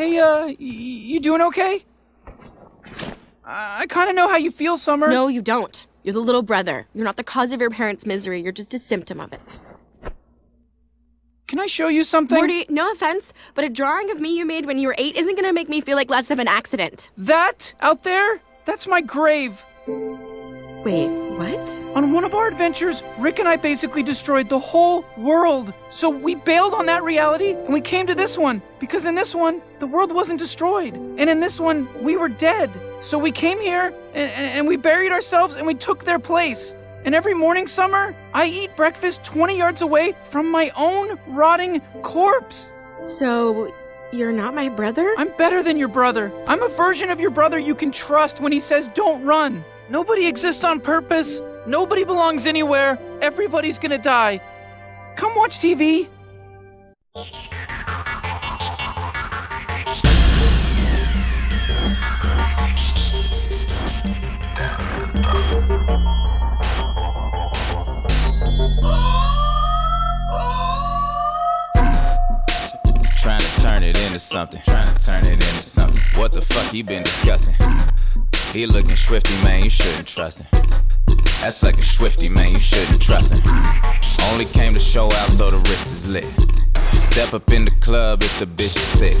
Hey, uh, y- you doing okay? I, I kind of know how you feel, Summer. No, you don't. You're the little brother. You're not the cause of your parents' misery. You're just a symptom of it. Can I show you something? Morty, no offense, but a drawing of me you made when you were eight isn't gonna make me feel like less of an accident. That out there? That's my grave. Wait, what? On one of our adventures, Rick and I basically destroyed the whole world. So we bailed on that reality and we came to this one because in this one, the world wasn't destroyed. And in this one, we were dead. So we came here and, and, and we buried ourselves and we took their place. And every morning, Summer, I eat breakfast 20 yards away from my own rotting corpse. So, you're not my brother? I'm better than your brother. I'm a version of your brother you can trust when he says don't run. Nobody exists on purpose. Nobody belongs anywhere. Everybody's gonna die. Come watch TV. Trying to turn it into something. Trying to turn it into something. What the fuck he been discussing? He looking swifty, man, you shouldn't trust him. That's like a swifty, man, you shouldn't trust him. Only came to show out so the wrist is lit. Step up in the club if the bitch is thick.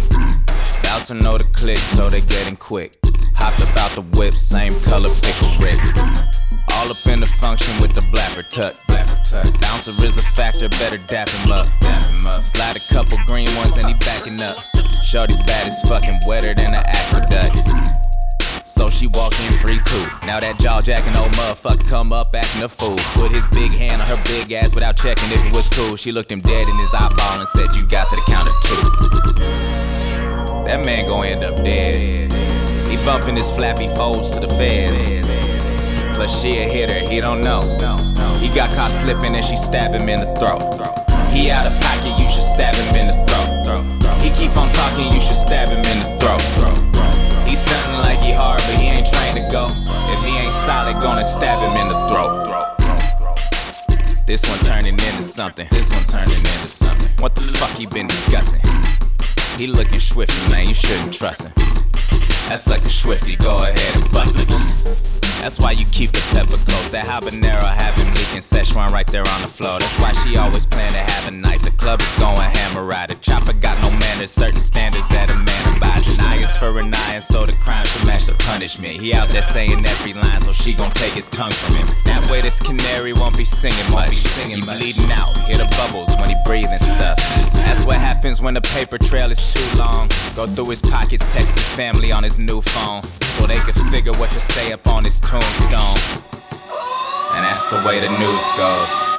To know the click, so they getting quick. Hopped about the whip, same color pickle Rick. All up in the function with the blapper tuck. Bouncer is a factor, better. Dap him up. Slide a couple green ones, then he backing up. Shorty bad is fucking wetter than an aqueduct. So she walk in free too. Now that jaw jacking old motherfucker come up acting a fool. Put his big hand on her big ass without checking if it was cool. She looked him dead in his eyeball and said, You got to the counter too. That man gon' end up dead. He bumping his flappy folds to the feds. Plus she a hitter, he don't know. He got caught slipping and she stab him in the throat. He out of pocket, you should stab him in the throat. He keep on talking, you should stab him in the throat. Stunting like he hard, but he ain't trained to go. If he ain't solid, gonna stab him in the throat. This one turning into something. This one turning into something. What the fuck he been discussing? He looking swifty, man. You shouldn't trust him. That's like a swifty. Go ahead and bust it. That's why you keep the pepper close. That habanero have him leaking Szechuan right there on the floor. That's why she always plan to have a knife. The club is going hammer right. The chopper got no manners, certain standards that a man abides. An eye is for an eye, and so the crime should match the punishment. He out there saying every line, so she gon' take his tongue from him. That way, this canary won't be singing much. He bleeding out, hear the bubbles when he breathing stuff. That's what happens when the paper trail is too long. Go through his pockets, text his family on his new phone, so they can figure what to say up on his tombstone. And that's the way the news goes.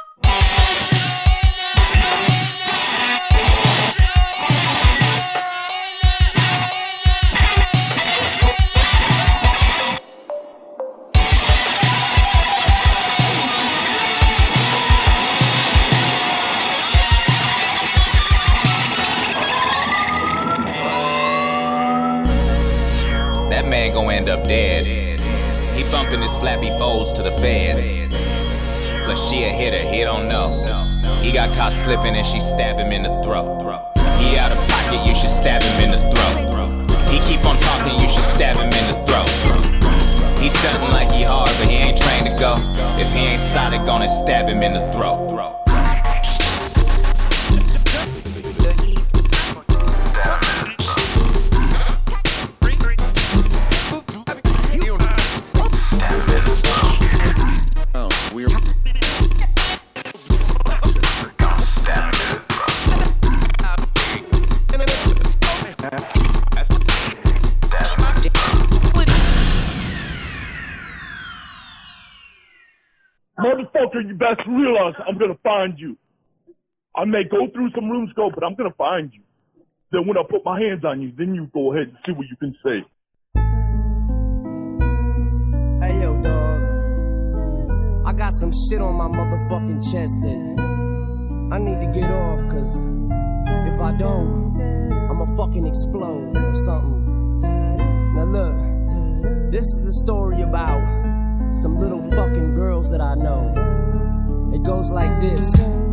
Man gon' end up dead. He bumping his flappy folds to the feds. Plus she a hitter, he don't know. He got caught slipping and she stab him in the throat. He out of pocket, you should stab him in the throat. He keep on talking, you should stab him in the throat. He stunting like he hard, but he ain't trained to go. If he ain't solid, gonna stab him in the throat. Motherfucker, you best realize I'm gonna find you. I may go through some rooms, go, but I'm gonna find you. Then when I put my hands on you, then you go ahead and see what you can say. Hey yo, dog. I got some shit on my motherfucking chest that I need to get off, cause if I don't, I'ma fucking explode or something. Now look, this is the story about some little fucking girls that I know. It goes like this.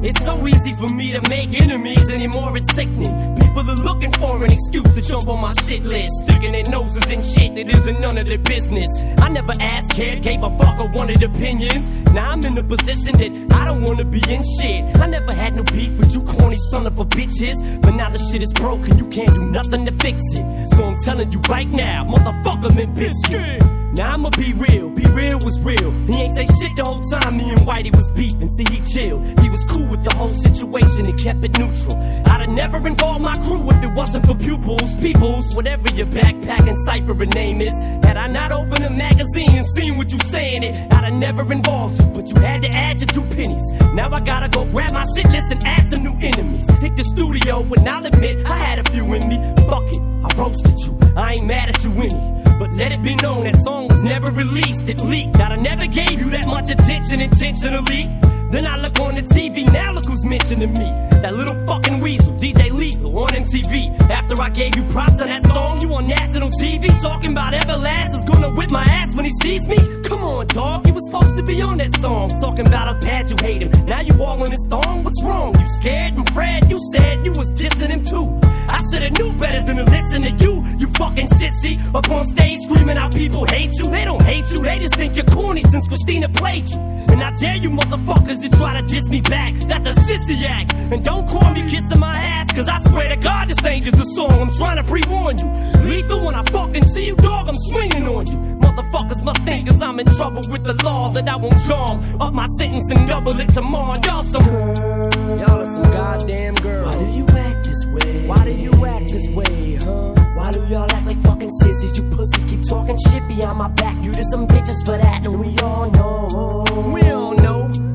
It's so easy for me to make enemies anymore, it's sickening. People are looking for an excuse to jump on my shit list, sticking their noses in shit that isn't none of their business. I never asked, cared, gave a fuck, or wanted opinions. Now I'm in a position that I don't wanna be in shit. I never had no beef with you corny son of a bitches, but now the shit is broken, you can't do nothing to fix it. So I'm telling you right now, motherfucker, Limp Bizkit. Now I'ma be real, be real was real. He ain't say shit the whole time me and Whitey was beefing. See, he chilled. He was cool with the whole situation and kept it neutral. I'd have never involved my crew if it wasn't for pupils, peoples, whatever your backpacking cipher and name is. Had I not opened a magazine and seen what you saying it, I'd have never involved you. But you had to add your two pennies. Now I gotta go grab my shit list and add some new enemies. Hit the studio, and I'll admit I had a few in me. Fuck it, I roasted you. I ain't mad at you any. But let it be known that song was never released, it leaked. That I never gave you that much attention intentionally. Then I look on the TV, now look who's mentioning me. That little fucking weasel, DJ Lethal on MTV. After I gave you props on that song, you on national TV talking about Everlast is gonna whip my ass when he sees me. Come on, dog, you was supposed to be on that song. Talking about how bad you hate him. Now you all on his thong, what's wrong? You scared and Fred, you said you was dissing him too. I should've knew better than to listen to you, you fucking sissy. Up on stage screaming how people hate you. They don't hate you, they just think you're corny since Christina played you. And I dare you motherfuckers to try to diss me back. That's a sissy act. And don't call me kissing my ass, cause I swear to God this ain't just a song. I'm trying to pre-warn you. Lethal when I fucking see you, dog, I'm swinging on you. Motherfuckers must think cause I'm in trouble with the law that I won't charm. Up my sentence and double it tomorrow. Y'all some Y'all are some goddamn girls. Why do you act this way? Why do you act this way, huh? Why do y'all act like fucking sissies? You pussies keep talking shit behind my back. You to some bitches for that, and we all know. We all know.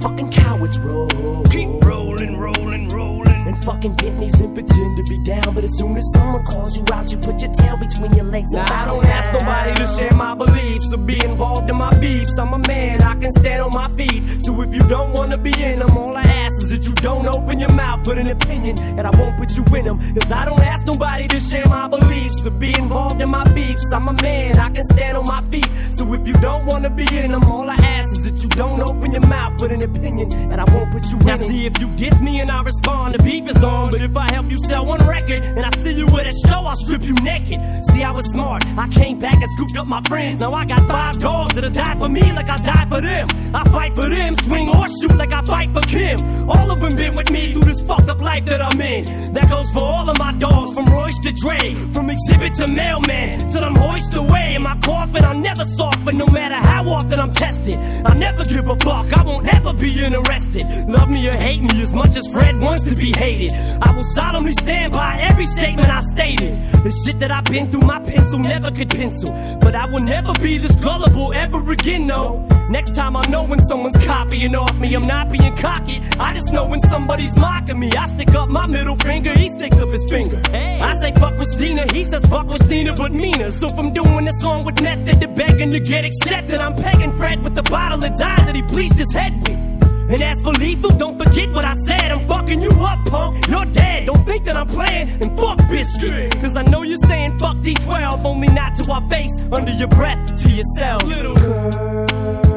Fucking cowards roll. Keep rolling, rolling, rolling. And fucking Bentleys and pretend to be down. But as soon as someone calls you out, you put your tail between your legs. Now I don't ask nobody to share my beliefs or be involved in my beefs. I'm a man, I can stand on my feet. So if you don't wanna be in them, all I ask is that you don't open your mouth with an opinion, and I won't put you in them. Cause I don't ask nobody to share my beliefs or be involved in my beefs. I'm a man, I can stand on my feet. So if you don't wanna be in them, all I ask that you don't open your mouth with an opinion, and I won't put you in it. See if you diss me and I respond, the beef is on. But if I help you sell one record and I see you at a show, I'll strip you naked. See, I was smart. I came back and scooped up my friends. Now I got five dogs that'll die for me like I die for them. I fight for them, swing or shoot like I fight for Kim. All of them been with me through this fucked up life that I'm in. That goes for all of my dogs, from Royce to Dre, from exhibit to mailman, till I'm hoisted away in my coffin. I'll never soften, no matter how often I'm tested. I never give a fuck, I won't ever be interested. Love me or hate me as much as Fred wants to be hated. I will solemnly stand by every statement I stated. The shit that I've been through, my pencil never could pencil. But I will never be this gullible ever again, no. Next time I know when someone's copying off me, I'm not being cocky. I just know when somebody's mocking me. I stick up my middle finger, he sticks up his finger. Hey. I say fuck Christina, he says fuck Christina, but meaner. So from doing this song with method to begging to get accepted, I'm pegging Fred with the bottle of dye that he bleached his head with. And as for lethal, don't forget what I said. I'm fucking you up, punk. You're dead. Don't think that I'm playing. And fuck Bizkit. Cause I know you're saying fuck D12, only not to our face. Under your breath to yourself. Little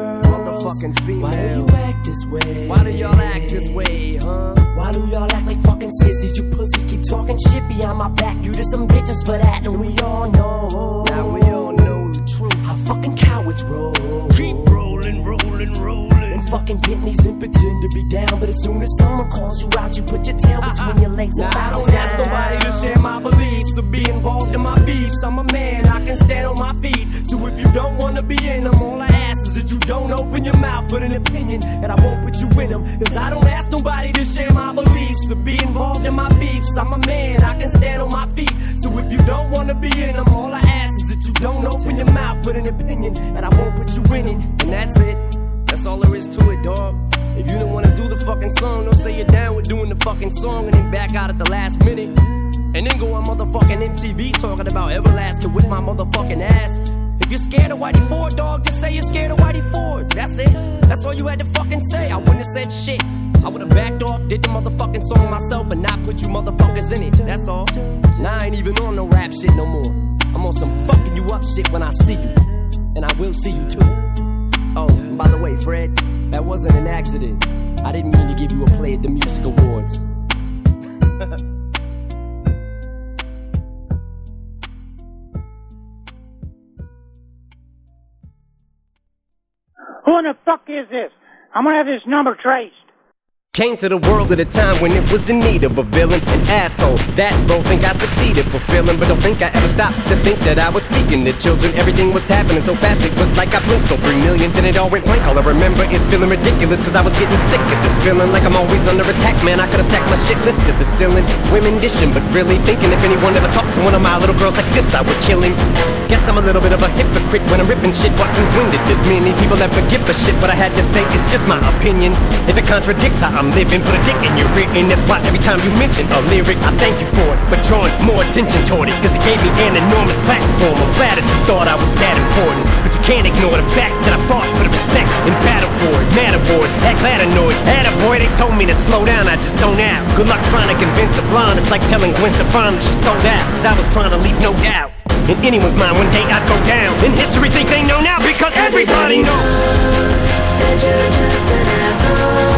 motherfucking Why do you act this way? Why do y'all act this way, huh? Why do y'all act like fucking sissies? You pussies keep talking shit behind my back. You to some bitches for that, and we all know. Now we all know the truth. How fucking cowards roll. Keep rolling, rolling, rolling. And fucking Bentleys and pretend to be down. But as soon as someone calls you out, you put your tail between your legs and I don't ask nobody to share my beliefs or be involved in my beefs. I'm a man, I can stand on my feet. So if you don't wanna be in them, all I ask is that you don't open your mouth with an opinion, and I won't put you in them. Cause I don't ask nobody to share my beliefs or be involved in my beefs. I'm a man, I can stand on my feet. So if you don't wanna be in them, all I ask is that you don't open your mouth with an opinion, and I won't put you in it. And that's it. That's all there is to it, dog. If you don't wanna do the fucking song, don't say you're down with doing the fucking song and then back out at the last minute. And then go on motherfucking MTV talking about Everlast with my motherfucking ass. If you're scared of Whitey Ford, dog, just say you're scared of Whitey Ford. That's it. That's all you had to fucking say. I wouldn't have said shit. I would have backed off, did the motherfucking song myself, and not put you motherfuckers in it. That's all. Now I ain't even on no rap shit no more. I'm on some fucking you up shit when I see you. And I will see you too. Oh, By the way, Fred, that wasn't an accident. I didn't mean to give you a play at the music awards. Who in the fuck is this? I'm gonna have this number traced. Came to the world at a time when it was in need of a villain, an asshole. That role think I succeeded fulfilling, but don't think I ever stopped to think that I was speaking to children. Everything was happening so fast, it was like I blinked so three million, then it all went blank. All I remember is feeling ridiculous, cause I was getting sick of this feeling like I'm always under attack, man. I could've stacked my shit list to the ceiling. Women dishing, but really thinking if anyone ever talks to one of my little girls like this, I would kill him. Guess I'm a little bit of a hypocrite when I'm ripping shit. What since when did this many people ever give a shit? What I had to say is just my opinion. If it contradicts how I'm a dick in your ear, and that's why every time you mention a lyric, I thank you for it, for drawing more attention toward it. Cause it gave me an enormous platform. I'm that you thought I was that important. But you can't ignore the fact that I fought for the respect and battle for it. Mad awards, heck glad annoyed. Had a boy, they told me to slow down, I just zone out. Good luck trying to convince a blonde. It's like telling Gwen Stefani that she sold out. Cause I was trying to leave no doubt. In anyone's mind, one day I'd go down. In history, think they know now because everybody knows that you're just an asshole.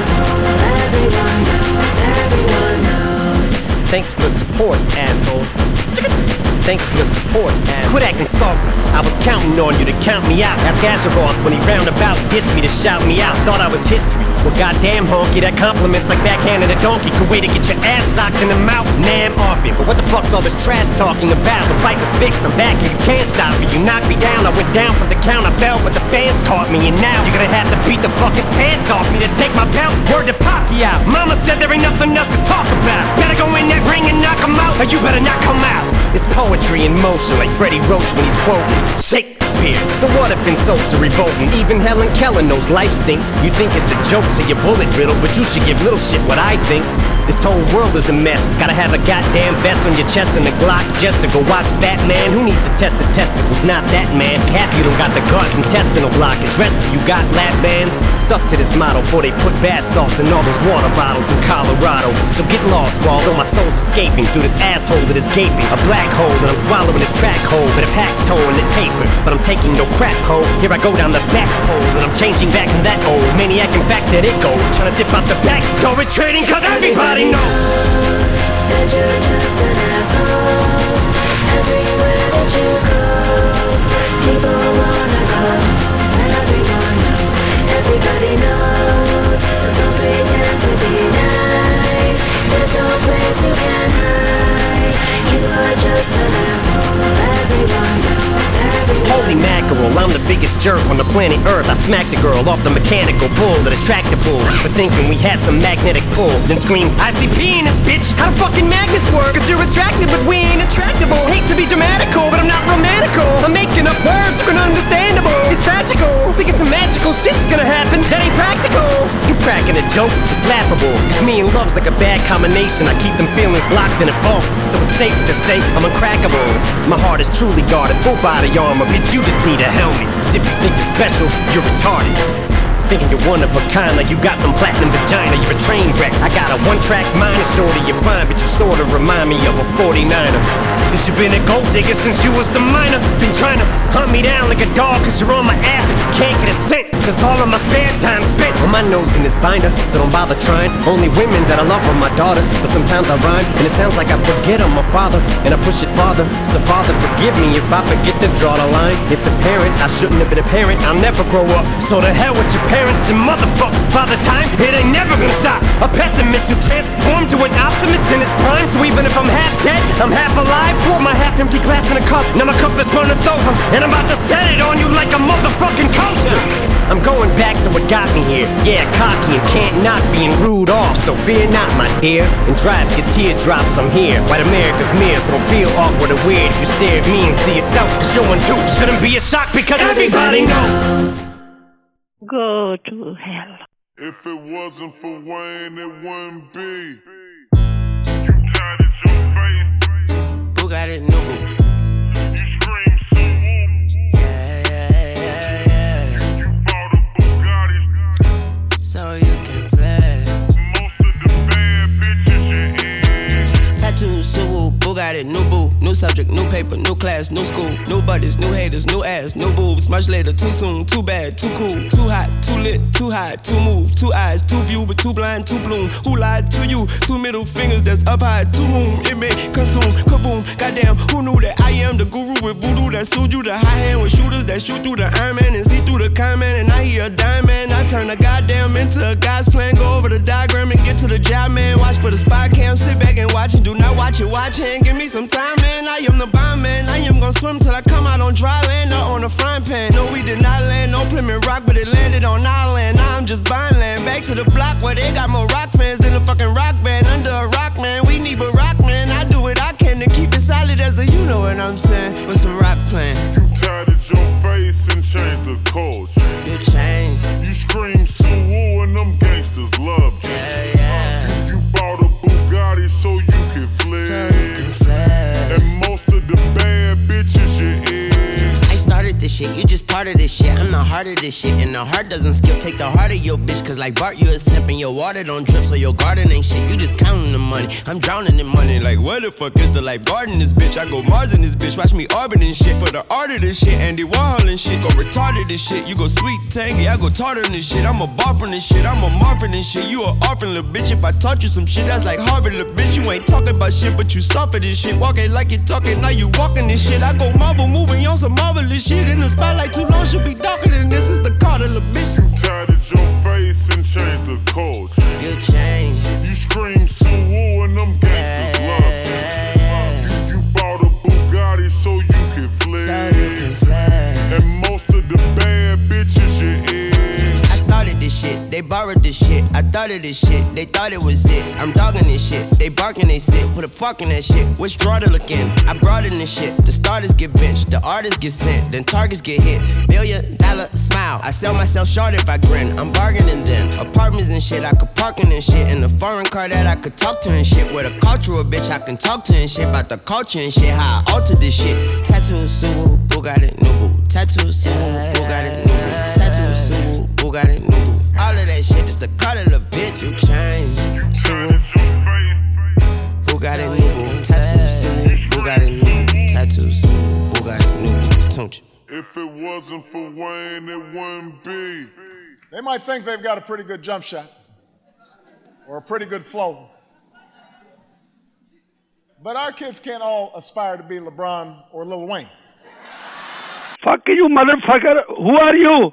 Thanks for the support, asshole. Thanks for the support, asshole. Quit acting salty. I was counting on you to count me out. Ask Azeroth when he roundabout dissed me to shout me out. Thought I was history. Well, goddamn honky, that compliments like backhanding a donkey. Could wait to get your ass socked in the mouth. Nah, I'm off it. But what the fuck's all this trash talking about? The fight was fixed. I'm back and You can't stop me. You knocked me down. I went down from the count. I fell, but the fans caught me. And now you're gonna have to beat the fucking pants off me to take my belt. Word to out. Mama said there ain't nothing else to talk about. Better go in that ring and knock him out, or you better not come out. It's poetry in motion, like Freddie Roach when he's quoting Shakespeare. So what if insults are revolting? Even Helen Keller knows life stinks. You think it's a joke to your bullet riddle, but you should give little shit what I think. This whole world is a mess. Gotta have a goddamn vest on your chest and a Glock just to go watch Batman. Who needs to test the testicles? Not that man. Half you don't got the guards intestinal blockage. Rest you got lap bands. Stuck to this model before they put bath salts in all those water bottles in Colorado. So get lost, while though my soul's escaping through this asshole that is gaping. A black hole that I'm swallowing this track hole with a pack toe and the paper. But I'm taking no crap hole. Here I go down the back pole and I'm changing back from that old maniac. In fact, that it go. Trying to dip out the back door retreating cause everybody knows. that you're just an asshole. Everywhere that you go, people wanna go. And knows, everybody knows. So don't pretend to be nice. There's no place you can hide. You are just an asshole. Everyone knows, Holy mackerel, I'm the biggest jerk on the planet Earth. I smacked a girl off the mechanical bull that attracted bulls for thinking we had some magnetic pull. Then screamed, I see this bitch. How do fucking magnets work? Cause you're attracted, but we ain't attractable. Hate to be dramatical, but I'm not romantical. I'm making up words for ununderstandable. It's tragical. Thinking some magical shit's gonna happen. That ain't practical. You cracking a joke? It's laughable. Cause me and love's like a bad combination. I keep them feelings locked in a vault. So it's safe to say I'm uncrackable. My heart is truly guarded, full body armor. Bitch, you just need a helmet. Cause if you think you're special, you're retarded. Thinking you're one of a kind, like you got some platinum vagina, you're a train wreck. I got a one track mind, shorty, you're fine, but you sorta remind me of a 49er. Cause you been a gold digger since you was a minor. Been trying to hunt me down like a dog, cause you're on my ass, but you can't get a scent. Cause all of my spare time spent on my nose in this binder, so don't bother trying. Only women that I love are my daughters, but sometimes I rhyme, and it sounds like I forget I'm a father, and I push it farther. So, Father, forgive me if I forget to draw the line. It's apparent I shouldn't have been a parent, I'll never grow up. So, to hell with your parents and motherfuck father time, it ain't never gonna stop. A pessimist who transforms to an optimist in his prime, so even if I'm half dead, I'm half alive. Pour my half empty glass in a cup, now my cup is running over, and I'm about to set it on you like a motherfucking coaster. I'm going back to what got me here. Yeah, cocky and can't not being rude off. So fear not, my dear. And drive your teardrops, I'm here. White America's mirror, so don't feel awkward or weird if you stare at me and see yourself. Cause you're one too. Shouldn't be a shock because everybody knows. Go to hell. If it wasn't for Wayne, it wouldn't be. Who got it, Nubu? Paper, new class, new school, new buddies, new haters, new ass, new boobs. Much later, too soon, too bad, too cool, too hot, too lit, too high, too move, two eyes, too view, but too blind, too bloom. Who lied to you? Two middle fingers that's up high, to whom it may consume, kaboom. Goddamn, who knew that I am the guru with voodoo that sued you? The high hand with shooters that shoot through the Iron Man and see through the comment. And I hear a diamond, I turn a goddamn into a guy's plan. Go over the diagram and get to the job, man. Watch for the spy cam, sit back and watch and do not watch it, watch it. Give me some time, man. I am the bomb, man. I am gonna swim till I come out on dry land or on a frying pan. No, we did not land on Plymouth Rock, but it landed on our land. Now I'm just buying land. Back to the block where they got more rock fans than a fucking rock band. Under a rock, man. We need a rock man. I do what I can to keep it solid as a, you know what I'm saying. With some rock playing. You tatted your face and changed the culture. You changed. You scream Suwu and them gangsters love you. Yeah. This shit, you just part of this shit. I'm the heart of this shit, and the heart doesn't skip. Take the heart of your bitch, cause like Bart, you a simp, and your water don't drip, so your garden ain't shit. You just counting the money. I'm drowning in money, like where the fuck is the life garden this bitch? I go Mars in this bitch, watch me orbit and shit. For the art of this shit, Andy Warhol and shit. Go retarded this shit, you go sweet tangy, I go tartar in this shit. I'm a bar from this shit, I'm a morphin' this shit. You a orphan little bitch. If I taught you some shit, that's like Harvard little bitch. You ain't talking about shit, but you suffer this shit. Walking like you talking, now you walking this shit. I go marble moving on some marvelous shit. In the spotlight too long, should be darker than this. Is the little bitch. You tatted your face and changed the culture. You changed. You scream Suwu and them gangsters loved you. You bought a Bugatti so you could flex. And most of the shit, they borrowed this shit. I thought of this shit, they thought it was it. I'm dogging this shit, they barking, they sit. Put a fork in that shit. Which draw to look in? I brought in this shit. The starters get benched, the artists get sent, then targets get hit. Billion dollar smile. I sell myself short if I grin. I'm bargaining then. Apartments and shit, I could park in and shit. In a foreign car that I could talk to and shit. With a cultural bitch, I can talk to and shit. About the culture and shit, how I altered this shit. Tattoo, Suwu, Bugatti, Nubu. Tattoo, Suwu, Bugatti, Nubu. That shit, just the cut of the bitch you changed. Suwu, Bugatti, Nubu. Tattoo, Suwu, Bugatti, Nubu. Tattoo, Suwu, Bugatti, Nubu. Don't you? If it wasn't for Wayne, it wouldn't be. They might think they've got a pretty good jump shot or a pretty good flow. But our kids can't all aspire to be LeBron or Lil Wayne. Fuck you, motherfucker. Who are you?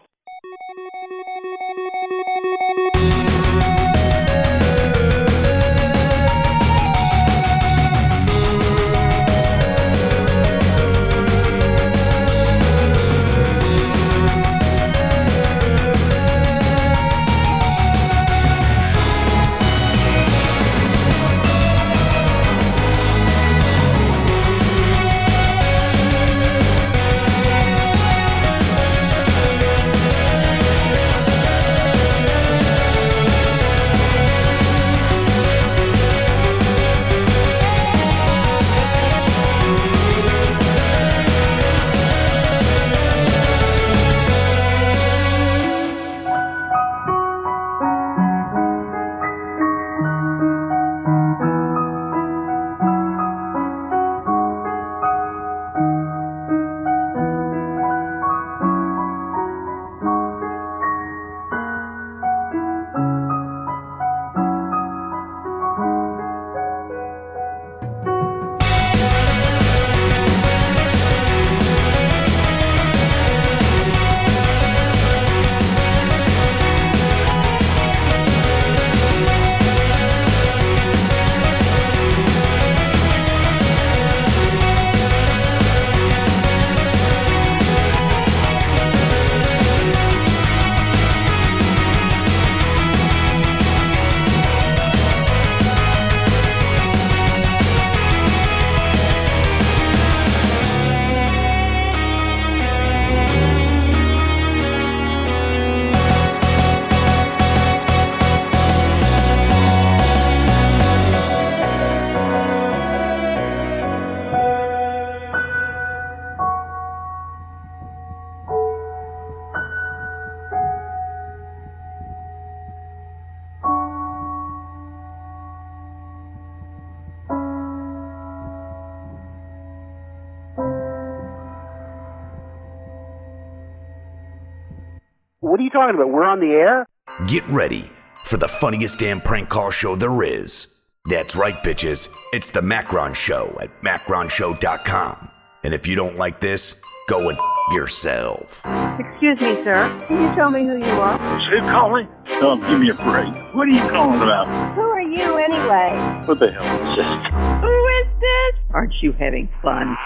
Talking about? We're on the air? Get ready for the funniest damn prank call show there is. That's right, bitches. It's the Macron Show at macronshow.com. And if you don't like this, go and f- yourself. Excuse me, sir. Can you tell me who you are? Who calling? Oh, give me a break. What are you calling about? Who are you anyway? What the hell is this? Who is this? Aren't you having fun?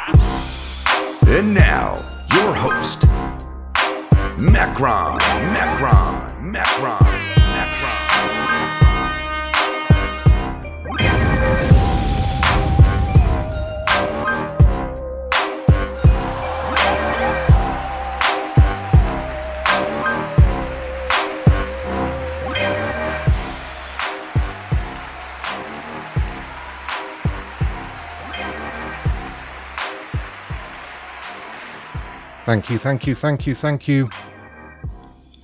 And now, your host, Macron, Macron, Macron, Macron. Thank you, thank you, thank you, thank you.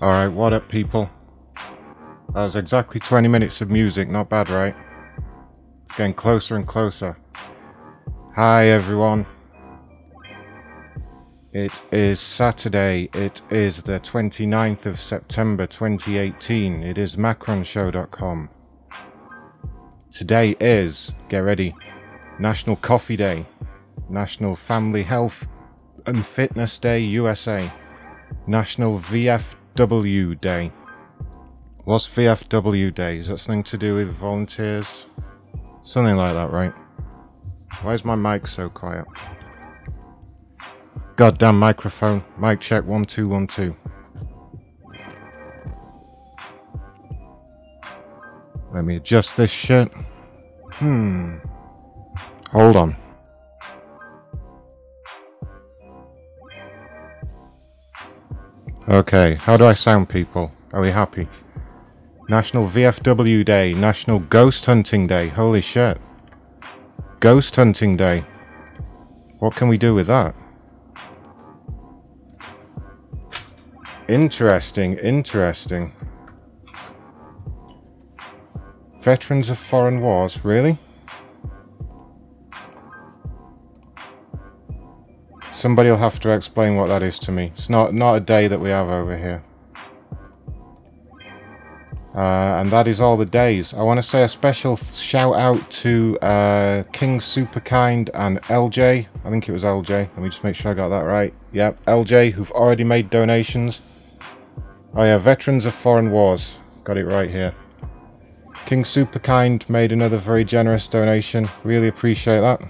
Alright, what up, people? That was exactly 20 minutes of music, not bad, right? Getting closer and closer. Hi, everyone. It is Saturday. It is the 29th of September 2018. It is macronshow.com. Today is, get ready, National Coffee Day, National Family Health and Fitness Day USA, National VFW Day. What's VFW Day? Is that something to do with volunteers? Something like that, right? Why is my mic so quiet? Goddamn microphone. Mic check one two one two. Let me adjust this shit. Hmm. Hold on. Okay, how do I sound, people? Are we happy? National VFW Day, National Ghost Hunting Day. Holy shit. Ghost Hunting Day. What can we do with that? Interesting, interesting. Veterans of foreign wars, really? Somebody will have to explain what that is to me. It's not not a day that we have over here. Uh, and that is all the days. I want to say a special shout out to uh, King Superkind and LJ. I think it was LJ. Let me just make sure I got that right. Yep, LJ, who've already made donations. Oh yeah, Veterans of Foreign Wars. Got it right here. King Superkind made another very generous donation. Really appreciate that.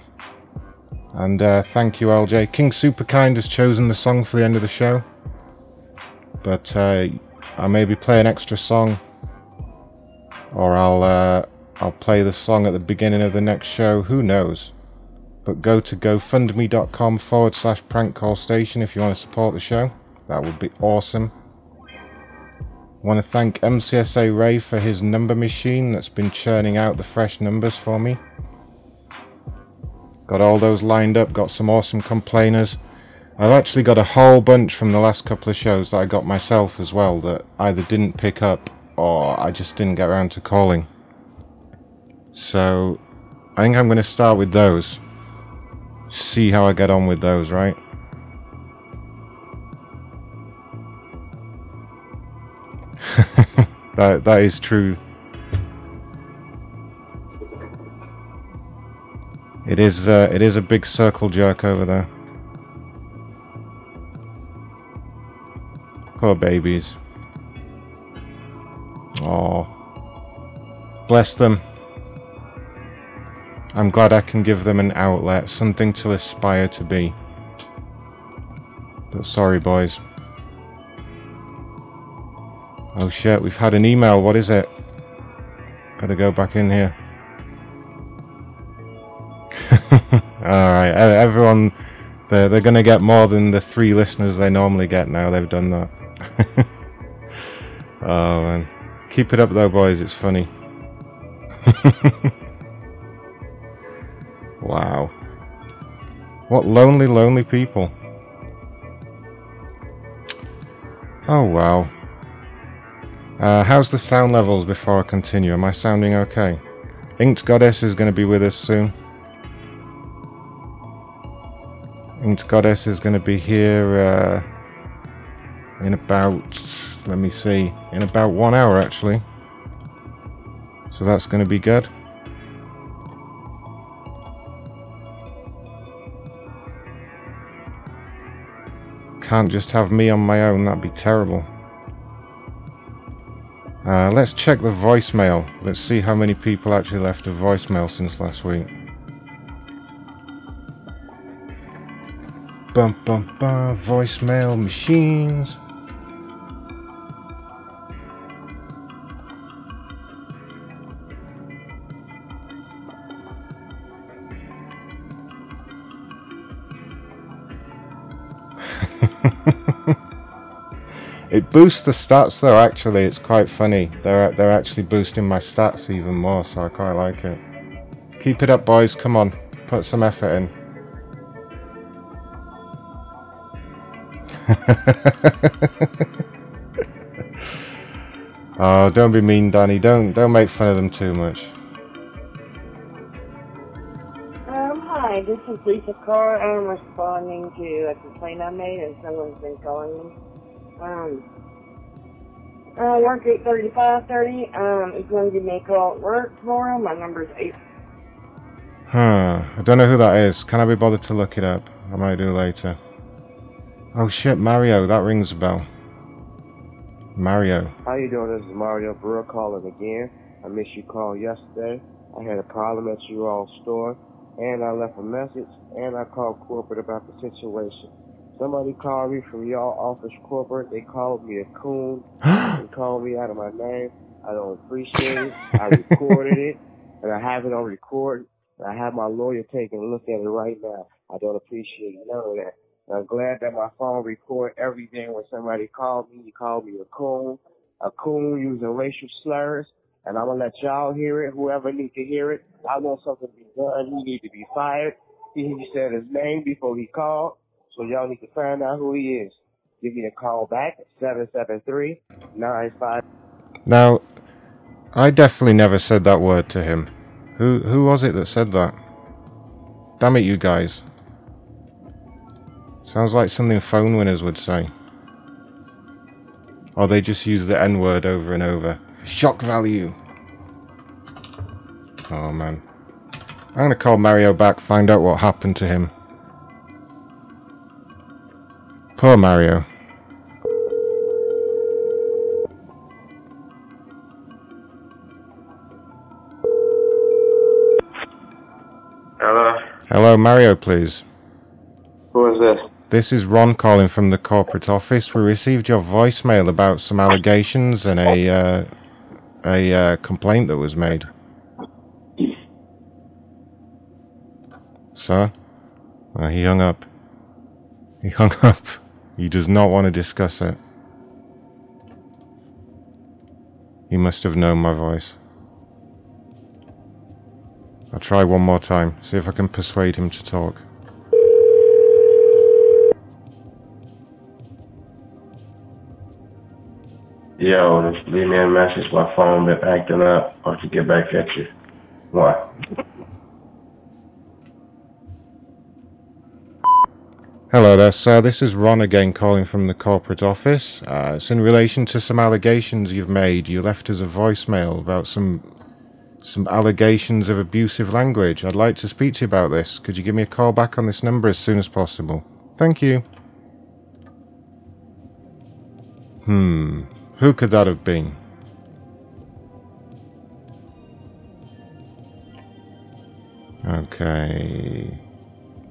And uh, thank you, LJ. King Superkind has chosen the song for the end of the show. But uh, I maybe play an extra song. Or I'll, uh, I'll play the song at the beginning of the next show. Who knows? But go to gofundme.com forward slash prank call station if you want to support the show. That would be awesome. I want to thank MCSA Ray for his number machine that's been churning out the fresh numbers for me. Got all those lined up, got some awesome complainers. I've actually got a whole bunch from the last couple of shows that I got myself as well that either didn't pick up or I just didn't get around to calling. So I think I'm going to start with those. See how I get on with those, right? that that is true. It is uh, it is a big circle jerk over there. Poor babies. Oh, bless them. I'm glad I can give them an outlet, something to aspire to be. But sorry, boys. Oh shit, we've had an email. What is it? Gotta go back in here. Alright, everyone, they're, they're gonna get more than the three listeners they normally get now. They've done that. oh man. Keep it up though, boys. It's funny. wow. What lonely, lonely people. Oh wow. Uh, how's the sound levels before I continue? Am I sounding okay? Inked Goddess is going to be with us soon. Inked Goddess is going to be here uh, in about let me see, in about one hour actually. So that's going to be good. Can't just have me on my own, that'd be terrible. Uh, let's check the voicemail. Let's see how many people actually left a voicemail since last week. Bum bum bum, voicemail machines. It boosts the stats though. Actually, it's quite funny. They're they're actually boosting my stats even more, so I quite like it. Keep it up, boys. Come on, put some effort in. oh, don't be mean, Danny. Don't don't make fun of them too much. Um, hi, this is Lisa Carr. I'm responding to a complaint I made and someone's been calling me. Um, I work 8.30 to 5.30. Um, it's going to give me a call at work tomorrow. My number's 8. Huh. I don't know who that is. Can I be bothered to look it up? I might do later. Oh shit, Mario. That rings a bell. Mario. How you doing? This is Mario Brewer calling again. I missed your call yesterday. I had a problem at your all store, and I left a message, and I called corporate about the situation. Somebody called me from y'all office corporate. They called me a coon. they called me out of my name. I don't appreciate it. I recorded it, and I have it on record. I have my lawyer taking a look at it right now. I don't appreciate none of that. I'm glad that my phone record everything when somebody called me. He called me a coon, a coon using racial slurs. And I'm gonna let y'all hear it. Whoever needs to hear it. I want something to be done. He need to be fired. He, he said his name before he called. So y'all need to find out who he is. Give me a call back at 773 95. Now, I definitely never said that word to him. Who who was it that said that? Damn it, you guys. Sounds like something phone winners would say. Or they just use the N word over and over. For shock value. Oh man. I'm gonna call Mario back, find out what happened to him. Poor Mario. Hello? Hello, Mario, please. Who is this? This is Ron calling from the corporate office. We received your voicemail about some allegations and a uh, a uh, complaint that was made. Sir? Uh, he hung up. He hung up. He does not want to discuss it. He must have known my voice. I'll try one more time, see if I can persuade him to talk. Yo, just leave me a message. My phone been acting up. I'll have to get back at you. Why? Hello there, sir. This is Ron again calling from the corporate office. Uh, it's in relation to some allegations you've made. You left us a voicemail about some some allegations of abusive language. I'd like to speak to you about this. Could you give me a call back on this number as soon as possible? Thank you. Hmm. Who could that have been? Okay.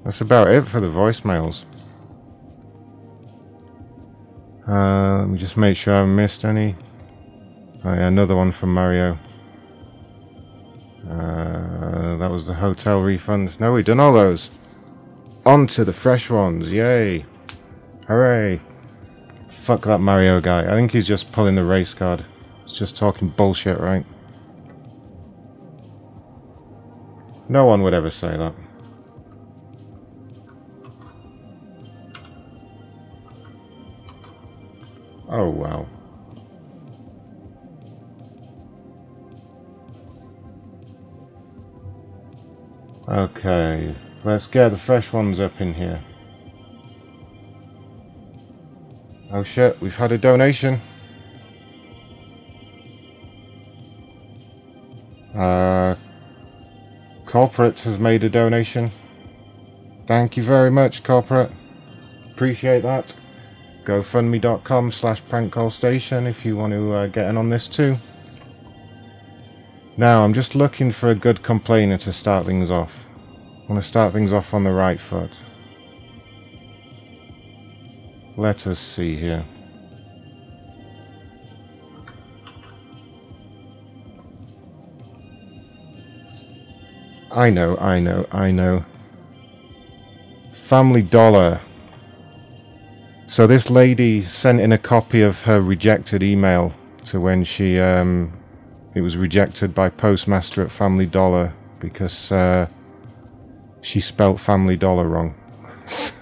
That's about it for the voicemails. Uh, let me just make sure I missed any. Oh yeah, another one from Mario. Uh, that was the hotel refund. No, we've done all those. On to the fresh ones. Yay. Hooray. Fuck that Mario guy. I think he's just pulling the race card. He's just talking bullshit, right? No one would ever say that. Oh, wow. Okay, let's get the fresh ones up in here. Oh shit, we've had a donation. Uh, corporate has made a donation. Thank you very much, corporate. Appreciate that. GoFundMe.com slash prankcallstation if you want to uh, get in on this too. Now, I'm just looking for a good complainer to start things off. I want to start things off on the right foot. Let us see here. I know, I know, I know. Family Dollar. So this lady sent in a copy of her rejected email to when she um, it was rejected by postmaster at Family Dollar because uh, she spelt Family Dollar wrong. so,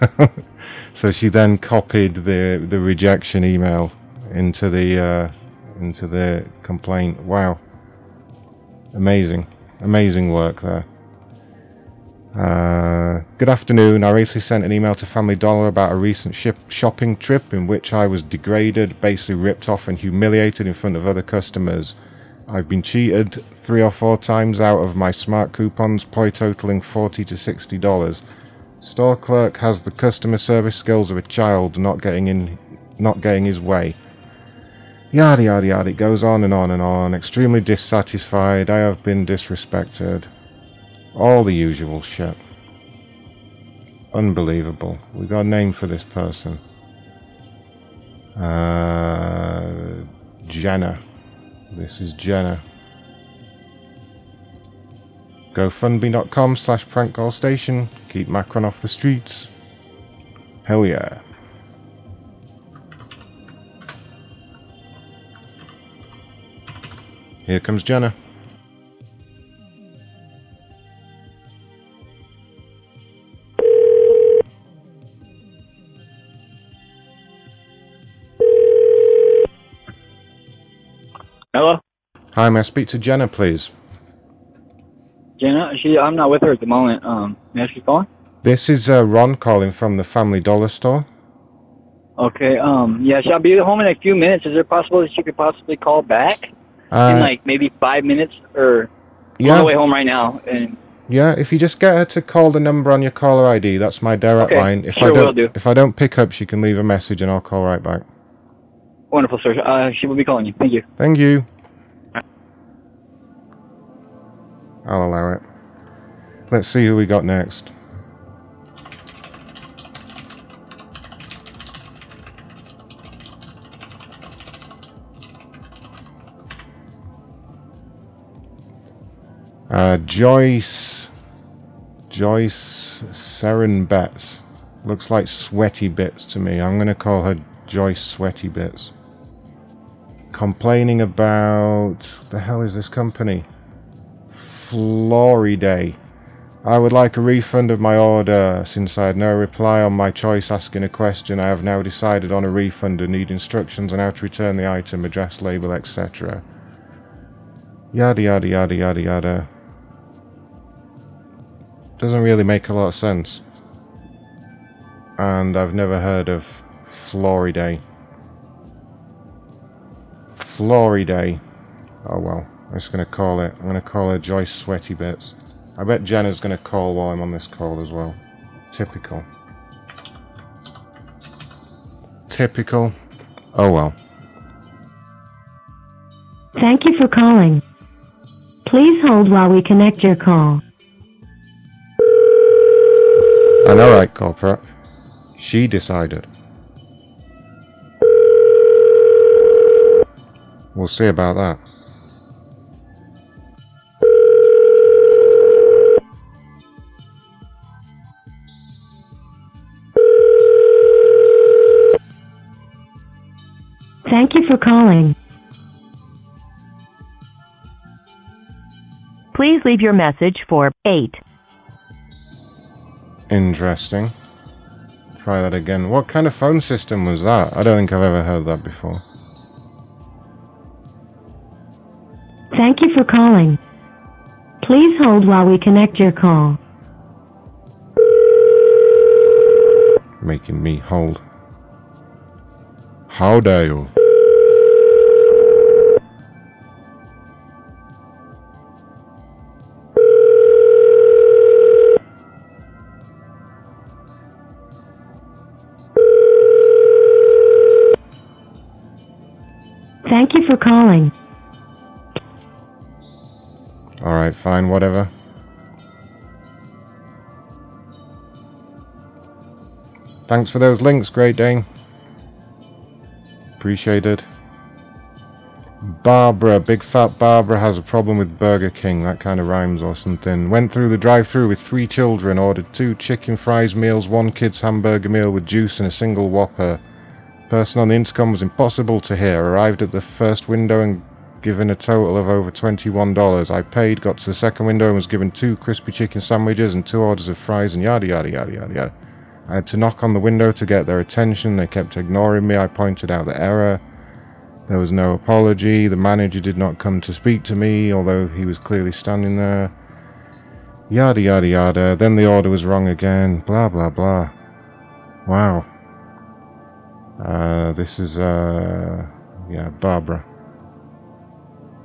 so she then copied the the rejection email into the uh, into the complaint. Wow, amazing, amazing work there. Uh, good afternoon. I recently sent an email to Family Dollar about a recent ship shopping trip in which I was degraded, basically ripped off and humiliated in front of other customers. I've been cheated three or four times out of my smart coupons, probably totaling 40 to 60 dollars. Store clerk has the customer service skills of a child, not getting in, not getting his way. Yada yada yada. It goes on and on and on. Extremely dissatisfied. I have been disrespected. All the usual shit. Unbelievable. We got a name for this person. Uh, Jenna. This is Jenna. GoFundMe.com slash prankcallstation. Keep Macron off the streets. Hell yeah. Here comes Jenna. Hello, Hi, may I speak to Jenna, please? Jenna. She, I'm not with her at the moment. Um, may I calling? This is uh, Ron calling from the Family Dollar store. Okay. Um, yeah, she'll be home in a few minutes. Is there possible that she could possibly call back Uh, in like maybe five minutes or yeah. on the way home right now? And Yeah, if you just get her to call the number on your caller ID, that's my direct Okay, line. If sure I don't, will do. if I don't pick up, she can leave a message and I'll call right back. wonderful, sir. Uh, she will be calling you. Thank you. Thank you. I'll allow it. Let's see who we got next. Uh, Joyce. Joyce Seren Betts. Looks like Sweaty Bits to me. I'm going to call her Joyce Sweaty Bits. Complaining about. The hell is this company? Floryday. I would like a refund of my order. Since I had no reply on my choice asking a question, I have now decided on a refund and need instructions on how to return the item, address, label, etc. Yada yada yada yada yada. Doesn't really make a lot of sense. And I've never heard of Floryday. Floryday. Oh well. I'm just gonna call it. I'm gonna call her Joyce Sweaty Bits. I bet Jenna's gonna call while I'm on this call as well. Typical. Typical. Oh well. Thank you for calling. Please hold while we connect your call. And alright, corporate. She decided. We'll see about that. Thank you for calling. Please leave your message for 8. Interesting. Try that again. What kind of phone system was that? I don't think I've ever heard that before. Thank you for calling. Please hold while we connect your call. Making me hold. How dare you? Thank you for calling. All right, fine, whatever. Thanks for those links, Great Dane. Appreciated. Barbara, big fat Barbara has a problem with Burger King. That kind of rhymes or something. Went through the drive through with three children, ordered two chicken fries meals, one kid's hamburger meal with juice, and a single Whopper. Person on the intercom was impossible to hear. Arrived at the first window and given a total of over $21. I paid, got to the second window and was given two crispy chicken sandwiches and two orders of fries and yada yada yada yada yada. I had to knock on the window to get their attention. They kept ignoring me. I pointed out the error. There was no apology. The manager did not come to speak to me, although he was clearly standing there. Yada yada yada. Then the order was wrong again. Blah blah blah. Wow. Uh, this is, uh, yeah, Barbara.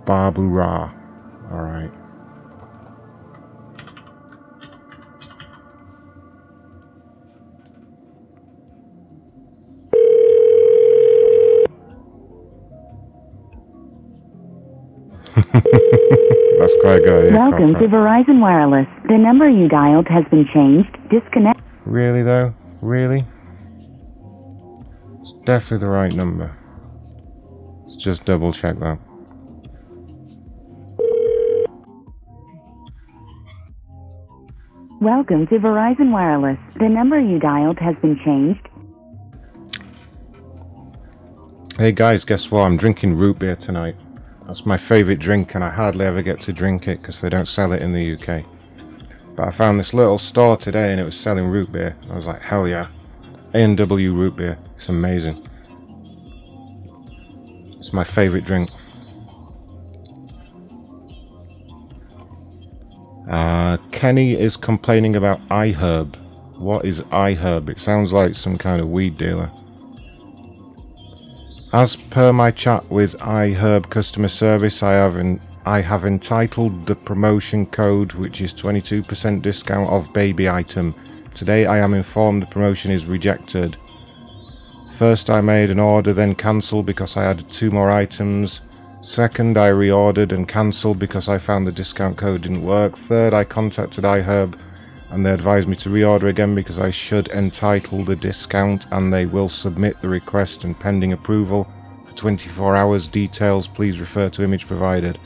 Barbara. Alright. That's quite good. yeah, Welcome to. Verizon Wireless. The number you dialed has been changed. Disconnect. Really though? Really? It's definitely the right number. Let's just double check that. Welcome to Verizon Wireless. The number you dialed has been changed. Hey guys, guess what? I'm drinking root beer tonight. That's my favourite drink, and I hardly ever get to drink it because they don't sell it in the UK. But I found this little store today and it was selling root beer. I was like, hell yeah. A&W root beer. It's amazing. It's my favourite drink. Uh, Kenny is complaining about iHerb. What is iHerb? It sounds like some kind of weed dealer. As per my chat with iHerb customer service, I have I have entitled the promotion code, which is 22% discount of baby item. Today I am informed the promotion is rejected. First I made an order, then cancelled because I added two more items. Second, I reordered and cancelled because I found the discount code didn't work. Third, I contacted iHerb and they advised me to reorder again because I should entitle the discount and they will submit the request and pending approval for 24 hours. Details please refer to image provided.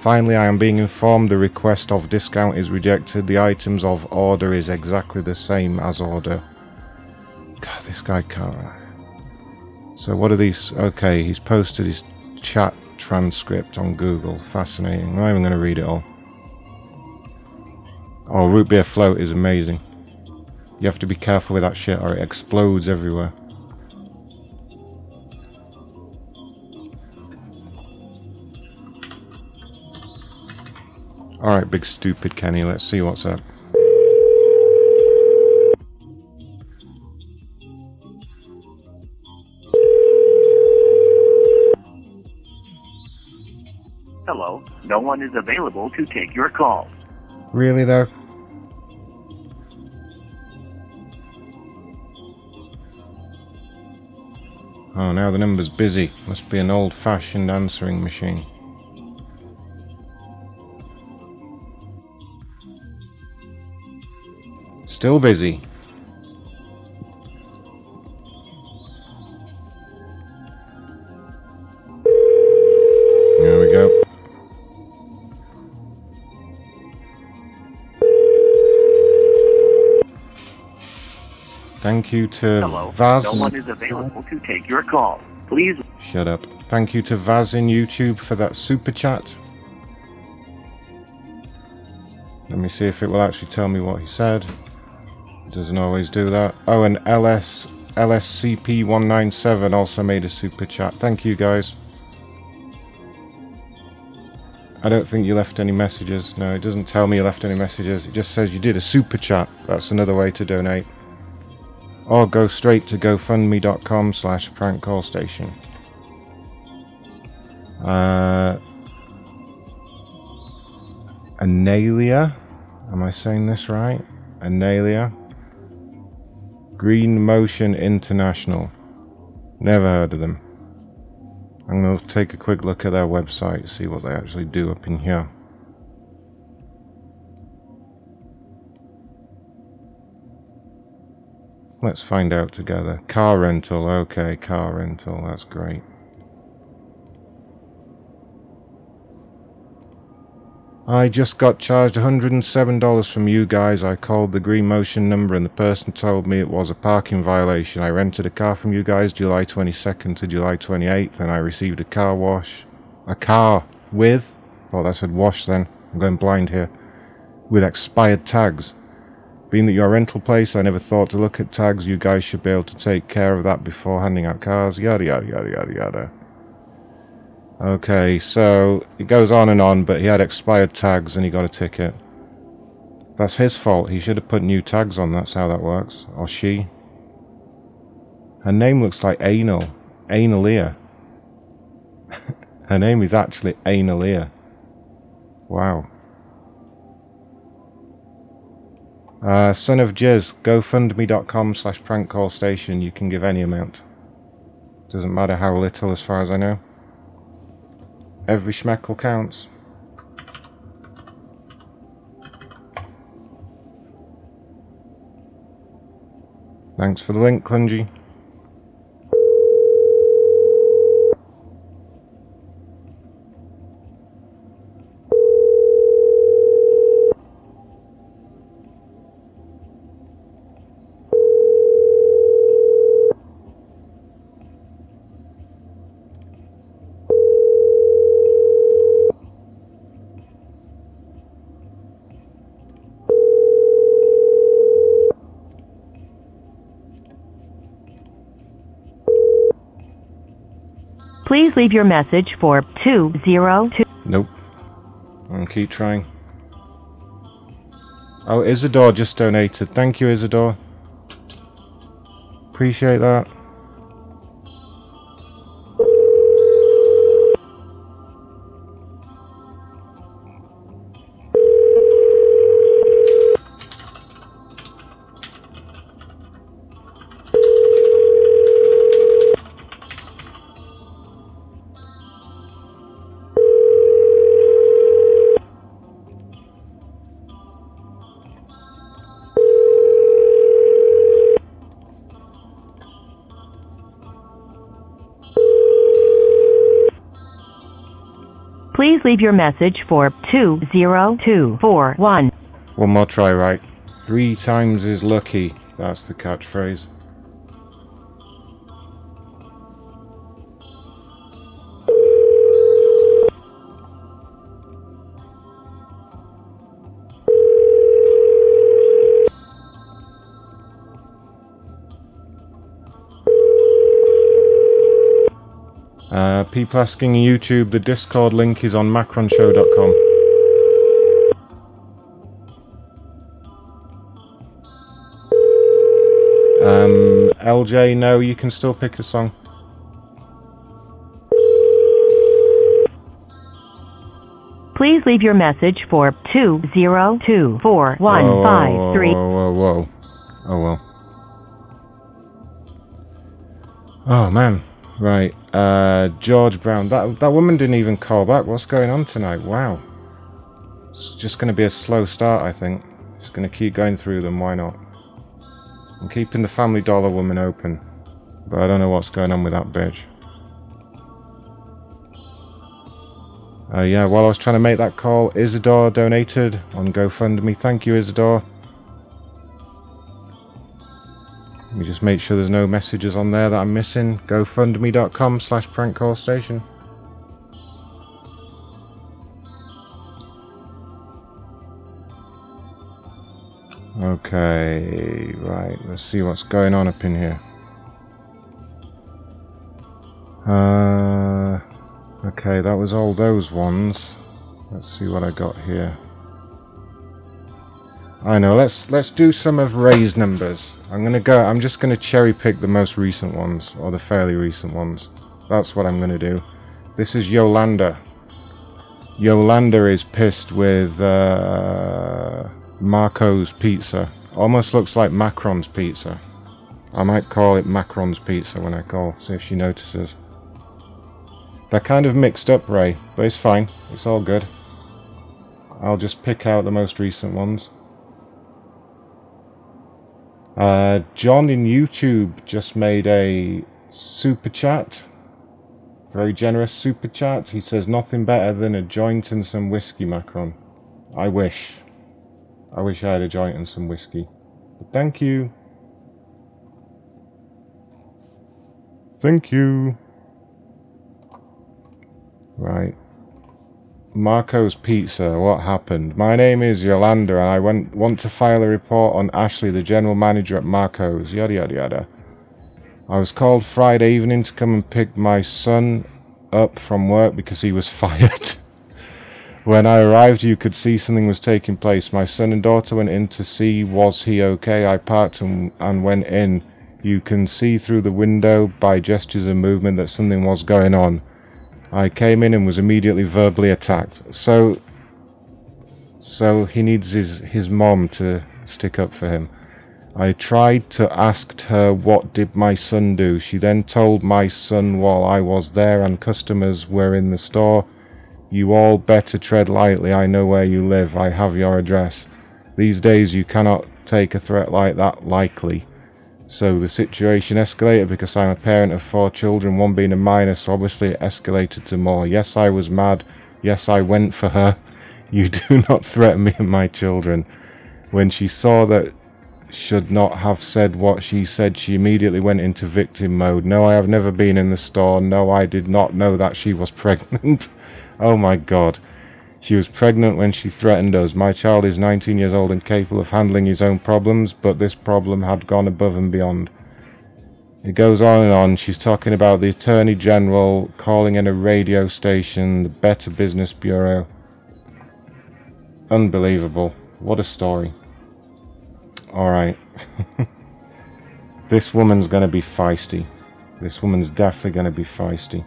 Finally, I am being informed the request of discount is rejected. The items of order is exactly the same as order. God, this guy can't. So what are these? Okay, he's posted his chat transcript on Google. Fascinating. I'm not even going to read it all. Oh, root beer float is amazing. You have to be careful with that shit or it explodes everywhere. Alright, big stupid Kenny, let's see what's up. Hello, no one is available to take your call. Really though? Oh, now the number's busy. Must be an old fashioned answering machine. Still busy. There we go. Thank you to Hello, Vaz. no one is available to take your call. Please Shut up. Thank you to Vaz in YouTube for that super chat. Let me see if it will actually tell me what he said. It doesn't always do that. Oh, and LS LSCP197 also made a super chat. Thank you guys. I don't think you left any messages. No, it doesn't tell me you left any messages. It just says you did a super chat. That's another way to donate. Or go straight to gofundme.com slash prankcallstation. Uh, Analia? Am I saying this right? Analia? Green Motion International. Never heard of them. I'm going to take a quick look at their website, see what they actually do up in here. Let's find out together. Car rental, okay, car rental, that's great. I just got charged $107 from you guys. I called the Green Motion number and the person told me it was a parking violation. I rented a car from you guys July 22nd to July 28th and I received a car wash. A car with, oh that said wash then, I'm going blind here, with expired tags. Being that you're a rental place, I never thought to look at tags. You guys should be able to take care of that before handing out cars. Yada yada yada yada yada. Okay, so it goes on and on, but he had expired tags and he got a ticket. That's his fault. He should have put new tags on. That's how that works. Or she. Her name looks like Anal. Analia. Her name is actually Analia. Wow. Uh, son of Jez, gofundme.com slash prank call station. You can give any amount. Doesn't matter how little as far as I know. Every schmeckle counts. Thanks for the link, Clungy. Please leave your message for 202. Nope. I'll keep trying. Oh, Isidore just donated. Thank you, Isidore. Appreciate that. Please leave your message for 20241. One more try, right? Three times is lucky. That's the catchphrase. Uh, people asking YouTube, the Discord link is on macronshow.com. Um, LJ, no, you can still pick a song. Please leave your message for 2024153. Whoa, whoa, whoa. Oh well. Oh man. Right. Uh George Brown. That that woman didn't even call back. What's going on tonight? Wow. It's just gonna be a slow start, I think. Just gonna keep going through them, why not? I'm keeping the family dollar woman open. But I don't know what's going on with that bitch. Uh, yeah, while I was trying to make that call, Isidore donated on GoFundMe. Thank you, Isidore. Me just make sure there's no messages on there that I'm missing. GoFundMe.com slash prank call station. Okay, right, let's see what's going on up in here. Uh, okay, that was all those ones. Let's see what I got here. I know. Let's let's do some of Ray's numbers. I'm gonna go. I'm just gonna cherry pick the most recent ones or the fairly recent ones. That's what I'm gonna do. This is Yolanda. Yolanda is pissed with uh, Marco's pizza. Almost looks like Macron's pizza. I might call it Macron's pizza when I call. See if she notices. They're kind of mixed up, Ray, but it's fine. It's all good. I'll just pick out the most recent ones. Uh, John in YouTube just made a super chat. Very generous super chat. He says nothing better than a joint and some whiskey, Macron. I wish. I wish I had a joint and some whiskey. But thank you. Thank you. Right. Marco's Pizza, what happened? My name is Yolanda and I went, want to file a report on Ashley, the general manager at Marco's, yada yada yada. I was called Friday evening to come and pick my son up from work because he was fired. when I arrived, you could see something was taking place. My son and daughter went in to see was he okay. I parked and, and went in. You can see through the window by gestures and movement that something was going on. I came in and was immediately verbally attacked. So, so he needs his his mom to stick up for him. I tried to ask her what did my son do. She then told my son while I was there and customers were in the store, "You all better tread lightly. I know where you live. I have your address." These days you cannot take a threat like that lightly. So the situation escalated because I'm a parent of four children, one being a minor, so obviously it escalated to more. Yes, I was mad. Yes, I went for her. You do not threaten me and my children. When she saw that should not have said what she said, she immediately went into victim mode. No, I have never been in the store. No, I did not know that she was pregnant. oh my god. She was pregnant when she threatened us. My child is 19 years old and capable of handling his own problems, but this problem had gone above and beyond. It goes on and on. She's talking about the Attorney General calling in a radio station, the Better Business Bureau. Unbelievable. What a story. Alright. this woman's going to be feisty. This woman's definitely going to be feisty.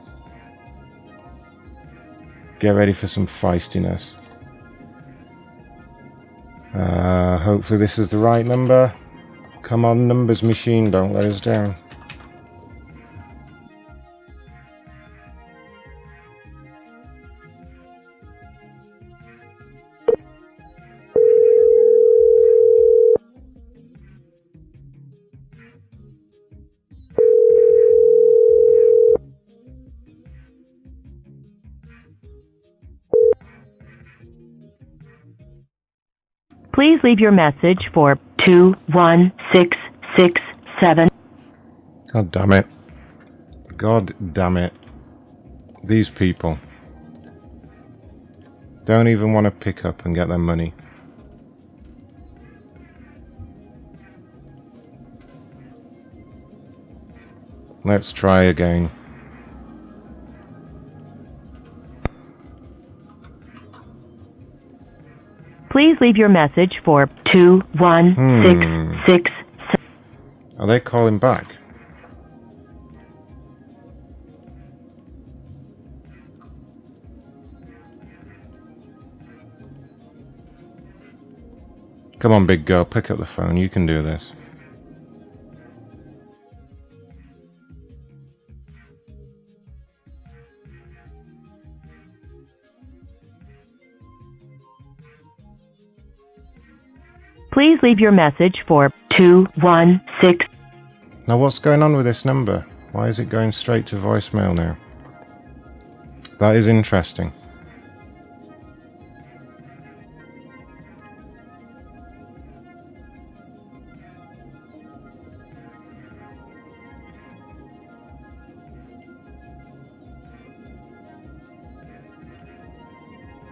Get ready for some feistiness. Uh, hopefully this is the right number. Come on, numbers machine, don't let us down. Please leave your message for 21667. God damn it. God damn it. These people don't even want to pick up and get their money. Let's try again. Please leave your message for 21667. Are they calling back? Come on, big girl, pick up the phone. You can do this. Please leave your message for 216. Now, what's going on with this number? Why is it going straight to voicemail now? That is interesting.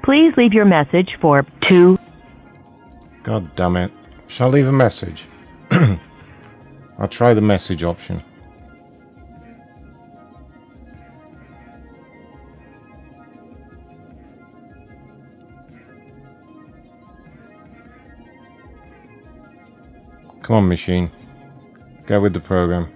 Please leave your message for 2 God damn it. Shall I leave a message? I'll try the message option. Come on, machine. Go with the program.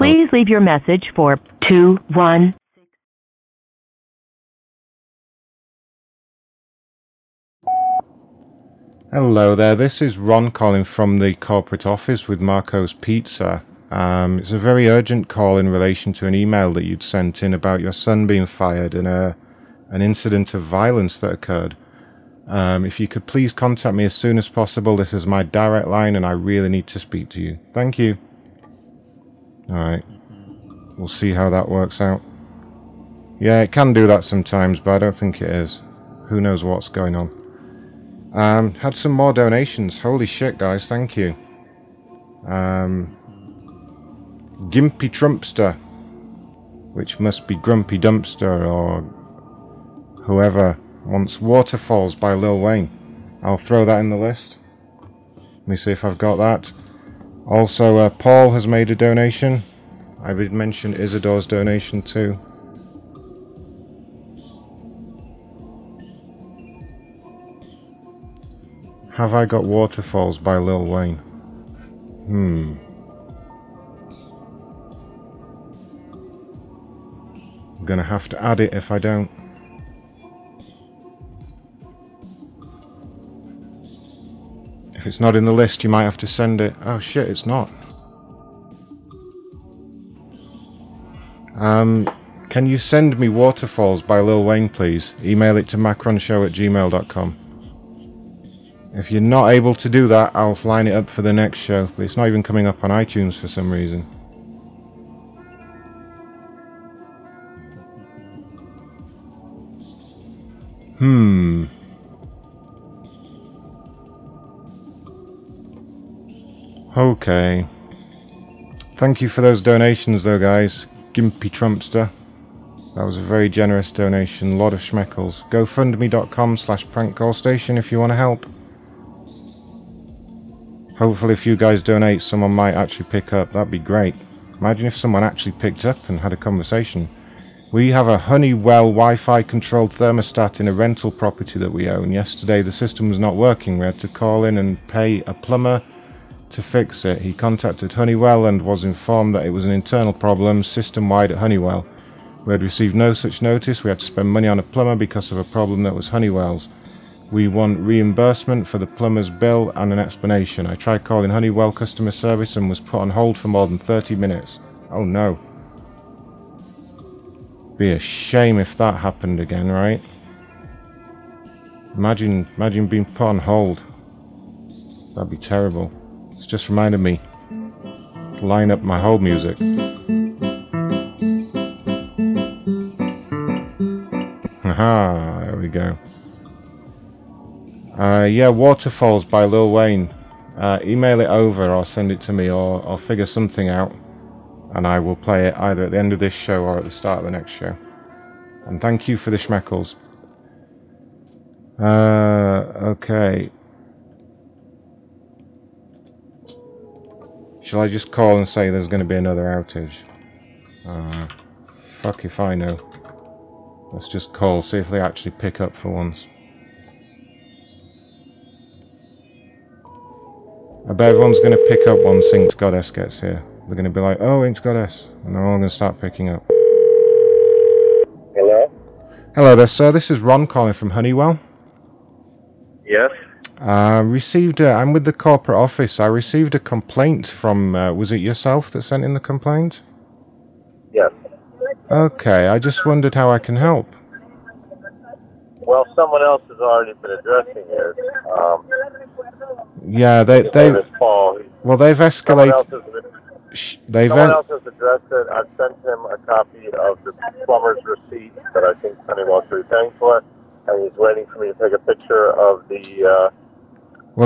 Please leave your message for 21. Hello there, this is Ron calling from the corporate office with Marco's Pizza. Um, it's a very urgent call in relation to an email that you'd sent in about your son being fired and a, an incident of violence that occurred. Um, if you could please contact me as soon as possible, this is my direct line and I really need to speak to you. Thank you. Alright, we'll see how that works out. Yeah, it can do that sometimes, but I don't think it is. Who knows what's going on. Um, had some more donations. Holy shit, guys, thank you. Um, Gimpy Trumpster, which must be Grumpy Dumpster or whoever wants Waterfalls by Lil Wayne. I'll throw that in the list. Let me see if I've got that. Also, uh, Paul has made a donation. I did mention Isidore's donation too. Have I got Waterfalls by Lil Wayne? Hmm. I'm gonna have to add it if I don't. If it's not in the list, you might have to send it. Oh shit, it's not. Um, can you send me Waterfalls by Lil Wayne, please? Email it to macronshow at gmail.com. If you're not able to do that, I'll line it up for the next show, but it's not even coming up on iTunes for some reason. Hmm. Okay. Thank you for those donations though, guys. Gimpy Trumpster. That was a very generous donation. Lot of schmeckles. GoFundMe.com slash prankcallstation if you want to help. Hopefully if you guys donate, someone might actually pick up. That'd be great. Imagine if someone actually picked up and had a conversation. We have a Honeywell Wi-Fi controlled thermostat in a rental property that we own. Yesterday the system was not working. We had to call in and pay a plumber to fix it. He contacted Honeywell and was informed that it was an internal problem system-wide at Honeywell. We had received no such notice. We had to spend money on a plumber because of a problem that was Honeywell's. We want reimbursement for the plumber's bill and an explanation. I tried calling Honeywell customer service and was put on hold for more than 30 minutes. Oh no. Be a shame if that happened again, right? Imagine, imagine being put on hold. That'd be terrible. Just reminded me to line up my whole music. Haha, there we go. Uh, yeah, Waterfalls by Lil Wayne. Uh, email it over or send it to me or, or figure something out and I will play it either at the end of this show or at the start of the next show. And thank you for the schmeckles. Uh, okay. Shall I just call and say there's going to be another outage? Uh, fuck if I know. Let's just call, see if they actually pick up for once. I bet everyone's going to pick up once InkedGoddess gets here. They're going to be like, oh, InkedGoddess. And they're all going to start picking up. Hello? Hello there, sir. This is Ron calling from Honeywell. Yes? Uh, received, i I'm with the corporate office. I received a complaint from, uh, was it yourself that sent in the complaint? Yes. Okay, I just wondered how I can help. Well, someone else has already been addressing it. Um, Yeah, they they. Paul. Well, they've escalated. else has been Shh, They've, Someone else has addressed it. I've sent him a copy of the plumber's receipt that I think Honeywell should be paying for, and he's waiting for me to take a picture of the uh,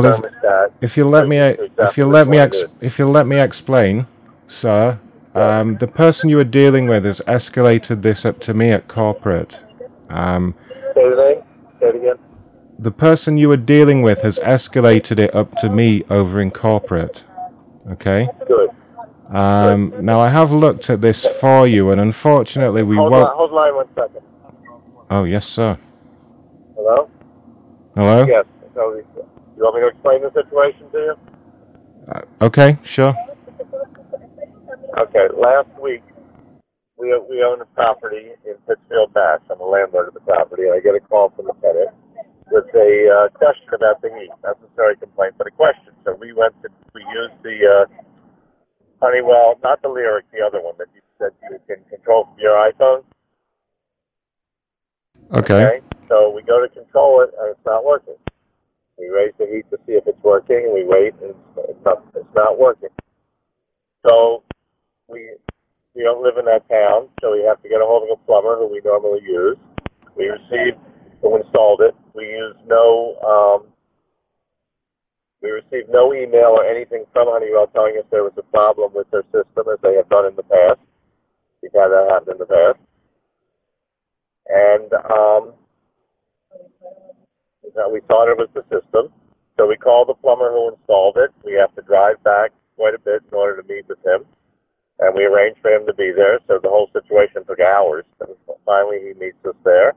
well, if, if you let me, if you let me, ex- if you let me explain, sir, um, the person you were dealing with has escalated this up to me at corporate. Um, Say the. Say it again. the person you were dealing with has escalated it up to me over in corporate. Okay. Good. Um, now I have looked at this for you, and unfortunately we hold, won't. on, hold line one second. Oh yes, sir. Hello? Hello. Yes. You want me to explain the situation to you? Okay, sure. Okay. Last week, we we own a property in Pittsfield, Mass. I'm a landlord of the property, and I get a call from the tenant with a uh, question about the heat. Not necessarily a complaint, but a question. So we went to, we used the uh, Honeywell, not the lyric, the other one that you said you can control from your iPhone. Okay. So we go to control it, and it's not working. We raise the heat to see if it's working, and we wait, and it's, not it's not working. So we we don't live in that town, so we have to get a hold of a plumber who we normally use. We received who installed it. We used no um, we received no email or anything from Honeywell telling us there was a problem with their system, as they have done in the past. We've had that happen in the past. And um, that we thought it was the system. So we called the plumber who installed it. We have to drive back quite a bit in order to meet with him. And we arranged for him to be there. So the whole situation took hours. And finally, he meets us there.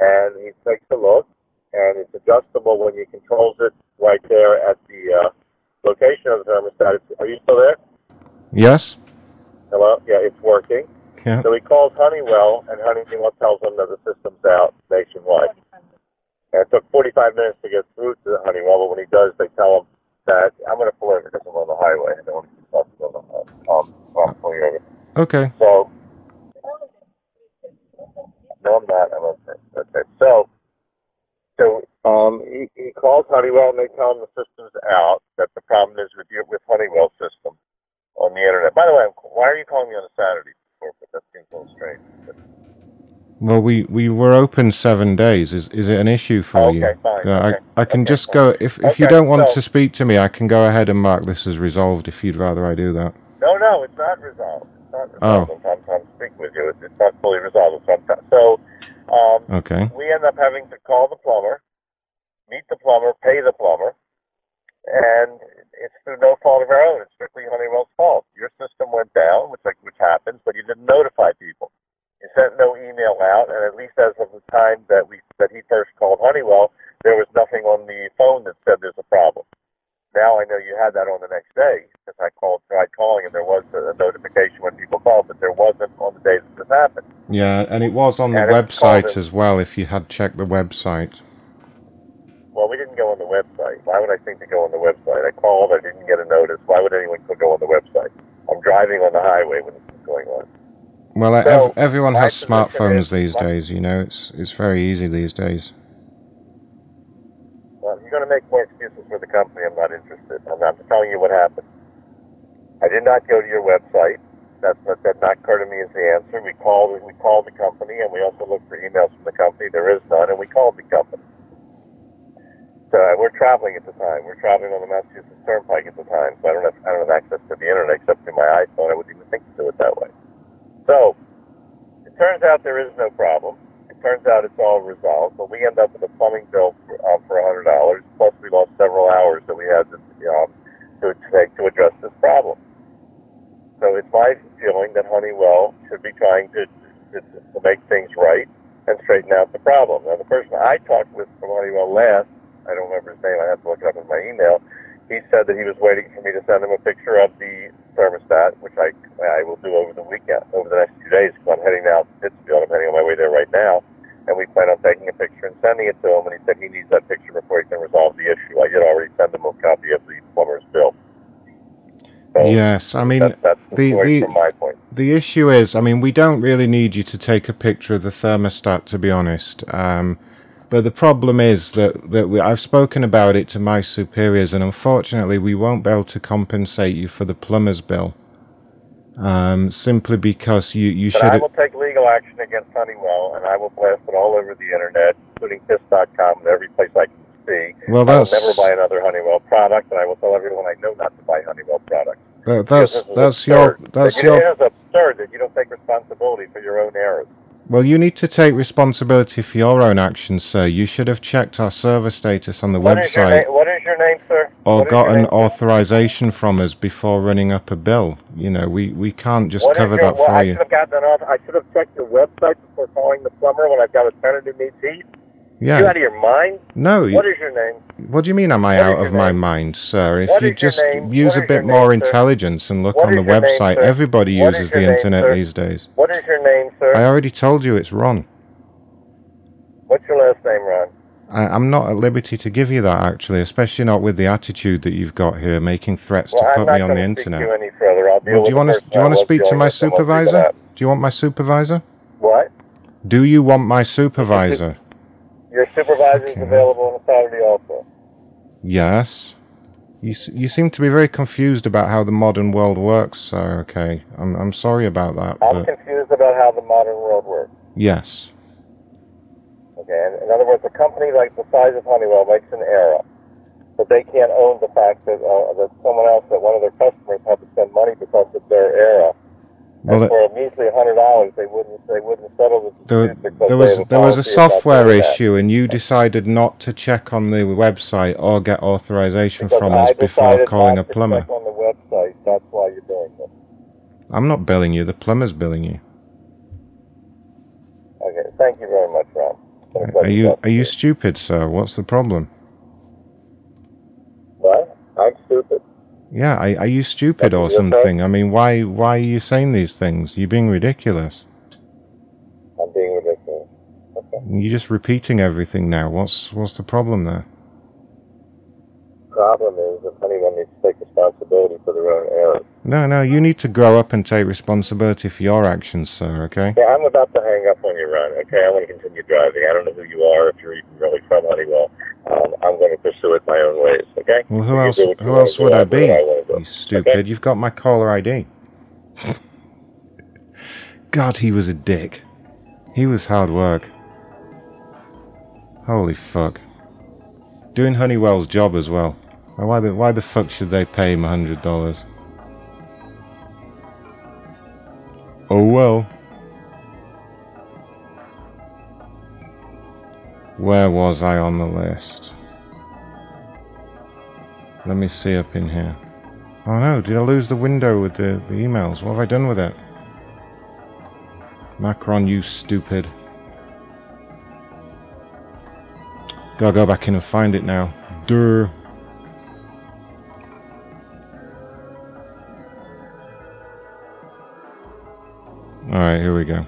And he takes a look. And it's adjustable when he controls it right there at the uh, location of the thermostat. It's- Are you still there? Yes. Hello? Yeah, it's working. Yeah. So he calls Honeywell, and Honeywell tells him that the system's out nationwide. And it took 45 minutes to get through to Honeywell, but when he does, they tell him that I'm going to pull over because I'm on the highway. I don't want to be on the um, I'm pulling over. Okay. So, no, I'm not. I'm okay. Okay. So, so um, he, he calls Honeywell, and they tell him the system's out. That the problem is with your with Honeywell system on the internet. By the way, why are you calling me on a Saturday? Before? But that seems a little strange. Well, we, we were open seven days. Is is it an issue for you? Okay, fine, Yeah, okay, I I can just go if if you don't want so- to speak to me, I can go ahead and mark this as resolved. If you'd rather I do that. No, no, it's not resolved. It's not Oh. I'm, I'm speaking with you. It's, it's not fully resolved. So um, Okay. we end up having to call the plumber, meet the plumber, pay the plumber, and it's through no fault of our own. It's strictly Honeywell's fault. Your system went down, which like which happens, but you didn't notify people. You sent no email out, and at least as of the time that we that he first called Honeywell, there was nothing on the phone that said there's a problem. Now I know you had that on the next day because I called, tried calling, and there was a notification when people called, but there wasn't on the day that this happened. Yeah, and it was on the And website as well. If you had checked the website. Well, we didn't go on the website. Why would I think to go on the website? I called. I didn't get a notice. Why would anyone go on the website? I'm driving on the highway when this is going on. Well, So, ev- everyone has smartphones these days. You know, it's it's very easy these days. Well, you're going to make more excuses for the company. I'm not interested. I'm not telling you what happened. I did not go to your website. That's that did not occur to me as the answer. We called. We called the company, and we also looked for emails from the company. There is none, and we called the company. So uh, we're traveling at the time. We're traveling on the Massachusetts Turnpike at the time. So I don't have I don't have access to the internet except through my iPhone. I wouldn't even think to do it that way. So it turns out there is no problem. It turns out it's all resolved, but we end up with a plumbing bill for, um, for $100. Plus, we lost several hours that we had to, um, to take to address this problem. So it's my feeling that Honeywell should be trying to, to, to make things right and straighten out the problem. Now, the person I talked with from Honeywell last, I don't remember his name, I have to look it up in my email, he said that he was waiting for me to send him a picture of the thermostat, which I I will do over the weekend, over the next few days, because I'm heading now to Pittsfield. I'm heading on my way there right now, and we plan on taking a picture and sending it to him. And he said he needs that picture before he can resolve the issue. I did already send him a copy of the plumber's bill. yes, I mean That's, that's the, the the from my point. the issue is, I mean, we don't really need you to take a picture of the thermostat, to be honest. Um, but the problem is that that we, I've spoken about it to my superiors, and unfortunately, we won't be able to compensate you for the plumber's bill. Um, simply because you you should. I will take legal action against Honeywell, and I will blast it all over the internet, including Kiss.com and every place I can see. Well, I will that's- never buy another Honeywell product, and I will tell everyone I know not to buy Honeywell products. That, that's that's your that's it, your. It is absurd that you don't take responsibility for your own errors. Well, you need to take responsibility for your own actions, sir. You should have checked our server status on the What is website name? What is your name, sir? or What is got an name, sir? authorization from us before running up a bill. You know, we, we can't just What is cover your- that well, for I you. should have gotten an auth- I should have checked your website before calling the plumber when I've got a tenant who needs heat. Yeah. You out of your mind? No, you- What is your name? What do you mean, am I What out of my mind, sir? If What you just use a bit more name, sir? intelligence and look on the your name, website, everybody uses the name, internet sir? these days. What is your name, sir? I already told you it's Ron. What's your last name, Ron? I, I'm not at liberty to give you that actually, especially not with the attitude that you've got here, making threats Well, to put me on the gonna speak to internet. you any further. I'll Well, do you want to do you want to person I was speak to my with, and we'll see supervisor? Do you want my supervisor? What? Do you want my supervisor? Your supervisor is available on Saturday also. Yes. You you seem to be very confused about how the modern world works, sir. Okay, I'm I'm sorry about that, I'm confused about how the modern world works. yes. Okay, in other words, a company like the size of Honeywell makes an error, but they can't own the fact that uh, that someone else, that one of their customers, had to spend money because of their error. Well, and for a measly hundred dollars, they wouldn't they wouldn't settle the There, dispute because there was a there was a software issue, and you decided not to check on the website or get authorization Because from I us before calling a plumber. on the website. That's why you're doing this. I'm not billing you. The plumber's billing you. Okay, thank you very much, Ron. Are you are you stupid, sir? What's the problem? What? I'm stupid. Yeah, are, are you stupid or okay. something? I mean, why why are you saying these things? You're being ridiculous. I'm being ridiculous. You're just repeating everything now. What's what's the problem there? Problem is that anyone needs to take responsibility for their own errors. No, no, you need to grow up and take responsibility for your actions, sir. Okay? Yeah, I'm about to hang up on you, Ron. Okay, I want to continue driving. I don't know who you are, if you're even really from Honeywell. Um, I'm going to pursue it my own ways. Okay. Well, who else? do what you Who else would I be? I. You stupid! You've got my caller ID. God, he was a dick. He was hard work. Holy fuck. Doing Honeywell's job as well. Why the why the fuck should they pay him a hundred dollars? Oh well. Where was I on the list? Let me see up in here. Oh no, did I lose the window with the, the emails? What have I done with it? Macron, you stupid. Gotta go back in and find it now. Durr. Alright, here we go.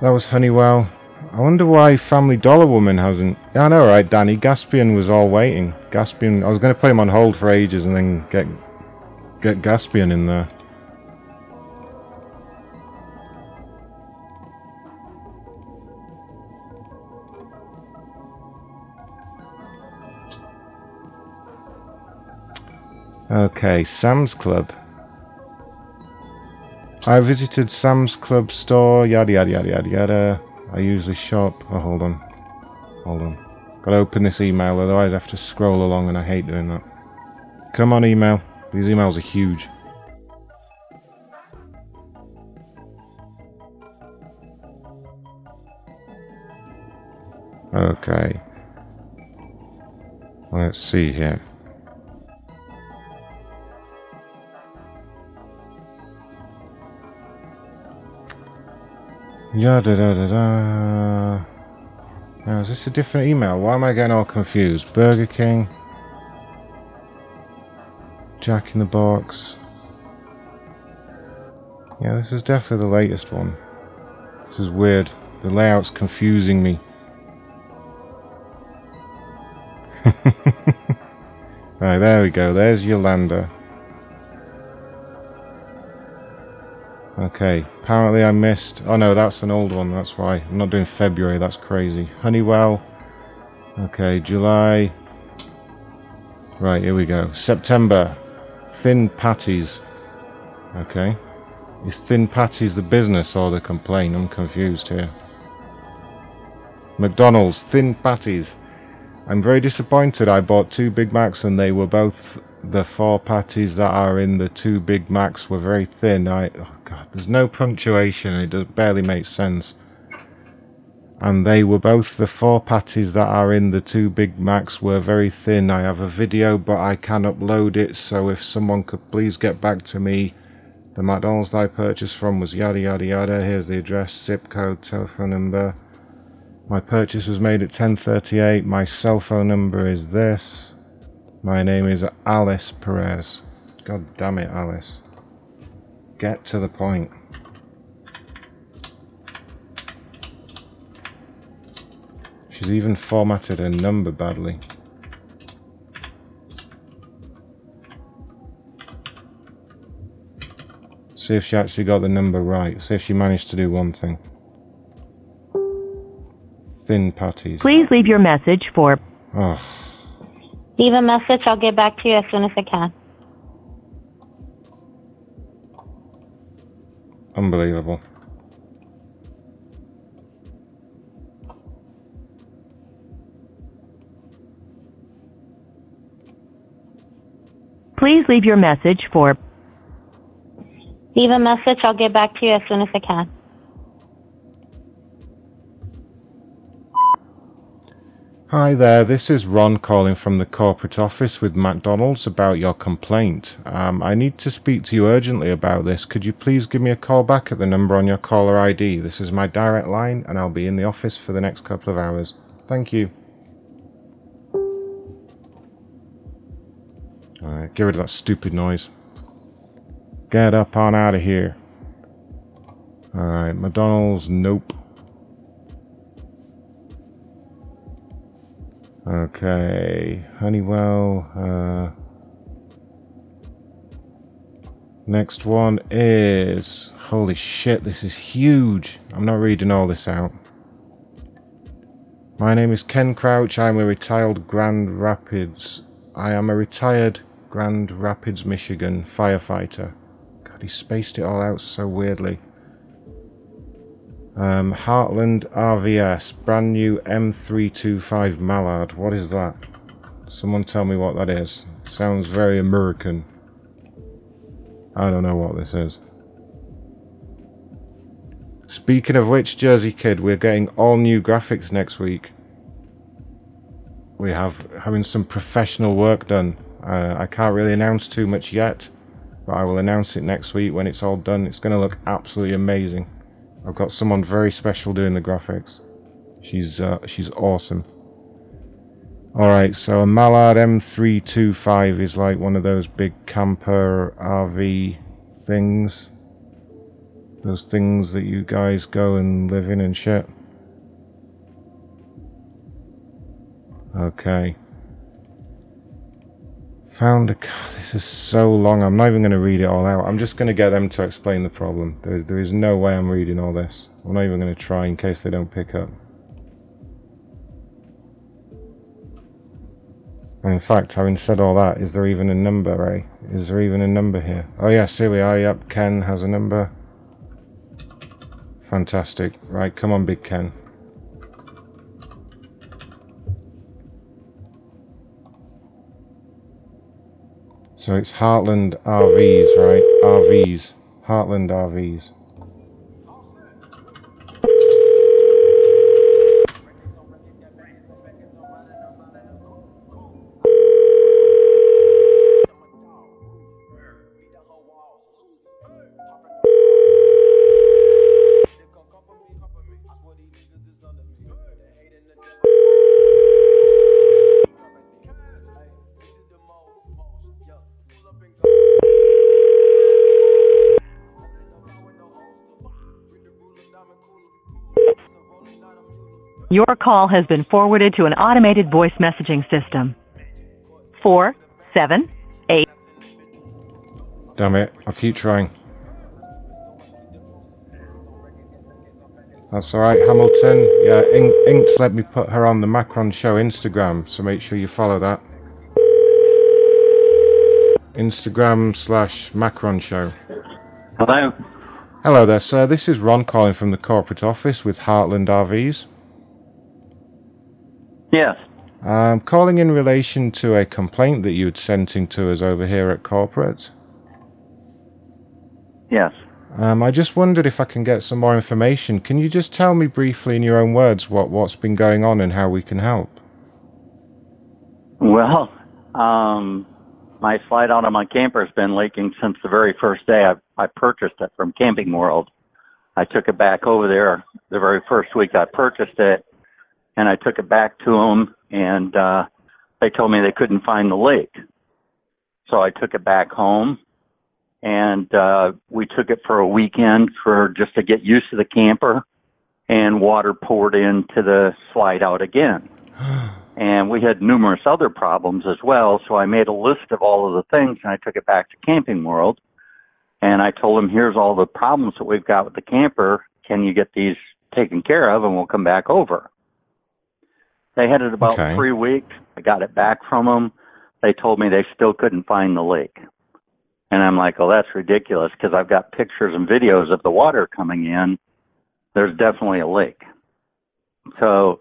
That was Honeywell. I wonder why Family Dollar Woman hasn't. Yeah, I know, right, Danny? Gaspian was all waiting. Gaspian. I was going to put him on hold for ages and then get get Gaspian in there. Okay, Sam's Club. I visited Sam's Club store, yada yada yada yada yada. I usually shop. Oh, hold on. Hold on. Gotta open this email, otherwise I have to scroll along and I hate doing that. Come on, email. These emails are huge. Okay. Let's see here. Yeah, da da da da. Now, is this a different email? Why am I getting all confused? Burger King. Jack in the Box. Yeah, this is definitely the latest one. This is weird. The layout's confusing me. right, there we go. There's Yolanda. Okay, apparently I missed. Oh no, that's an old one, that's why. I'm not doing February, that's crazy. Honeywell. Okay, July. Right, here we go. September. Thin patties. Okay. Is thin patties the business or the complaint? I'm confused here. McDonald's, thin patties. I'm very disappointed. I bought two Big Macs and they were both the four patties that are in the two Big Macs were very thin. I oh god, there's no punctuation. It does, barely makes sense. And they were both the four patties that are in the two Big Macs were very thin. I have a video, but I can upload it. So if someone could please get back to me. The McDonald's I purchased from was yada yada yada. Here's the address, zip code, telephone number. My purchase was made at 10:38. My cell phone number is this. My name is Alice Perez. God damn it, Alice. Get to the point. She's even formatted her number badly. See if she actually got the number right. See if she managed to do one thing. Thin patties. Please leave your message for Oh, Leave a message. I'll get back to you as soon as I can. unbelievable. please leave your message for Leave a message. I'll get back to you as soon as I can. Hi there, this is Ron calling from the corporate office with McDonald's about your complaint. Um, I need to speak to you urgently about this. Could you please give me a call back at the number on your caller ID? This is my direct line and I'll be in the office for the next couple of hours. Thank you. Alright, get rid of that stupid noise. Get up on out of here. Alright, McDonald's, nope. Okay, Honeywell. Uh, next one is. Holy shit, this is huge. I'm not reading all this out. My name is Ken Crouch. I'm a retired Grand Rapids. I am a retired Grand Rapids, Michigan firefighter. God, he spaced it all out so weirdly. Um, Heartland RVS, brand new M325 Mallard. What is that? Someone tell me what that is. Sounds very American. I don't know what this is. Speaking of which, Jersey Kid, we're getting all new graphics next week. We have having some professional work done. Uh, I can't really announce too much yet, but I will announce it next week when it's all done. It's going to look absolutely amazing. I've got someone very special doing the graphics. She's uh, she's awesome. Alright, so a Mallard M325 is like one of those big camper RV things. Those things that you guys go and live in and shit. Okay. Found a God, this is so long. I'm not even going to read it all out. I'm just going to get them to explain the problem. There, there is no way I'm reading all this. I'm not even going to try in case they don't pick up. And in fact, having said all that, is there even a number, Ray? Is there even a number here? Oh yes, here we are. Yep, Ken has a number. Fantastic. Right, come on, Big Ken. So it's Heartland RVs, right? RVs. Heartland RVs. Your call has been forwarded to an automated voice messaging system. Four, seven, eight. Damn it, I'll keep trying. That's alright, Hamilton. Yeah, In- Inked let me put her on the Macron Show Instagram, so make sure you follow that. Instagram slash Macron Show. Hello. Hello there, sir. This is Ron calling from the corporate office with Heartland RVs. Yes. I'm calling in relation to a complaint that you'd sent in to us over here at corporate. Yes. Um, I just wondered if I can get some more information. Can you just tell me briefly in your own words what, what's been going on and how we can help? Well, um, my slide out of my camper has been leaking since the very first day I, I purchased it from Camping World. I took it back over there the very first week I purchased it, and I took it back to them, and uh, they told me they couldn't find the leak. So I took it back home, and uh, we took it for a weekend for just to get used to the camper. and water poured into the slide out again. And we had numerous other problems as well. So I made a list of all of the things and I took it back to Camping World. And I told them, here's all the problems that we've got with the camper. Can you get these taken care of and we'll come back over? They had it about Okay. three weeks. I got it back from them. They told me they still couldn't find the leak. And I'm like, oh, that's ridiculous because I've got pictures and videos of the water coming in. There's definitely a leak. So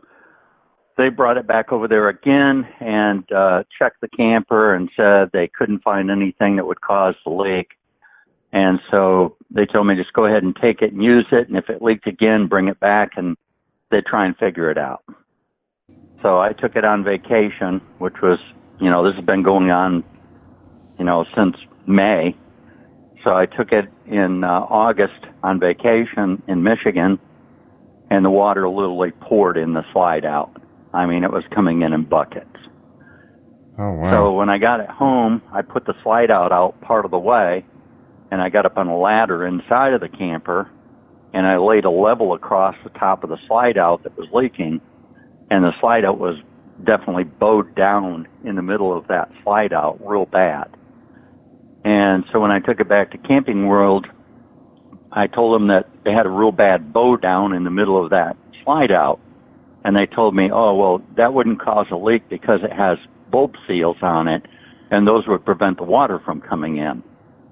they brought it back over there again and uh, checked the camper and said they couldn't find anything that would cause the leak. And so they told me just go ahead and take it and use it. And if it leaked again, bring it back and they try and figure it out. So I took it on vacation, which was, you know, this has been going on, you know, since May. So I took it in uh, August on vacation in Michigan, and the water literally poured in the slide out. I mean, it was coming in in buckets. Oh wow. So when I got it home, I put the slide out out part of the way, and I got up on a ladder inside of the camper, and I laid a level across the top of the slide out that was leaking, and the slide out was definitely bowed down in the middle of that slide out real bad. And so when I took it back to Camping World, I told them that they had a real bad bow down in the middle of that slide out. And they told me, oh, well, that wouldn't cause a leak because it has bulb seals on it, and those would prevent the water from coming in.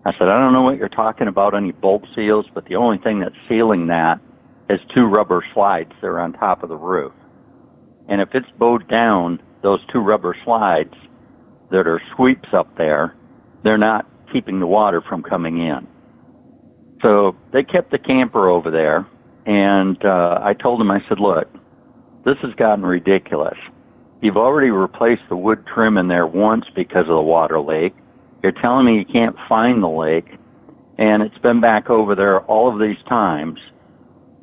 I said, I don't know what you're talking about, any bulb seals, but the only thing that's sealing that is two rubber slides that are on top of the roof. And if it's bowed down, those two rubber slides that are sweeps up there, they're not keeping the water from coming in. So they kept the camper over there, and uh, I told them, I said, look, this has gotten ridiculous. You've already replaced the wood trim in there once because of the water leak. You're telling me you can't find the lake, and it's been back over there all of these times.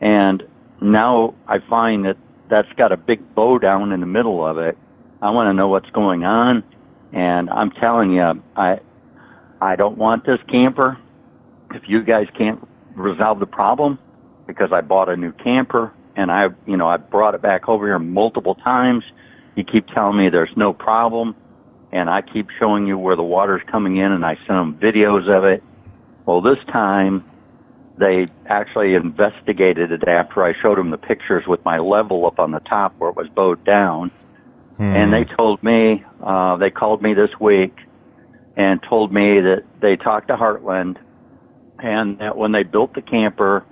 And now I find that that's got a big bow down in the middle of it. I want to know what's going on, and I'm telling you, I I don't want this camper. If you guys can't resolve the problem, because I bought a new camper and I, you know, I brought it back over here multiple times. You keep telling me there's no problem, and I keep showing you where the water's coming in, and I send them videos of it. Well, this time they actually investigated it after I showed them the pictures with my level up on the top where it was bowed down. And they told me, uh, they called me this week and told me that they talked to Heartland and that when they built the camper,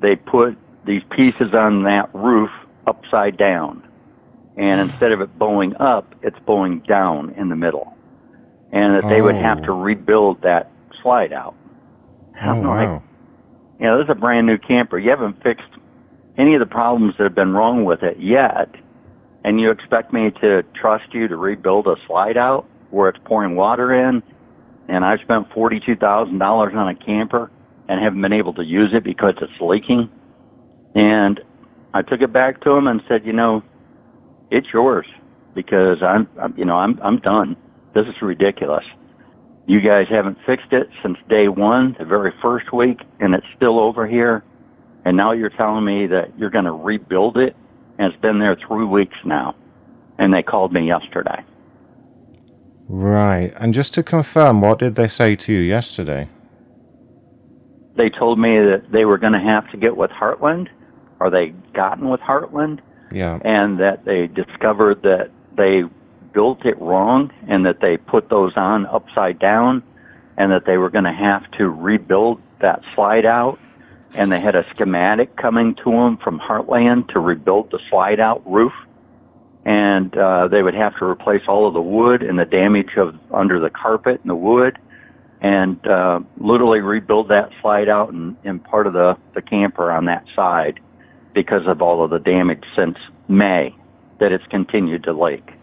they put these pieces on that roof upside down. And instead of it bowing up, it's bowing down in the middle. And that they would have to rebuild that slide out. Oh I'm like, wow. You know, this is a brand new camper. You haven't fixed any of the problems that have been wrong with it yet. And you expect me to trust you to rebuild a slide out where it's pouring water in? And I've spent $42,000 on a camper and haven't been able to use it because it's leaking. And I took it back to him and said, you know, it's yours because I'm, I'm you know, I'm, I'm done. This is ridiculous. You guys haven't fixed it since day one, the very first week, and it's still over here. And now you're telling me that you're going to rebuild it, and it's been there three weeks now. And they called me yesterday. Right. And just to confirm, what did they say to you yesterday? They told me that they were going to have to get with Heartland, or they gotten with Heartland, Yeah. and that they discovered that they built it wrong and that they put those on upside down and that they were going to have to rebuild that slide out and they had a schematic coming to them from Heartland to rebuild the slide out roof and uh, they would have to replace all of the wood and the damage of under the carpet and the wood and uh, literally rebuild that slide out and, and part of the, the camper on that side because of all of the damage since May that it's continued to leak.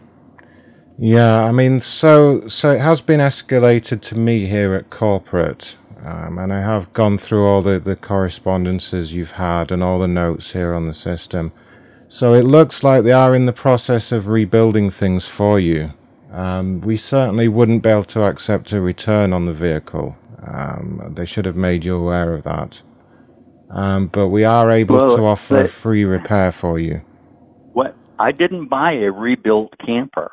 Yeah, I mean, so so it has been escalated to me here at corporate, um, and I have gone through all the, the correspondences you've had and all the notes here on the system. So it looks like they are in the process of rebuilding things for you. Um, we certainly wouldn't be able to accept a return on the vehicle. Um, they should have made you aware of that. Um, but we are able Well, to offer a free repair for you. What? I didn't buy a rebuilt camper.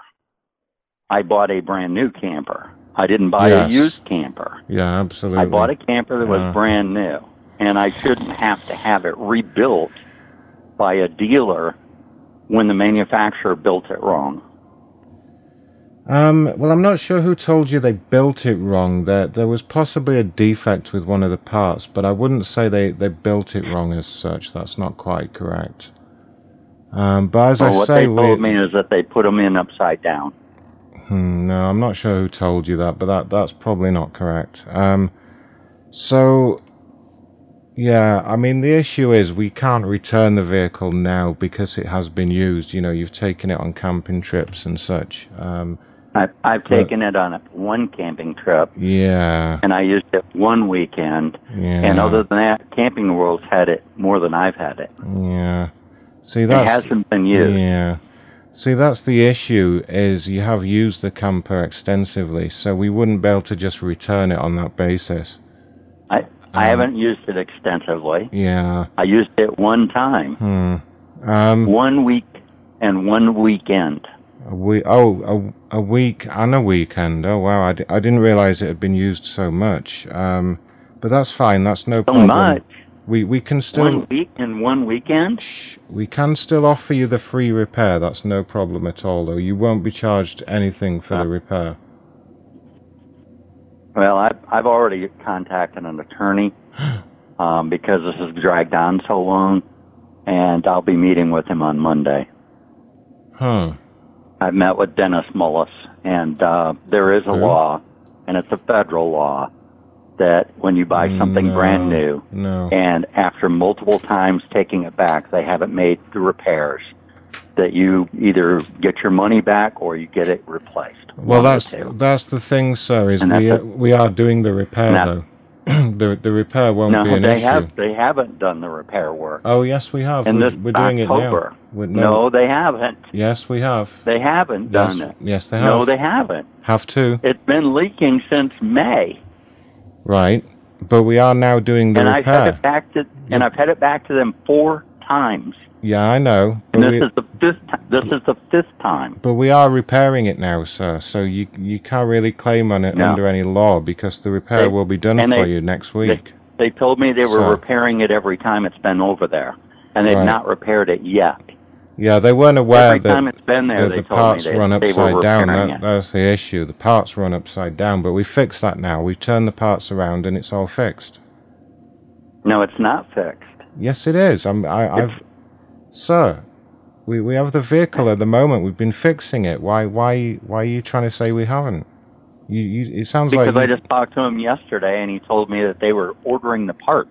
I bought a brand new camper. I didn't buy Yes. a used camper. Yeah, absolutely. I bought a camper that was brand new, and I shouldn't have to have it rebuilt by a dealer when the manufacturer built it wrong. Um, well, I'm not sure who told you they built it wrong. There, there was possibly a defect with one of the parts, but I wouldn't say they, they built it wrong as such. That's not quite correct. Um, but as well, I what say, they we, me is that they put them in upside down. Hmm, no, I'm not sure who told you that, but that that's probably not correct. Um, so, yeah, I mean the issue is we can't return the vehicle now because it has been used. You know, you've taken it on camping trips and such. Um, I, I've But- taken it on a, one camping trip, yeah, and I used it one weekend. yeah, And other than that, Camping World's had it more than I've had it. yeah. See, that It hasn't been used. Yeah. See, that's the issue. Is you have used the camper extensively, so we wouldn't be able to just return it on that basis. I I Um, haven't used it extensively. Yeah. I used it one time, Hmm. Um. one week and one weekend. A week. Oh, a, a week and a weekend. Oh wow! I, I didn't realize it had been used so much. Um, but that's fine. That's no So problem. much. We we can still One week and one weekend. we can still offer you the free repair. That's no problem at all. Though you won't be charged anything for the repair. Well, I've I've already contacted an attorney um, because this has dragged on so long, and I'll be meeting with him on Monday. Huh. I've met with Dennis Mullis, and uh, there is a law, and it's a federal law, that when you buy something No, brand new, No. and after multiple times taking it back, they haven't made the repairs, that you either get your money back or you get it replaced. Well, One of the that's that's the thing, sir. Is we are, we are doing the repair Now- though. the the repair won't no, be an they issue. have they haven't done the repair work. Oh yes, we have. And we're, this we're doing October. it now. We're- no. they haven't. Yes, we have. They haven't Yes, done it. yes, they have. No, they haven't. Have to. It's been leaking since May, Right. But we are now doing the and I've had it back to and I've had it back to them four times. Yeah, I know. And this we, is the fifth. This is the fifth time. but we are repairing it now, sir. So you you can't really claim on it No. under any law because the repair They- will be done for they- you next They, week. they told me they were So- repairing it every time it's been over there, and they've Right. not repaired it yet. Yeah, they weren't aware every that time it's been there, the, they the told me parts they- run they upside down. That, that's the issue. The parts run upside down, but we fixed that now. We've turned the parts around and it's all fixed. No, it's not fixed. Yes, it is. I'm, I, I've, sir, we, we have the vehicle at the moment. We've been fixing it. Why why why are you trying to say we haven't? You, you it sounds Because like I just talked to him yesterday, and he told me that they were ordering the parts.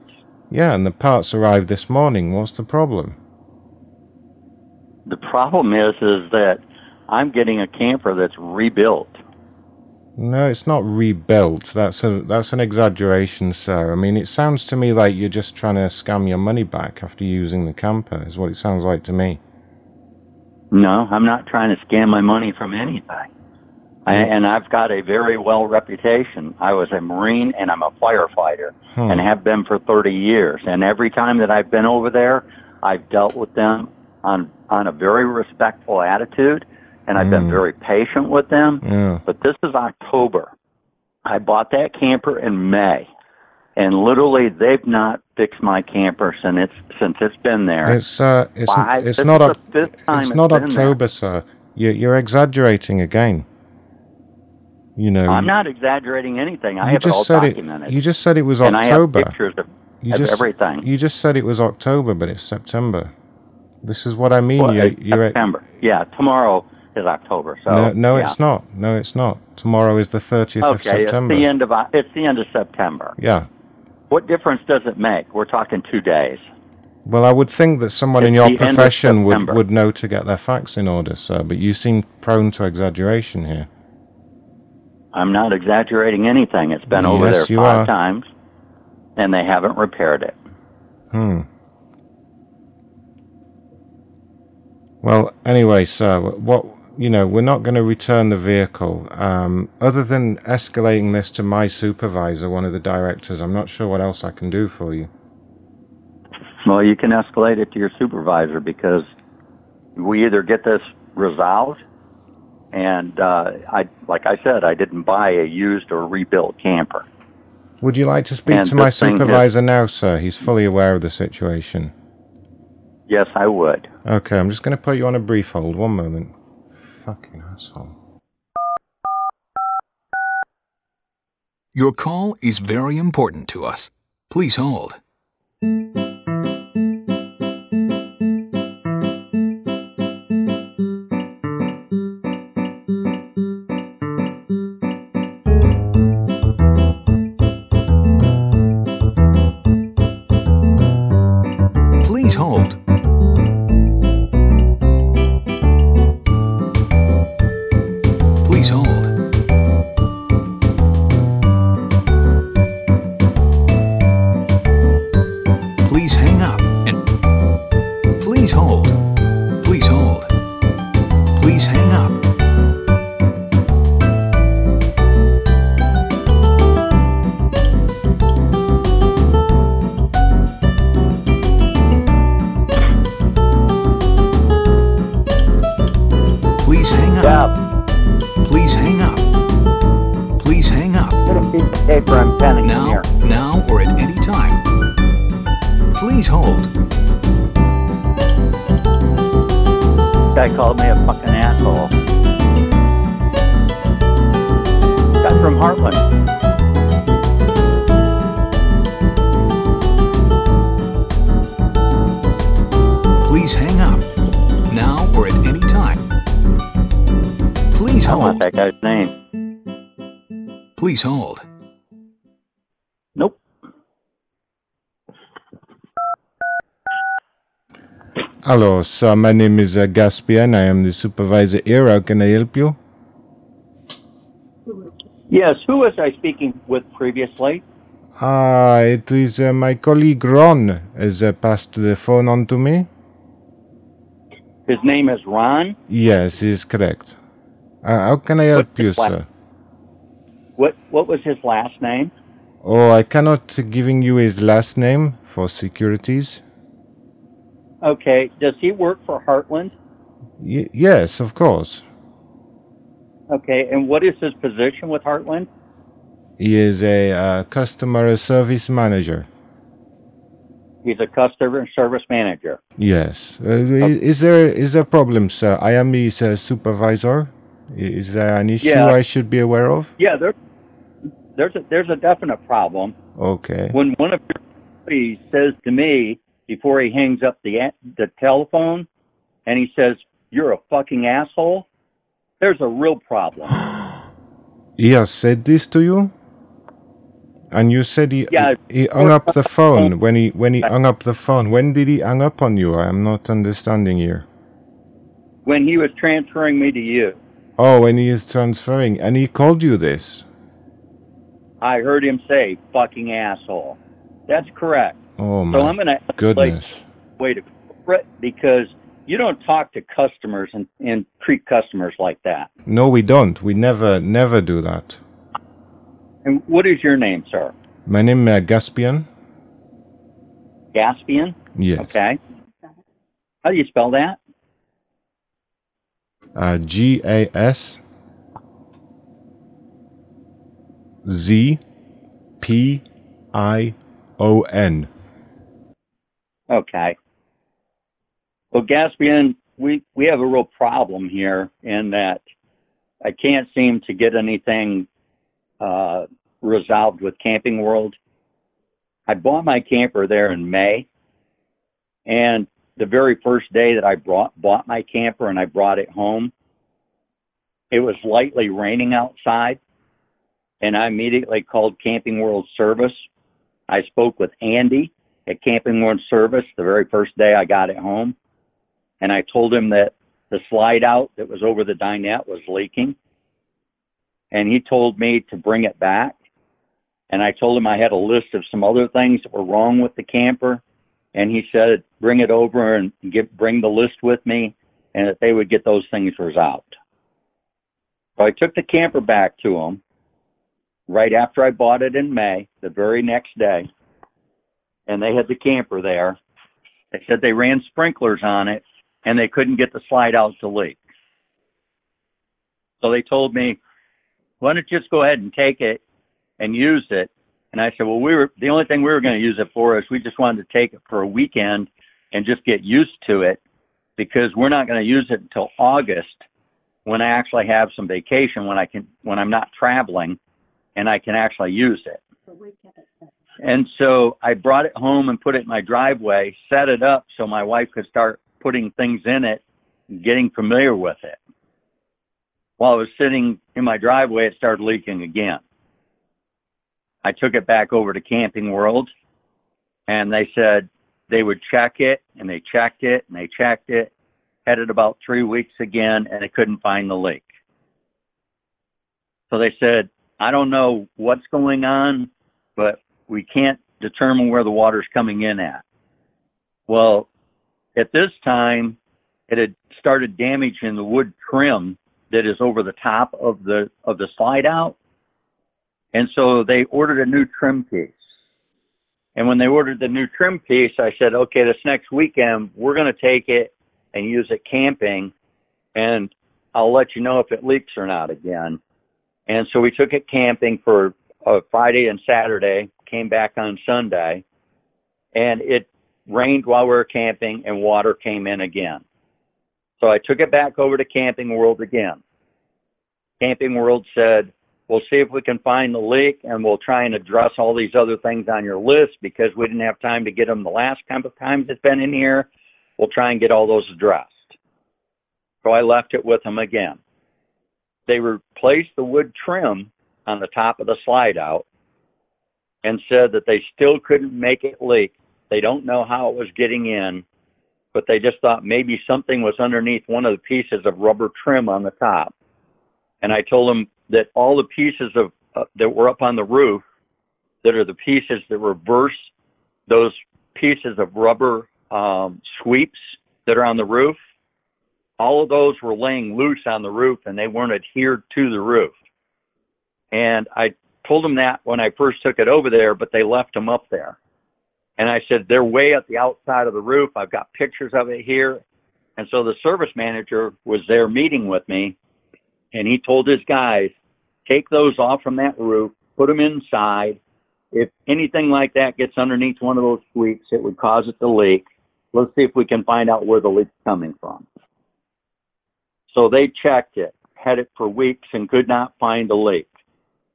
yeah, and the parts arrived this morning. What's the problem? The problem is, is that I'm getting a camper that's rebuilt. No, it's not rebuilt. That's a that's an exaggeration, sir. I mean, it sounds to me like you're just trying to scam your money back after using the camper. Is what it sounds like to me. No, I'm not trying to scam my money from anything. I, and I've got a very well reputation. I was a Marine and I'm a firefighter Hmm. and have been for 30 years. And every time that I've been over there, I've dealt with them on on a very respectful attitude and I've been Hmm. very patient with them. Yeah. But this is October. I bought that camper in May. And literally they've not fixed my camper since it's since it's been there. It's uh, it's Five- it's not is Oc- the fifth time it's it's not been there. October, sir. You you're exaggerating again. You know. I'm not exaggerating anything. I have it all said documented. it. You just said it was and October. I have pictures of, you of just everything. You just said it was October, but it's September. This is what I mean. Well, you're, you're September. Yeah, tomorrow is October. So no, no, yeah. it's not. No, it's not. Tomorrow is the 30th of Okay, September. it's the end of it's the end of September. Yeah. What difference does it make? We're talking two days. Well, I would think that someone in your of profession would, would know to get their facts in order, sir. But you seem prone to exaggeration here. I'm not exaggerating anything. It's been over there five are. times, and they haven't repaired it. Hmm. Well, anyway, sir, what you know, we're not going to return the vehicle. Um, other than escalating this to my supervisor, one of the directors, I'm not sure what else I can do for you. Well, you can escalate it to your supervisor because we either get this resolved, and uh, I, like I said, I didn't buy a used or rebuilt camper. Would you like to speak And to my supervisor now, sir? He's fully aware of the situation. Yes, I would. Okay, I'm just going to put you on a brief hold. One moment. Fucking asshole. Your call is very important to us. Please hold. Pen now, here. now or at any time. Please hold. Guy called me a fucking asshole. Guy from Heartland. Please hang up. Now or at any time. Please hold. I want that guy's name. Please hold. Hello, sir. My name is uh, Gaspian. I am the supervisor here. How can I help you? Yes, who was I speaking with previously? Ah, it is uh, my colleague Ron has uh, passed the phone on to me. His name is Ron. Yes, he is correct. Uh, how can I help you, his la- sir? What what was his last name? Oh, I cannot giving you his last name for securities. Okay, does he work for Heartland? Y- yes, of course. Okay, and what is his position with Heartland? He is a uh, customer service manager. He's a customer service manager. Yes. Uh, i- Is there is there a problem, sir? I am his uh, supervisor. Is there an issue Yeah. I should be aware of? Yeah, there, there's a there's a definite problem. Okay. When one of your employees says to me before he hangs up the the telephone, and he says, "You're a fucking asshole," there's a real problem. He has said this to you? And you said he Yeah, he hung up the phone when he when he hung up the phone. When did he hang up on you? I am not understanding here. when he was transferring me to you, Oh, when he is transferring and he called you this. I heard him say "fucking asshole." That's correct. Oh so my I'm gonna goodness. way to because you don't talk to customers and, and treat customers like that. No, we don't. We never never do that. And what is your name, sir? My name is Gaspian. Gaspian? Yes. Okay. How do you spell that? Uh, G A S Z P I O N. Okay. Well, Gaspian, we, we have a real problem here in that I can't seem to get anything uh, resolved with Camping World. I bought my camper there in May, and the very first day that I brought bought my camper and I brought it home, it was lightly raining outside, and I immediately called Camping World Service. I spoke with Andy at Camping World Service the very first day I got it home, and I told him that the slide out that was over the dinette was leaking, and he told me to bring it back. And I told him I had a list of some other things that were wrong with the camper, and he said bring it over and get bring the list with me, and that they would get those things resolved. So I took the camper back to him right after I bought it in May, the very next day, and they had the camper there. They said they ran sprinklers on it and they couldn't get the slide out to leak. So they told me, why don't you just go ahead and take it and use it? And I said, well, we were, the only thing we were going to use it for is we just wanted to take it for a weekend and just get used to it because we're not going to use it until August when I actually have some vacation, when I can, when I'm not traveling and I can actually use it. And so I brought it home and put it in my driveway, set it up so my wife could start putting things in it, getting familiar with it. While I was sitting in my driveway, it started leaking again. I took it back over to Camping World and they said they would check it and they checked it and they checked it. Had it about three weeks again and they couldn't find the leak. So they said, I don't know what's going on, but we can't determine where the water's coming in at. Well, at this time, it had started damaging the wood trim that is over the top of the of the slide out. And so they ordered a new trim piece. And when they ordered the new trim piece, I said, okay, this next weekend, we're going to take it and use it camping, and I'll let you know if it leaks or not again. And so we took it camping for uh, Friday and Saturday, came back on Sunday, and it rained while we were camping and water came in again. So I took it back over to Camping World again. Camping World said, we'll see if we can find the leak and we'll try and address all these other things on your list because we didn't have time to get them the last couple of times it's been in here. We'll try and get all those addressed. So I left it with them again. They replaced the wood trim on the top of the slide out and said that they still couldn't make it leak. They don't know how it was getting in, but they just thought maybe something was underneath one of the pieces of rubber trim on the top. And I told them that all the pieces of uh, that were up on the roof that are the pieces that reverse those pieces of rubber um, sweeps that are on the roof, all of those were laying loose on the roof and they weren't adhered to the roof. And I told them that when I first took it over there, but they left them up there. And I said, they're way at the outside of the roof. I've got pictures of it here. And so the service manager was there meeting with me and he told his guys, take those off from that roof, put them inside. If anything like that gets underneath one of those sweeps, it would cause it to leak. Let's see if we can find out where the leak's coming from. So they checked it, had it for weeks and could not find a leak.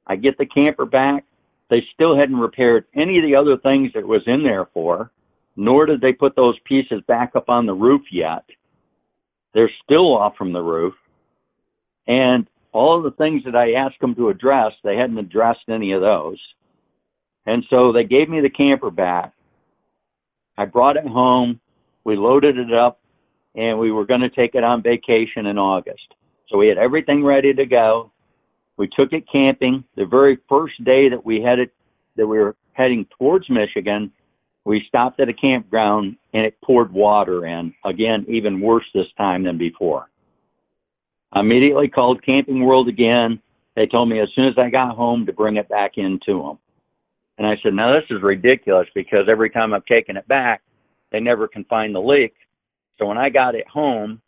I get the camper back. They still hadn't repaired any of the other things that was in there for, nor did they put those pieces back up on the roof yet. They're still off from the roof. And all of the things that I asked them to address, they hadn't addressed any of those. And so they gave me the camper back. I brought it home. We loaded it up and we were going to take it on vacation in August. So we had everything ready to go. We took it camping. The very first day that we headed, that we were heading towards Michigan, we stopped at a campground and it poured water in. Again, even worse this time than before. I immediately called Camping World again. They told me as soon as I got home to bring it back into them. And I said, now this is ridiculous because every time I've taken it back, they never can find the leak. So when I got it home,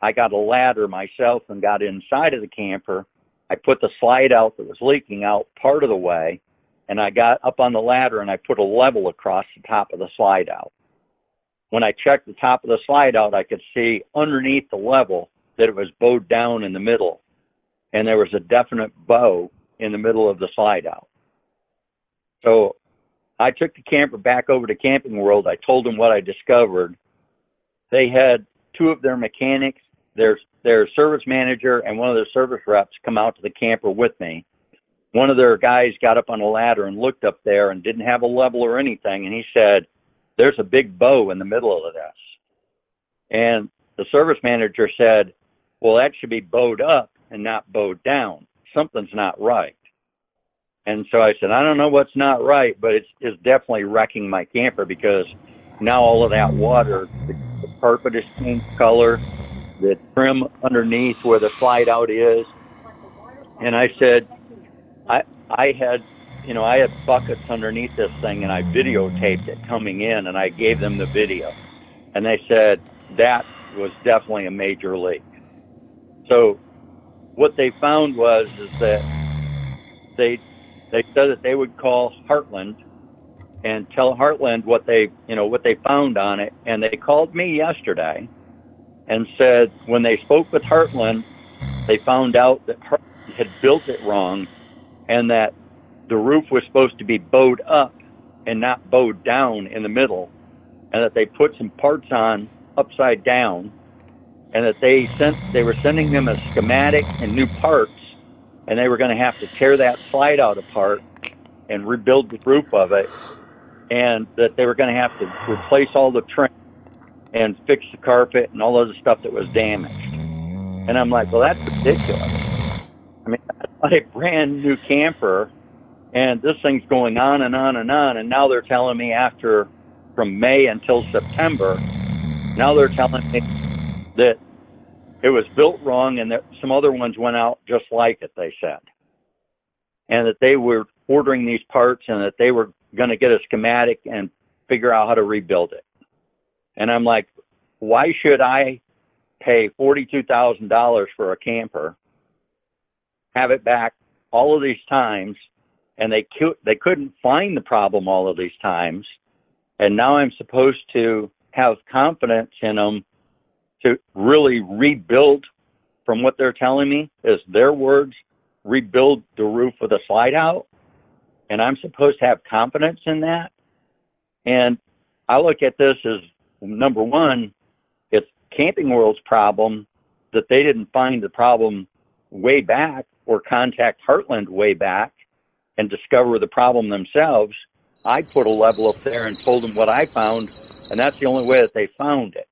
I got a ladder myself and got inside of the camper. I put the slide out that was leaking out part of the way, and I got up on the ladder and I put a level across the top of the slide out. When I checked the top of the slide out, I could see underneath the level that it was bowed down in the middle, and there was a definite bow in the middle of the slide out. So I took the camper back over to Camping World. I told them what I discovered. They had two of their mechanics, their their service manager, and one of their service reps come out to the camper with me. One of their guys got up on a ladder and looked up there and didn't have a level or anything, and he said, "There's a big bow in the middle of this." And the service manager said, "Well, that should be bowed up and not bowed down. Something's not right." And so I said, I don't know what's not right, but it's, it's definitely wrecking my camper because now all of that water, the, the carpet is changed color, the trim underneath where the slide out is. And I said, I, I had, you know, I had buckets underneath this thing and I videotaped it coming in and I gave them the video. and they said that was definitely a major leak. So what they found was is that they they said that they would call Heartland and tell Heartland what they you know what they found on it, and they called me yesterday and said when they spoke with Heartland, they found out that Heartland had built it wrong, and that the roof was supposed to be bowed up and not bowed down in the middle, and that they put some parts on upside down, and that they sent they were sending them a schematic and new parts, and they were going to have to tear that slide out apart and rebuild the roof of it, and that they were going to have to replace all the trim and fix the carpet and all other stuff that was damaged. And I'm like, well, that's ridiculous. I mean, I bought a brand new camper, and this thing's going on and on and on, and now they're telling me after from May until September, now they're telling me that it was built wrong and that some other ones went out just like it, they said. And that they were ordering these parts and that they were going to get a schematic and figure out how to rebuild it. And I'm like, why should I pay $42,000 for a camper, have it back all of these times, and they cu- they couldn't find the problem all of these times, and now I'm supposed to have confidence in them to really rebuild from what they're telling me is their words rebuild the roof with a slide out and i'm supposed to have confidence in that? And i look at this as number one it's camping world's problem that they didn't find the problem way back or contact heartland way back and discover the problem themselves i put a level up there and told them what i found and that's the only way that they found it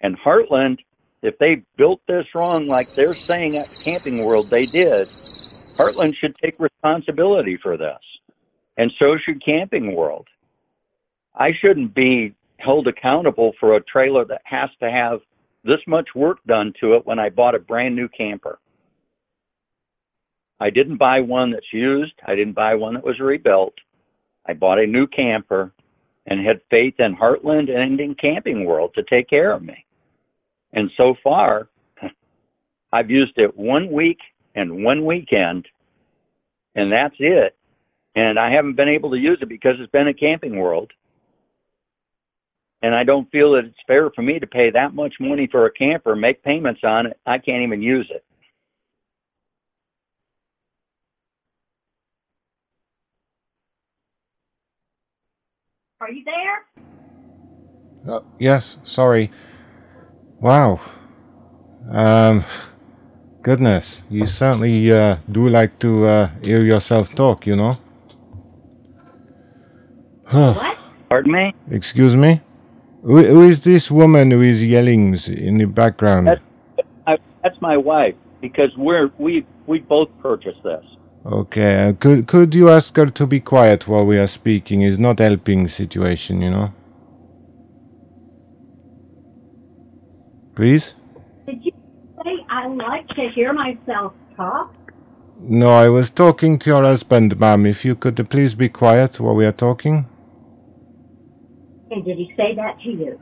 and Heartland, if they built this wrong, like they're saying at Camping World they did, Heartland should take responsibility for this. And so should Camping World. I shouldn't be held accountable for a trailer that has to have this much work done to it when I bought a brand new camper. I didn't buy one that's used. I didn't buy one that was rebuilt. I bought a new camper and had faith in Heartland and in Camping World to take care of me. And so far, I've used it one week and one weekend, and that's it. And I haven't been able to use it because it's been a camping world. And I don't feel that it's fair for me to pay that much money for a camper, make payments on it. I can't even use it. Are you there? Uh, yes, sorry. Wow. Um, goodness, you certainly uh, do like to uh, hear yourself talk, you know? What? Pardon me? Excuse me? Who, who is this woman who is yelling in the background? That's, I, that's my wife because we're we we both purchased this. Okay, uh, could could you ask her to be quiet while we are speaking? It's not helping situation, you know. Please. Did you say I like to hear myself talk? No, I was talking to your husband, ma'am. If you could please be quiet while we are talking. And did he say that to you?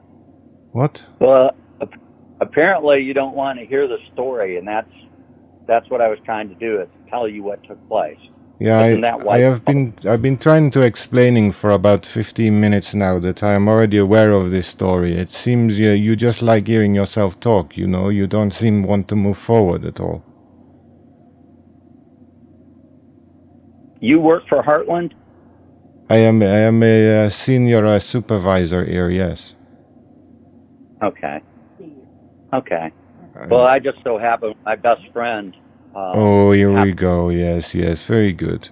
What? Well, apparently you don't want to hear the story, and that's that's what I was trying to do is tell you what took place. Yeah, Isn't I, I have been I've been trying to explaining for about 15 minutes now that I am already aware of this story. It seems you, you just like hearing yourself talk, you know, you don't seem want to move forward at all. You work for Heartland? I am I am a uh, senior uh, supervisor here, yes. Okay. Okay. Well, I just so happen my best friend. Uh, Oh, here we go. Yes, yes, very good.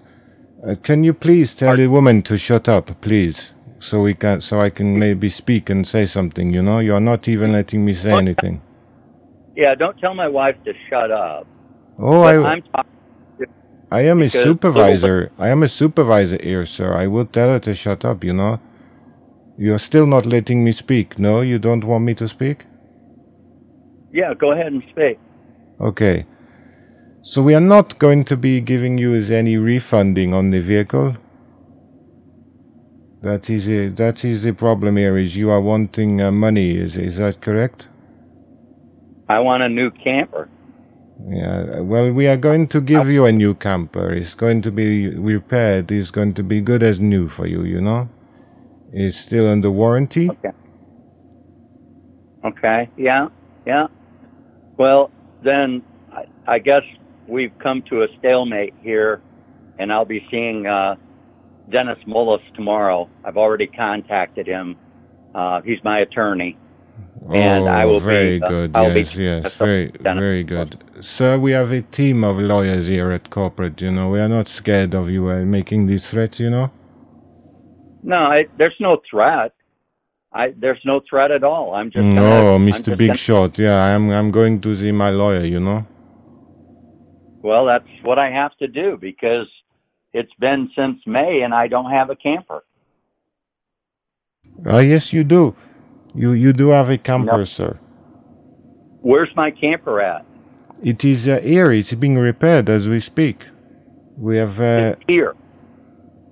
Uh, can you please tell the woman to shut up, please, so we can, so I can maybe speak and say something. You know, you're not even letting me say anything. Yeah, don't tell my wife to shut up. Oh, But I, I'm talking. I am a supervisor. I am a supervisor here, sir. I will tell her to shut up. You know. You're still not letting me speak. No, you don't want me to speak. Yeah, go ahead and speak. Okay. So we are not going to be giving you any refunding on the vehicle. That is it. That is the problem here. Is you are wanting uh, money? Is is that correct? I want a new camper. Yeah. Well, we are going to give you a new camper. It's going to be repaired. It's going to be good as new for you. You know. It's still under warranty. Okay. Okay. Yeah. Yeah. Well, then I, guess we've come to a stalemate here, and I'll be seeing uh, Dennis Mullis tomorrow. I've already contacted him. Uh, he's my attorney. And oh, I will very be, uh, good. I'll be- yes, yes, very, very good. Sir, we have a team of lawyers here at corporate. You know, we are not scared of you uh, making these threats. You know. No, I, there's no threat. I there's no threat at all. I'm just gonna, No, Mr. Big gonna- Shot. Yeah, I'm. I'm going to see my lawyer. You know. Well, that's what I have to do because it's been since May and I don't have a camper. Ah, yes, you do. You you do have a camper, sir. Where's my camper at? It is uh, here. It's being repaired as we speak. We have. Uh, Here.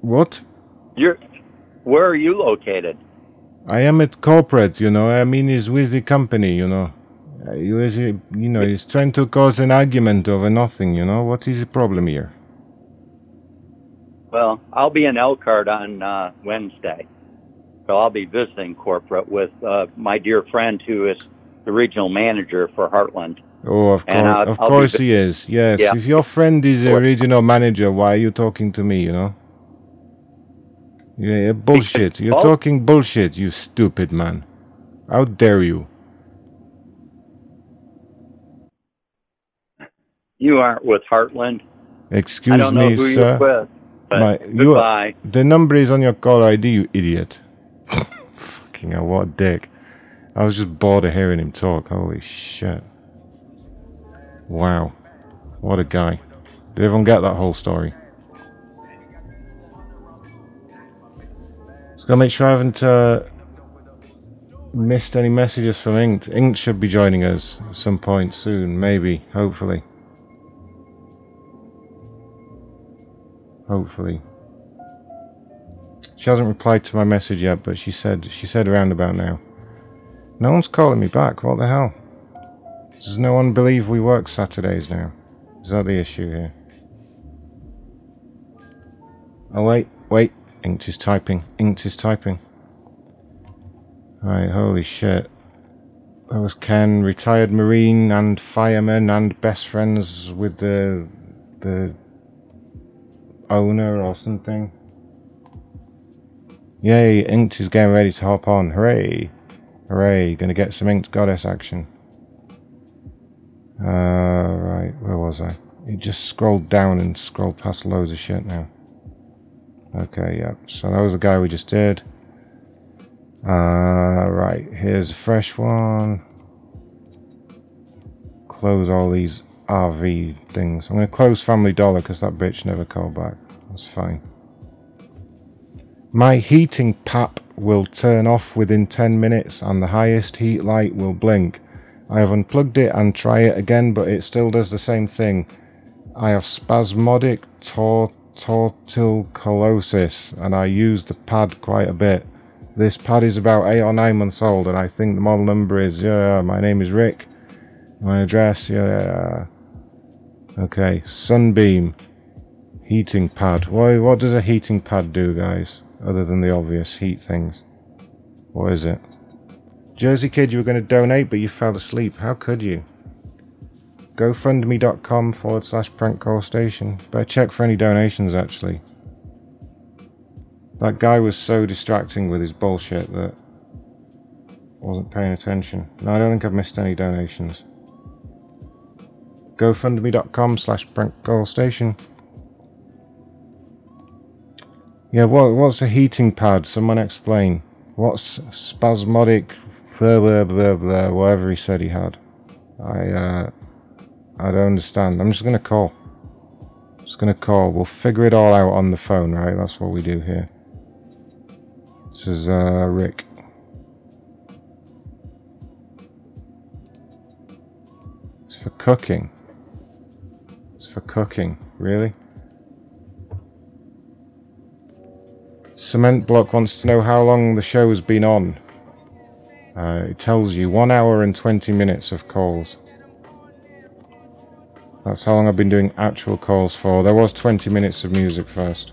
what? You're where are you located? I am at corporate. You know. I mean, he's with the company. You know. Uh, you, is, you know, he's trying to cause an argument over nothing. You know. What is the problem here? Well, I'll be in Elkhart on uh, Wednesday. So I'll be visiting corporate with uh, my dear friend who is the regional manager for Heartland. Oh, of course, I'll- of I'll course he is. Yes. Yeah. If your friend is a regional manager, why are you talking to me? You know. Yeah, bullshit. You're talking bullshit, you stupid man. How dare you? You aren't with Heartland. Excuse I don't know me, who sir. you're with. But My- goodbye. the number is on your caller ID, you idiot. Fucking hell, what a dick. I was just bored of hearing him talk. Holy shit. Wow. What a guy. Did everyone get that whole story? Just gotta make sure I haven't uh, missed any messages from Inked. Inked should be joining us at some point soon, maybe, hopefully. Hopefully. She hasn't replied to my message yet, but she said she said around about now. No one's calling me back. What the hell? Does no one believe we work Saturdays now? Is that the issue here? Oh wait, wait. Inked is typing. Inked is typing. Right, holy shit. That was Ken, retired Marine and fireman and best friends with the the owner or something. Yay, Inked is getting ready to hop on. Hooray! Hooray, gonna get some Inked Goddess action. Uh, right, where was I? It just scrolled down and scrolled past loads of shit now. Okay, yeah, so that was the guy we just did. Uh, right, here's a fresh one. Close all these RV things. I'm gonna close Family Dollar because that bitch never called back. That's fine. My heating pap will turn off within 10 minutes and the highest heat light will blink. I have unplugged it and try it again but it still does the same thing. I have spasmodic tor- torticollosis and I use the pad quite a bit. This pad is about 8 or 9 months old and I think the model number is, yeah, my name is Rick. My address, yeah. Okay, Sunbeam. Heating pad. Why, what does a heating pad do, guys? Other than the obvious heat things. What is it? Jersey Kid, you were going to donate, but you fell asleep. How could you? GoFundMe.com forward slash prank call station. Better check for any donations, actually. That guy was so distracting with his bullshit that I wasn't paying attention. No, I don't think I've missed any donations. GoFundMe.com slash prank call station. Yeah, what, what's a heating pad? Someone explain. What's spasmodic blah blah blah blah whatever he said he had. I uh I don't understand. I'm just gonna call. Just gonna call. We'll figure it all out on the phone, right? That's what we do here. This is uh Rick. It's for cooking. It's for cooking, really? Cement Block wants to know how long the show has been on. Uh, it tells you one hour and 20 minutes of calls. That's how long I've been doing actual calls for. There was 20 minutes of music first.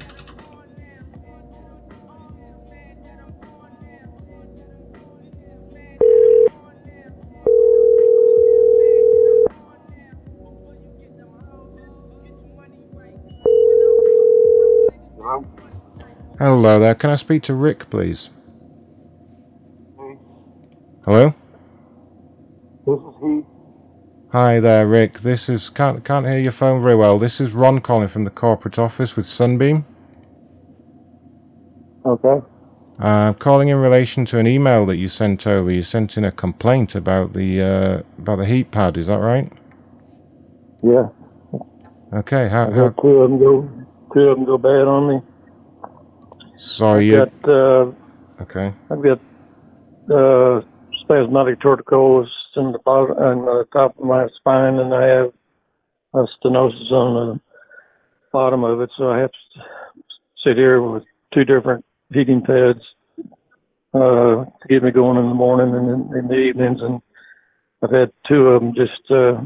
Hello there. Can I speak to Rick, please? Hello? This is he. Hi there, Rick. This is can't can't hear your phone very well. This is Ron calling from the corporate office with Sunbeam. Okay. Uh, I'm calling in relation to an email that you sent over. You sent in a complaint about the uh, about the heat pad. Is that right? Yeah. Okay. How, how two of them go, two of them go bad on me. Sorry I've you? got, uh, Okay. I've got uh, spasmodic torticollis in the bottom and the top of my spine, and I have a stenosis on the bottom of it. So I have to sit here with two different heating pads uh, to get me going in the morning and in, in the evenings. And I've had two of them just uh,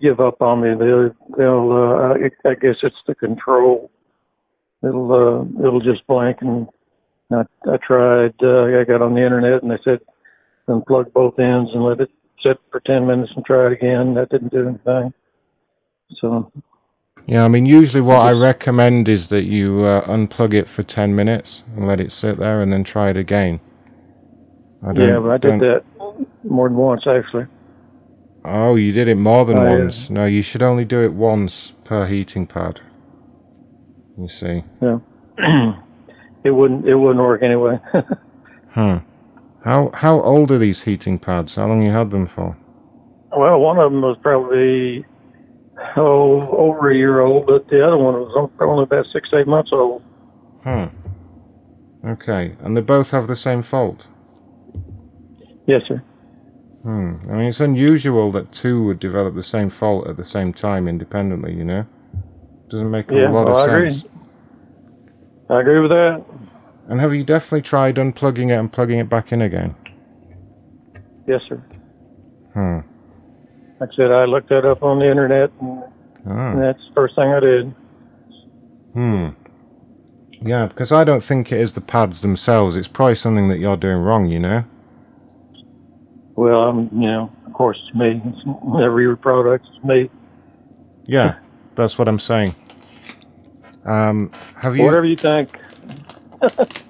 give up on me. They'll, they'll uh, I, I guess it's the control. It'll uh, it'll just blank and I, I tried. Uh, I got on the internet and they said unplug both ends and let it sit for ten minutes and try it again. That didn't do anything. So Yeah, I mean, usually what I recommend is that you uh, unplug it for 10 minutes and let it sit there and then try it again. I don't, yeah, but I don't- did that more than once actually. Oh, you did it more than Oh, yeah. once. No, you should only do it once per heating pad. You see. Yeah, it wouldn't it wouldn't work anyway. Hmm. How how old are these heating pads? How long you had them for? well, one of them was probably oh over a year old, but the other one was only about six eight months old. Hmm. Okay, and they both have the same fault. Yes, sir. Hmm. I mean, it's unusual that two would develop the same fault at the same time independently. You know, doesn't make a lot well, I of agree. sense. I agree with that. And have you definitely tried unplugging it and plugging it back in again? Yes, sir. Hmm. Like I said, I looked that up on the internet, and, Ah. and that's the first thing I did. Hmm. Yeah, because I don't think it is the pads themselves. It's probably something that you're doing wrong. You know. Well, I'm, you know, of course, it's me. It's every product is me. Yeah, that's what I'm saying. Um, have you? Whatever you think.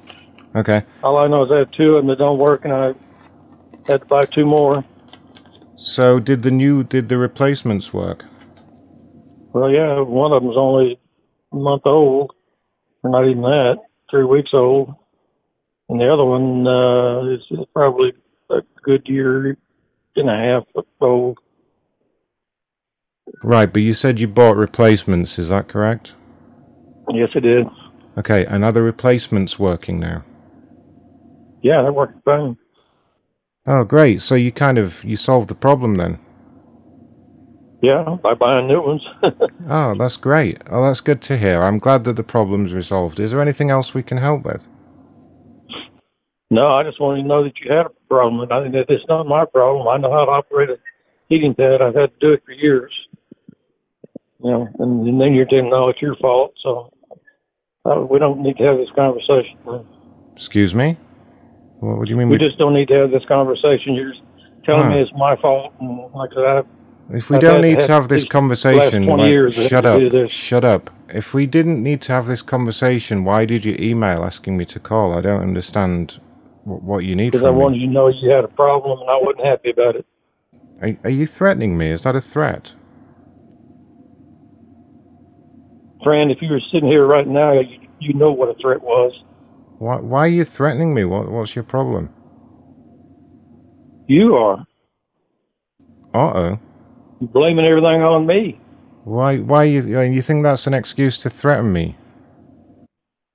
Okay. All I know is I have two of them that don't work, and I had to buy two more. So did the new did the replacements work? Well, yeah, one of them's only a month old, or not even that, three weeks old, and the other one uh, is is probably a good year and a half old. Right, but you said you bought replacements. Is that correct? Yes, it is. Okay, and are the replacements working now? Yeah, that worked fine. Oh, great. So you kind of you solved the problem then. Yeah, by buying new ones. Oh, that's great. Oh, that's good to hear. I'm glad that the problem's resolved. Is there anything else we can help with? no, I just wanted to know that you had a problem, I that it's not my problem. I know how to operate a heating pad. I've had to do it for years. You know, and, and then you're telling no, it's your fault. So uh, we don't need to have this conversation. Excuse me. What, what do you mean? We just don't need to have this conversation. You're just telling me it's my fault, and like I said, If we I've don't need to have this conversation, last 20 why- years shut up. Shut up. If we didn't need to have this conversation, why did you email asking me to call? I don't understand what, what you need because I me. wanted you to know you had a problem, and I wasn't happy about it. Are, are you threatening me? Is that a threat? Friend, if you were sitting here right now, you, you know what a threat was. Why, why are you threatening me? What, what's your problem? You are. Uh-oh. You're blaming everything on me. Why, why you, you think that's an excuse to threaten me?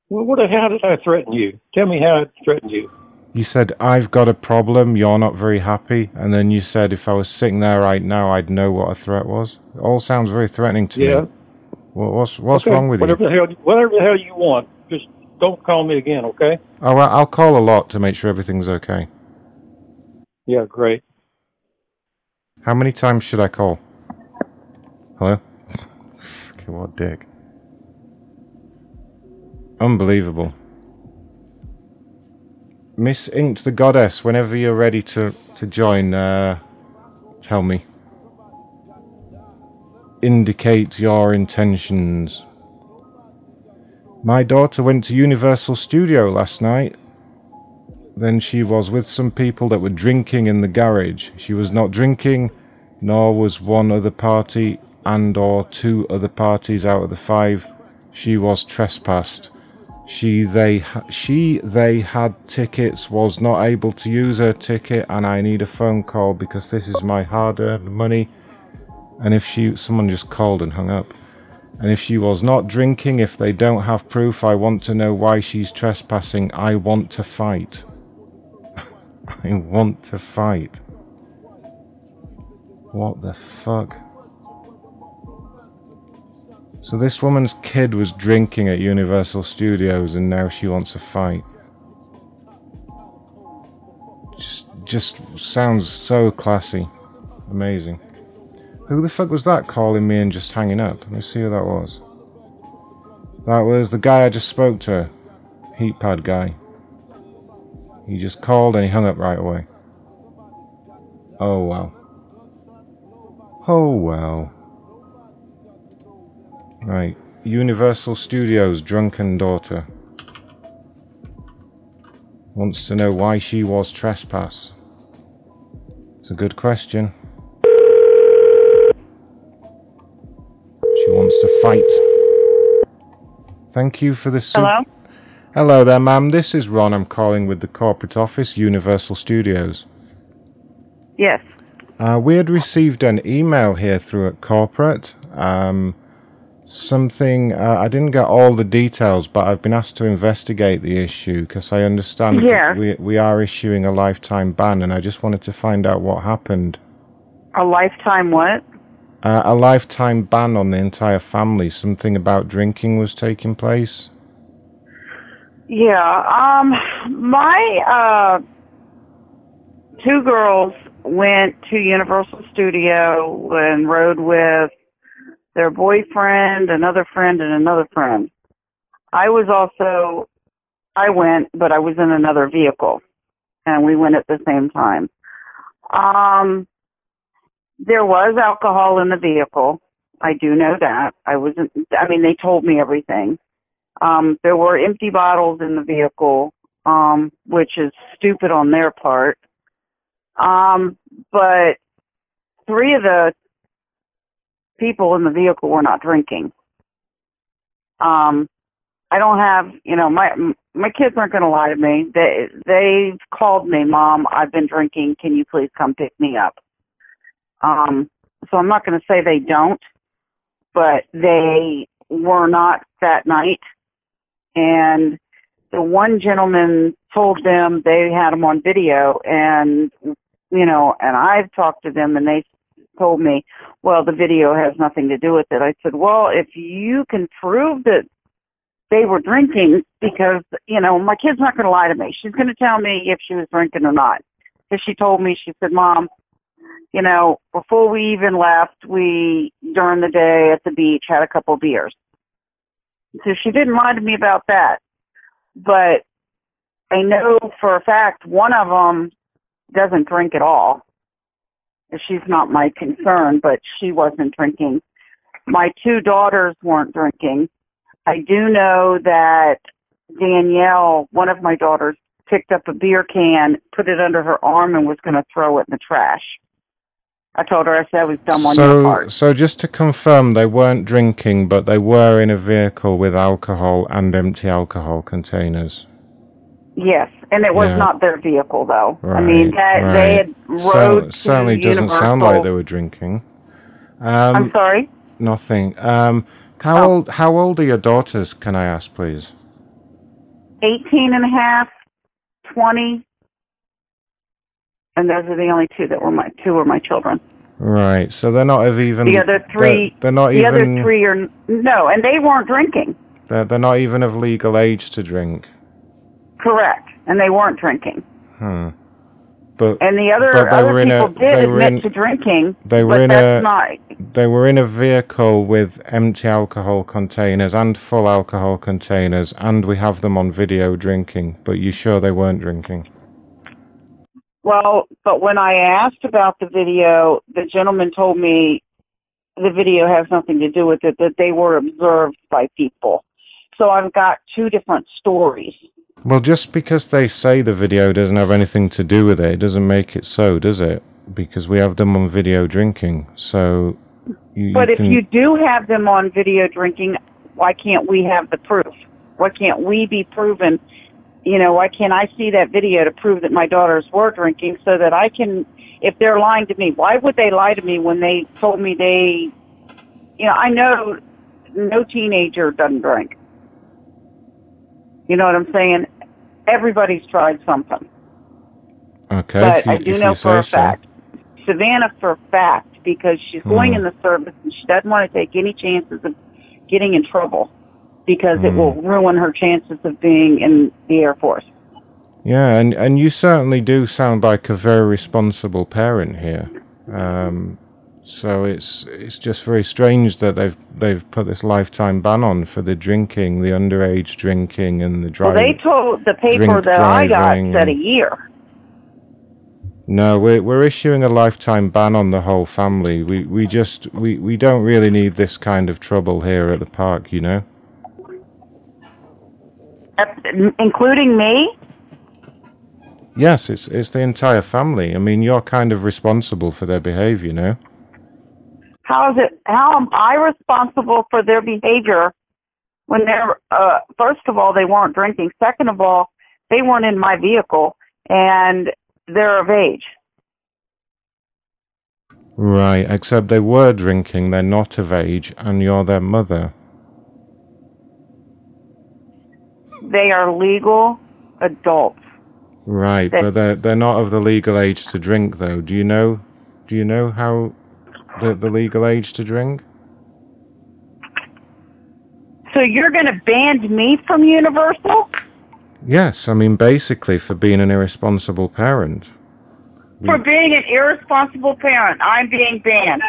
Well, what hell did I threaten you? Tell me how I threatened you. You said, I've got a problem, you're not very happy, and then you said if I was sitting there right now, I'd know what a threat was. It all sounds very threatening to Yeah. me. What, what's what's Okay, wrong with whatever you? The hell, whatever the hell you want. Just don't call me again, okay? Oh, well, I'll call a lot to make sure everything's okay. Yeah, great. How many times should I call? Hello? Fucking what dick. Unbelievable. Miss Inked the Goddess, whenever you're ready to, to join, uh, tell me. Indicate your intentions. My daughter went to Universal Studio last night. Then she was with some people that were drinking in the garage. She was not drinking, nor was one other party and or two other parties out of the five. She was trespassed. She they she they had tickets was not able to use her ticket and I need a phone call because this is my hard-earned money. And if she someone just called and hung up. And if she was not drinking, if they don't have proof, I want to know why she's trespassing. I want to fight. I want to fight. What the fuck? So this woman's kid was drinking at Universal Studios and now she wants a fight. Just just sounds so classy. Amazing. Who the fuck was that calling me and just hanging up? Let me see who that was. That was the guy I just spoke to. Heat pad guy. He just called and he hung up right away. Oh well. Oh well. Right. Universal Studios drunken daughter. Wants to know why she was trespass. It's a good question. She wants to fight. Thank you for the su- Hello? Hello there, ma'am. This is Ron. I'm calling with the corporate office, Universal Studios. Yes. Uh, we had received an email here through at corporate. Um, something uh, I didn't get all the details, but I've been asked to investigate the issue because I understand that Yeah. we we are issuing a lifetime ban, and I just wanted to find out what happened. A lifetime what? Uh, a lifetime ban on the entire family. Something about drinking was taking place. Yeah. Um my uh two girls went to Universal Studio and rode with their boyfriend, another friend and another friend. I was also I went, but I was in another vehicle and we went at the same time. Um there was alcohol in the vehicle. I do know that. I wasn't I mean they told me everything. Um, there were empty bottles in the vehicle, um, which is stupid on their part. Um, but three of the people in the vehicle were not drinking. Um, I don't have, you know, my my kids aren't going to lie to me. They they've called me, mom. I've been drinking. Can you please come pick me up? Um, so I'm not going to say they don't, but they were not that night. And the one gentleman told them they had him on video and you know and i've talked to them and they told me well the video has nothing to do with it. I said well if you can prove that they were drinking because you know my kid's not going to lie to me. She's going to tell me if she was drinking or not. Because she told me she said mom you know before we even left we during the day at the beach had a couple beers so she didn't to me about that. But I know for a fact one of them doesn't drink at all. She's not my concern, but she wasn't drinking. My two daughters weren't drinking. I do know that Danielle, one of my daughters, picked up a beer can, put it under her arm, and was going to throw it in the trash. I told her I said it was dumb on your So, part. so just to confirm, they weren't drinking, but they were in a vehicle with alcohol and empty alcohol containers. Yes, and it was Yeah. not their vehicle though. I mean, that right. they had rode to certainly doesn't sound like they were drinking. Um, I'm sorry. Nothing. Um, how old? How old are your daughters? Can I ask, please? 18 and a half, 20, and those are the only two that were my two were my children. Right. So they're not even. the other three, They're, they're not the even. The other three are no, and they weren't drinking. They're, they're not even of legal age to drink. Correct. And they weren't drinking. Hmm. But And the other other people a, did admit in, to drinking, they were in a not. they were in a vehicle with empty alcohol containers and full alcohol containers, and we have them on video drinking. But you sure they weren't drinking? Well, but when I asked about the video, the gentleman told me the video has nothing to do with it, that they were observed by people. So I've got two different stories. Well, just because they say the video doesn't have anything to do with it, it doesn't make it so, does it? Because we have them on video drinking, so. You, But you if you do have them on video drinking, why can't we have the proof? Why can't we be proven? You know, why can't I see that video to prove that my daughters were drinking so that I can, if they're lying to me, why would they lie to me when they told me they, you know, I know no teenager doesn't drink. You know what I'm saying? Everybody's tried something. okay, but you, I do know for a so. fact, Savannah for a fact, because she's going Hmm. in the service and she doesn't want to take any chances of getting in trouble because it Hmm. will ruin her chances of being in the Air Force. Yeah, and, and you certainly do sound like a very responsible parent here. Um, so it's it's just very strange that they've they've put this lifetime ban on for the drinking, the underage drinking, and the driving. Well, they told the paper that I got said a year. No, we're we're issuing a lifetime ban on the whole family. We we just we, we don't really need this kind of trouble here at the park, you know. Including me. Yes, it's it's the entire family. I mean, you're kind of responsible for their behavior, you know. How is it? How am I responsible for their behavior when they're? Uh, first of all, they weren't drinking. Second of all, they weren't in my vehicle, and they're of age. Right, except they were drinking, they're not of age, and you're their mother. They are legal adults. Right, That- but they're they're not of the legal age to drink though. Do you know do you know how the the legal age to drink? So you're going to ban me from Universal Yes, I mean basically for being an irresponsible parent. For being an irresponsible parent? I'm being banned.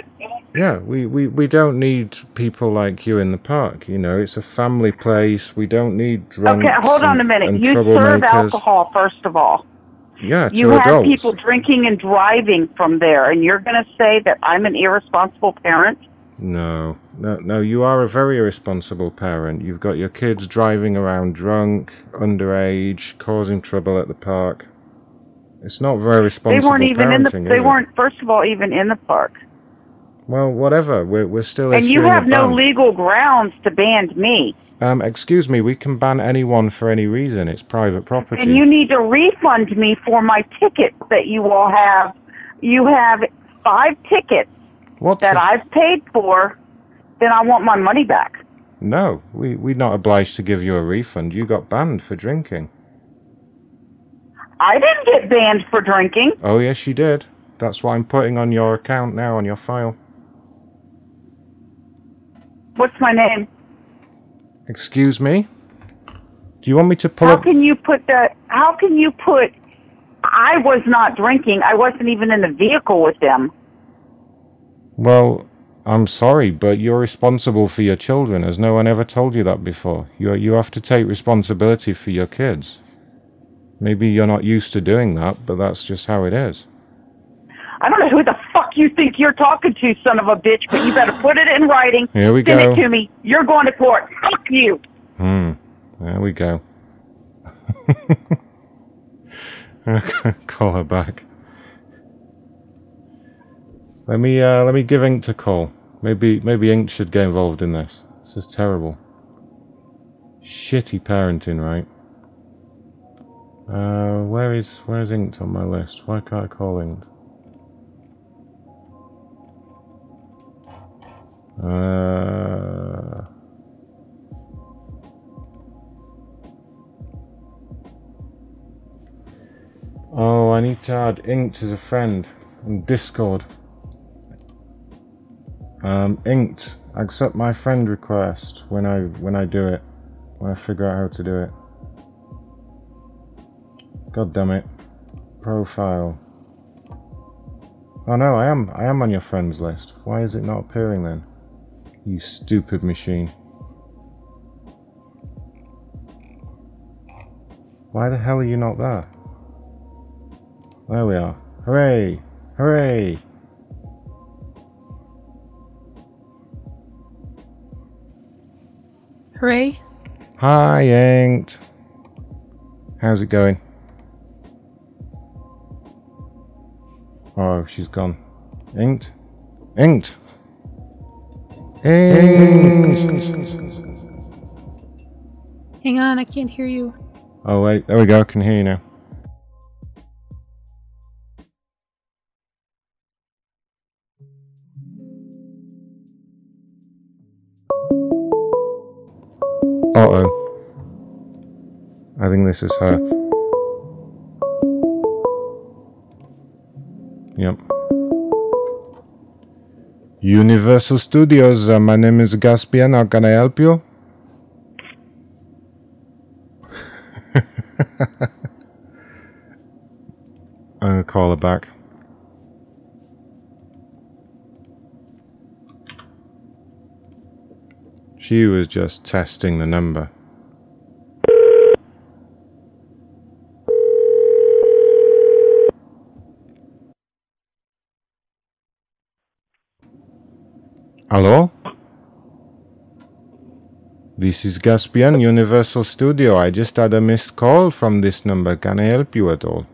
Yeah, we, we, we don't need people like you in the park, you know, it's a family place. We don't need drunks Okay, hold on and- a minute. You serve alcohol first of all. Yeah, You have adults. people drinking and driving from there, and you're going to say that I'm an irresponsible parent? No, no, no. You are a very irresponsible parent. You've got your kids driving around drunk, underage, causing trouble at the park. It's not very responsible. They weren't even in the. They weren't. First of all, even in the park. Well, whatever. We're we're still And you have no legal grounds to ban me. Um, excuse me. We can ban anyone for any reason. It's private property. And you need to refund me for my tickets that you all have. You have five tickets What that I've paid for. Then I want my money back. No, we we're not obliged to give you a refund. You got banned for drinking. I didn't get banned for drinking. Oh yes, you did. That's what I'm putting on your account now on your file. What's my name? Excuse me. Do you want me to pull How up? can you put that? How can you put? I was not drinking. I wasn't even in the vehicle with them. Well, I'm sorry, but you're responsible for your children. Has no one ever told you that before? You you have to take responsibility for your kids. Maybe you're not used to doing that, but that's just how it is. I don't know who the fuck you think you're talking to, son of a bitch, but you better put it in writing. Here we Send go. it to me. You're going to court. Fuck you. Hmm. There we go. call her back. Let me uh, let me give Ink a call. Maybe maybe Ink should get involved in this. This is terrible. Shitty parenting, right? Uh, where is where is Ink on my list? Why can't I call Ink? Uh. Oh, I need to add Inked as a friend on Discord. Um, Inked, accept my friend request when I when I do it. when I figure out how to do it. God damn it. Profile. Oh no, I am I am on your friends list. Why is it not appearing then? You stupid machine. Why the hell are you not there? There we are. Hooray! Hooray! Hooray. Hi, Inked. How's it going? Oh, she's gone. Inked? Inked! Inked! Hang on, I can't hear you. Oh, wait, there we go, I can hear you now. Uh oh. I think this is her. Yep. Universal Studios, uh, my name is Gaspian. How can I help you? I'm gonna call her back. She was just testing the number. Hello? This is Gaspian Universal Studio. I just had a missed call from this number. Can I help you at all?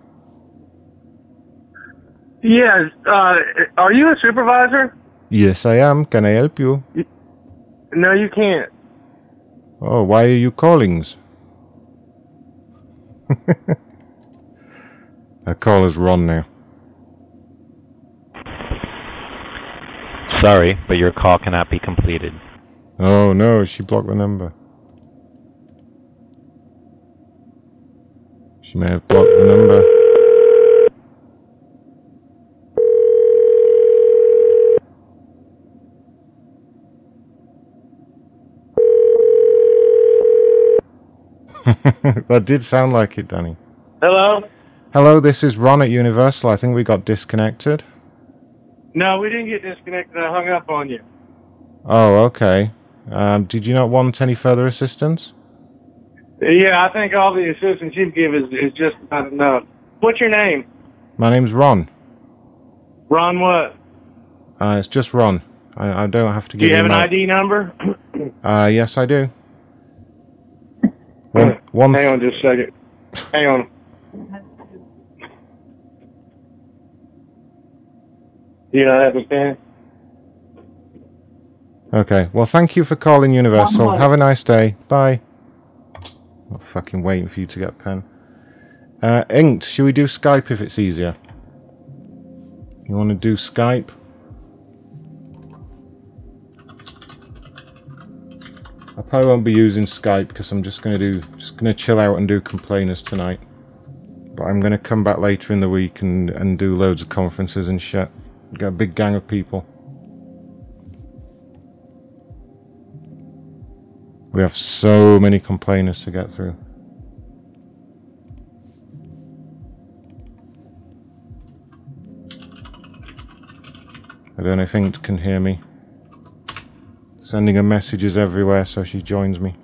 Yes. uh, are you a supervisor? Yes, I am. Can I help you? No, you can't. Oh, why are you calling? that call is Ron now. Sorry, but your call cannot be completed. Oh no, she blocked the number. She may have blocked the number. that did sound like it, Danny. Hello? Hello, this is Ron at Universal. I think we got disconnected. No, we didn't get disconnected. I hung up on you. Oh, okay. Um, did you not want any further assistance? Yeah, I think all the assistance you give is, is just not enough. What's your name? My name's Ron. Ron what? Uh, it's just Ron. I, I don't have to give Do give you have an my... ID number? Uh, yes, I do. One, one Hang on just a second. Hang on. you not have a pen? Okay. Well, thank you for calling Universal. Have a nice day. Bye. I'm fucking waiting for you to get a pen. Uh, Inked, should we do Skype if it's easier? You want to do Skype? I probably won't be using Skype because I'm just gonna do, just gonna chill out and do complainers tonight. But I'm gonna come back later in the week and and do loads of conferences and shit. Get a big gang of people. We have so many complainers to get through. I don't know if can hear me. Sending her messages everywhere so she joins me.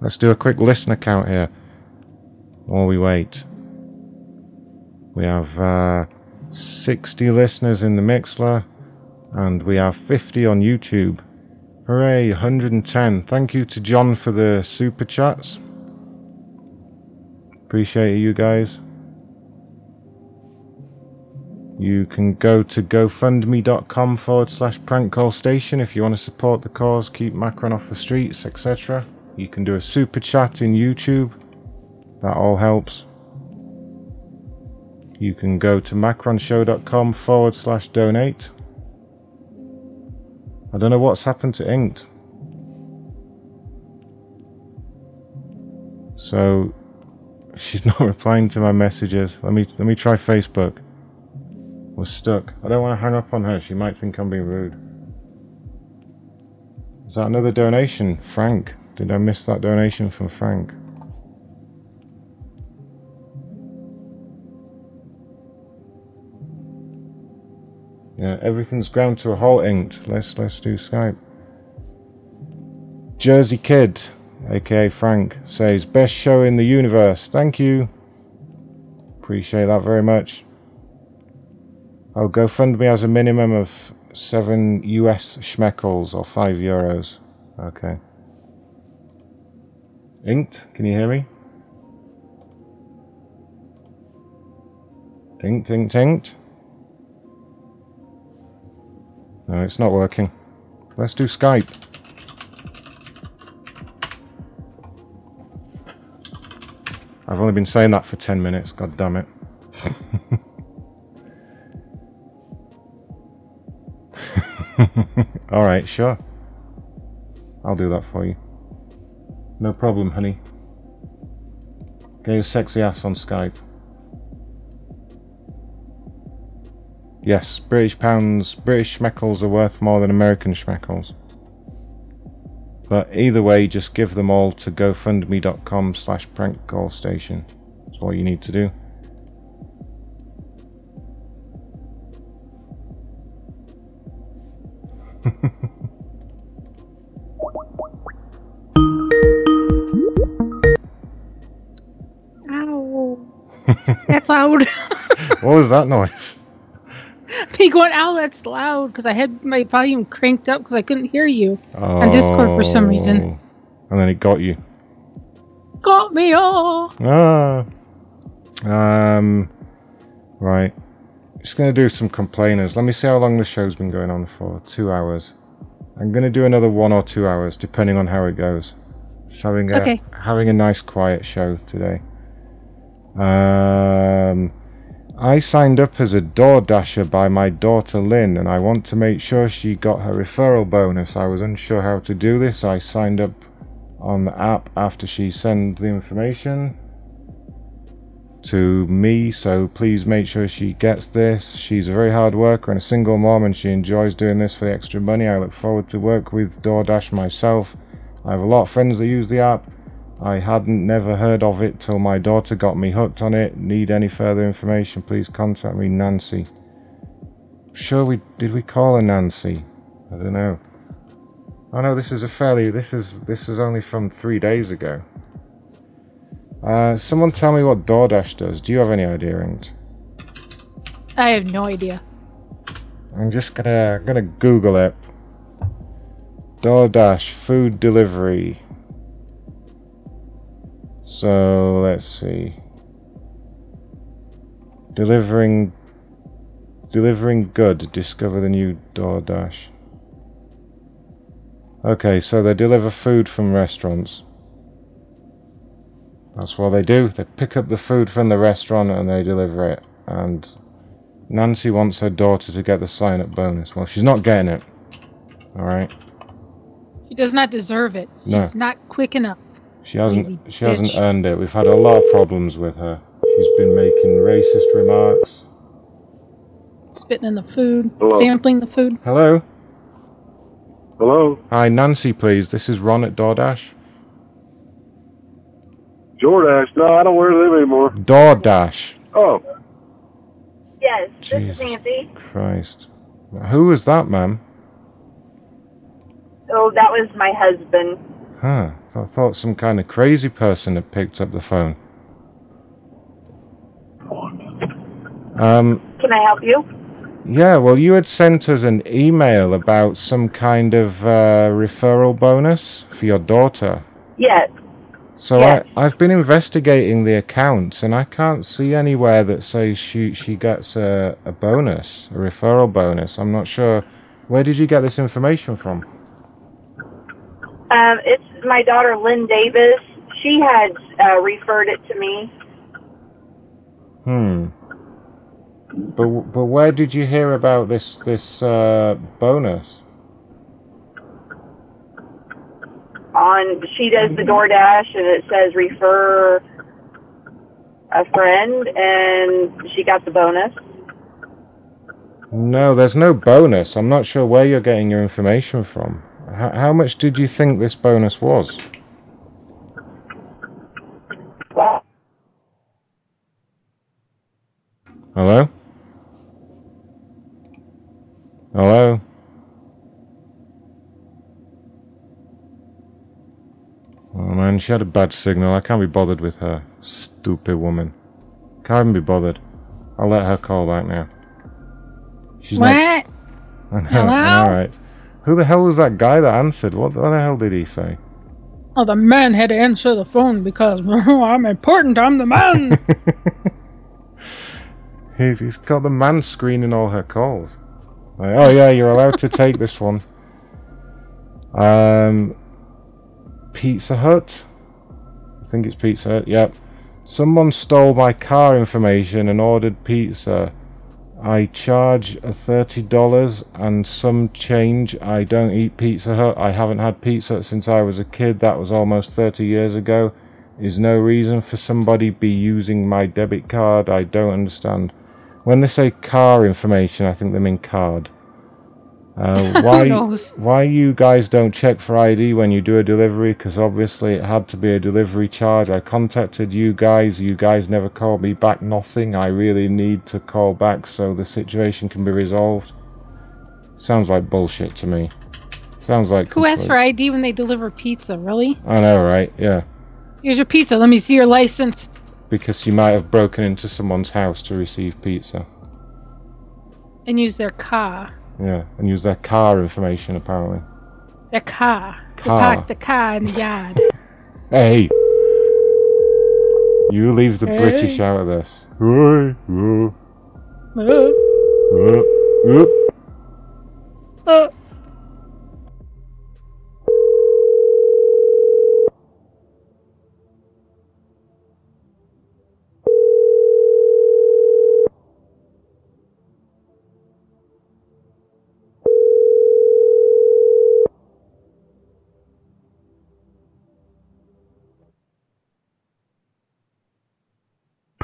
Let's do a quick listener count here while we wait. We have uh, 60 listeners in the Mixlr and we have 50 on YouTube. Hooray, 110. Thank you to John for the super chats. Appreciate you guys. You can go to gofundme.com forward slash prank call station if you want to support the cause, keep Macron off the streets, etc. You can do a super chat in YouTube. That all helps. You can go to macronshow.com forward slash donate. I don't know what's happened to Inked. So she's not replying to my messages. Let me let me try Facebook. We're stuck. I don't want to hang up on her. She might think I'm being rude. Is that another donation? Frank. Did I miss that donation from Frank? Yeah, everything's ground to a halt inked. Let's let's do Skype. Jersey Kid, aka Frank, says best show in the universe. Thank you. Appreciate that very much. Oh, GoFundMe has a minimum of seven US schmeckles or five euros. Okay. Inked, can you hear me? Inked, inked, inked. No, it's not working. Let's do Skype. I've only been saying that for 10 minutes, god damn it. Alright, sure. I'll do that for you. No problem, honey. Get your sexy ass on Skype. Yes, British pounds, British schmeckles are worth more than American schmeckles. But either way, just give them all to gofundme.com slash prankcallstation. That's what you need to do. Ow. That's loud. what was that noise? Ow, that's loud, because I had my volume cranked up because I couldn't hear you on Discord for some reason. Oh. And then it got you. Got me all. Ah. Um. Right. Just gonna do some complainers. Let me see how long the show's been going on for. Two hours. I'm gonna do another one or two hours, depending on how it goes. Just having a Okay. having a nice quiet show today. Um. I signed up as a door dasher by my daughter Lynn, and I want to make sure she got her referral bonus. I was unsure how to do this. I signed up on the app after she sent the information to me, so please make sure she gets this. She's a very hard worker and a single mom, and she enjoys doing this for the extra money. I look forward to work with DoorDash myself. I have a lot of friends that use the app. I hadn't never heard of it till my daughter got me hooked on it. Need any further information, please contact me, Nancy. Sure we did we call her Nancy? I don't know. Oh know this is a fairly this is this is only from three days ago. Uh, someone tell me what DoorDash does. Do you have any idea? I have no idea. I'm just gonna gonna Google it. DoorDash food delivery. So let's see. Delivering delivering good. Discover the new DoorDash. Okay, so they deliver food from restaurants. That's what they do. They pick up the food from the restaurant and they deliver it. And Nancy wants her daughter to get the sign up bonus. Well, she's not getting it. Alright. She does not deserve it. No. She's not quick enough. She hasn't Lazy she hasn't earned it. We've had a lot of problems with her. She's been making racist remarks. Spitting in the food, Hello. sampling the food. Hello? Hello? Hi, Nancy, please. This is Ron at DoorDash. Jordache. No, I don't wear them anymore. DoorDash. Oh. Yes, this Jesus is Nancy. Christ. Who was that, ma'am? Oh, that was my husband. Huh. I thought some kind of crazy person had picked up the phone. Um, Can I help you? yeah, well, you had sent us an email about some kind of uh, referral bonus for your daughter. Yes. So Yes. I, I've been investigating the accounts, and I can't see anywhere that says she she gets a, a bonus, a referral bonus. I'm not sure. Where did you get this information from? Um, it's my daughter Lynn Davis. She had uh, referred it to me. Hmm. But but where did you hear about this this uh, bonus? On she does the DoorDash, and it says refer a friend, and she got the bonus. No, there's no bonus. I'm not sure where you're getting your information from. H- how much did you think this bonus was? Hello? Hello? Oh man, she had a bad signal. I can't be bothered with her. Stupid woman. Can't even be bothered. I'll let her call back now. She's what? not. I know, Hello? Alright. Who the hell was that guy that answered? What, what the hell did he say? Oh, the man had to answer the phone because I'm important. I'm the man. He's, he's got the man screening all her calls. Like, oh yeah, you're allowed to take this one. Um, Pizza Hut. I think it's Pizza Hut. Yep. Someone stole my car information and ordered pizza. I charge a thirty dollars and some change. I don't eat Pizza Hut. I haven't had Pizza since I was a kid. That was almost thirty years ago. Is no reason for somebody be using my debit card. I don't understand. When they say car information, I think they mean card. Uh, why? knows? Why you guys don't check for ID when you do a delivery? Because obviously it had to be a delivery charge. I contacted you guys. You guys never called me back. Nothing. I really need to call back so the situation can be resolved. Sounds like bullshit to me. Sounds like. Who asks for ID when they deliver pizza? Really? I know, right? Yeah. Here's your pizza. Let me see your license. Because you might have broken into someone's house to receive pizza. And use their car. Yeah, and use their car information apparently. Their car. They Car. park the car in the yard. Hey! You leave the Hey. British out of this. Hey, uh, Oh. uh, uh.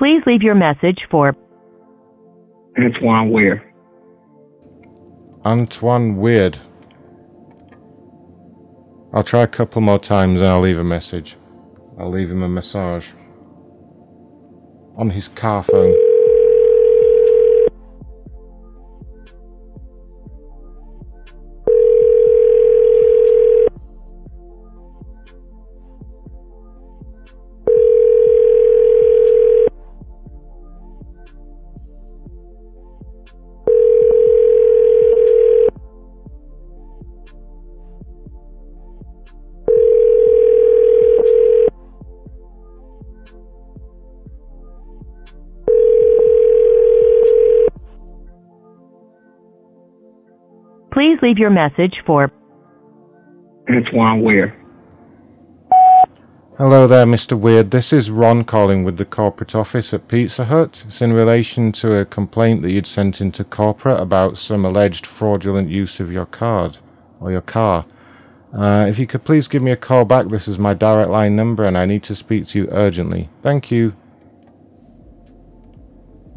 Please leave your message for Antoine Ware. Antoine Weird. I'll try a couple more times and I'll leave a message. I'll leave him a massage. On his car phone. Leave your message for Antoine Ware. Hello there, Mr. Weird. This is Ron calling with the corporate office at Pizza Hut. It's in relation to a complaint that you'd sent into corporate about some alleged fraudulent use of your card or your car. Uh, if you could please give me a call back, this is my direct line number and I need to speak to you urgently. Thank you.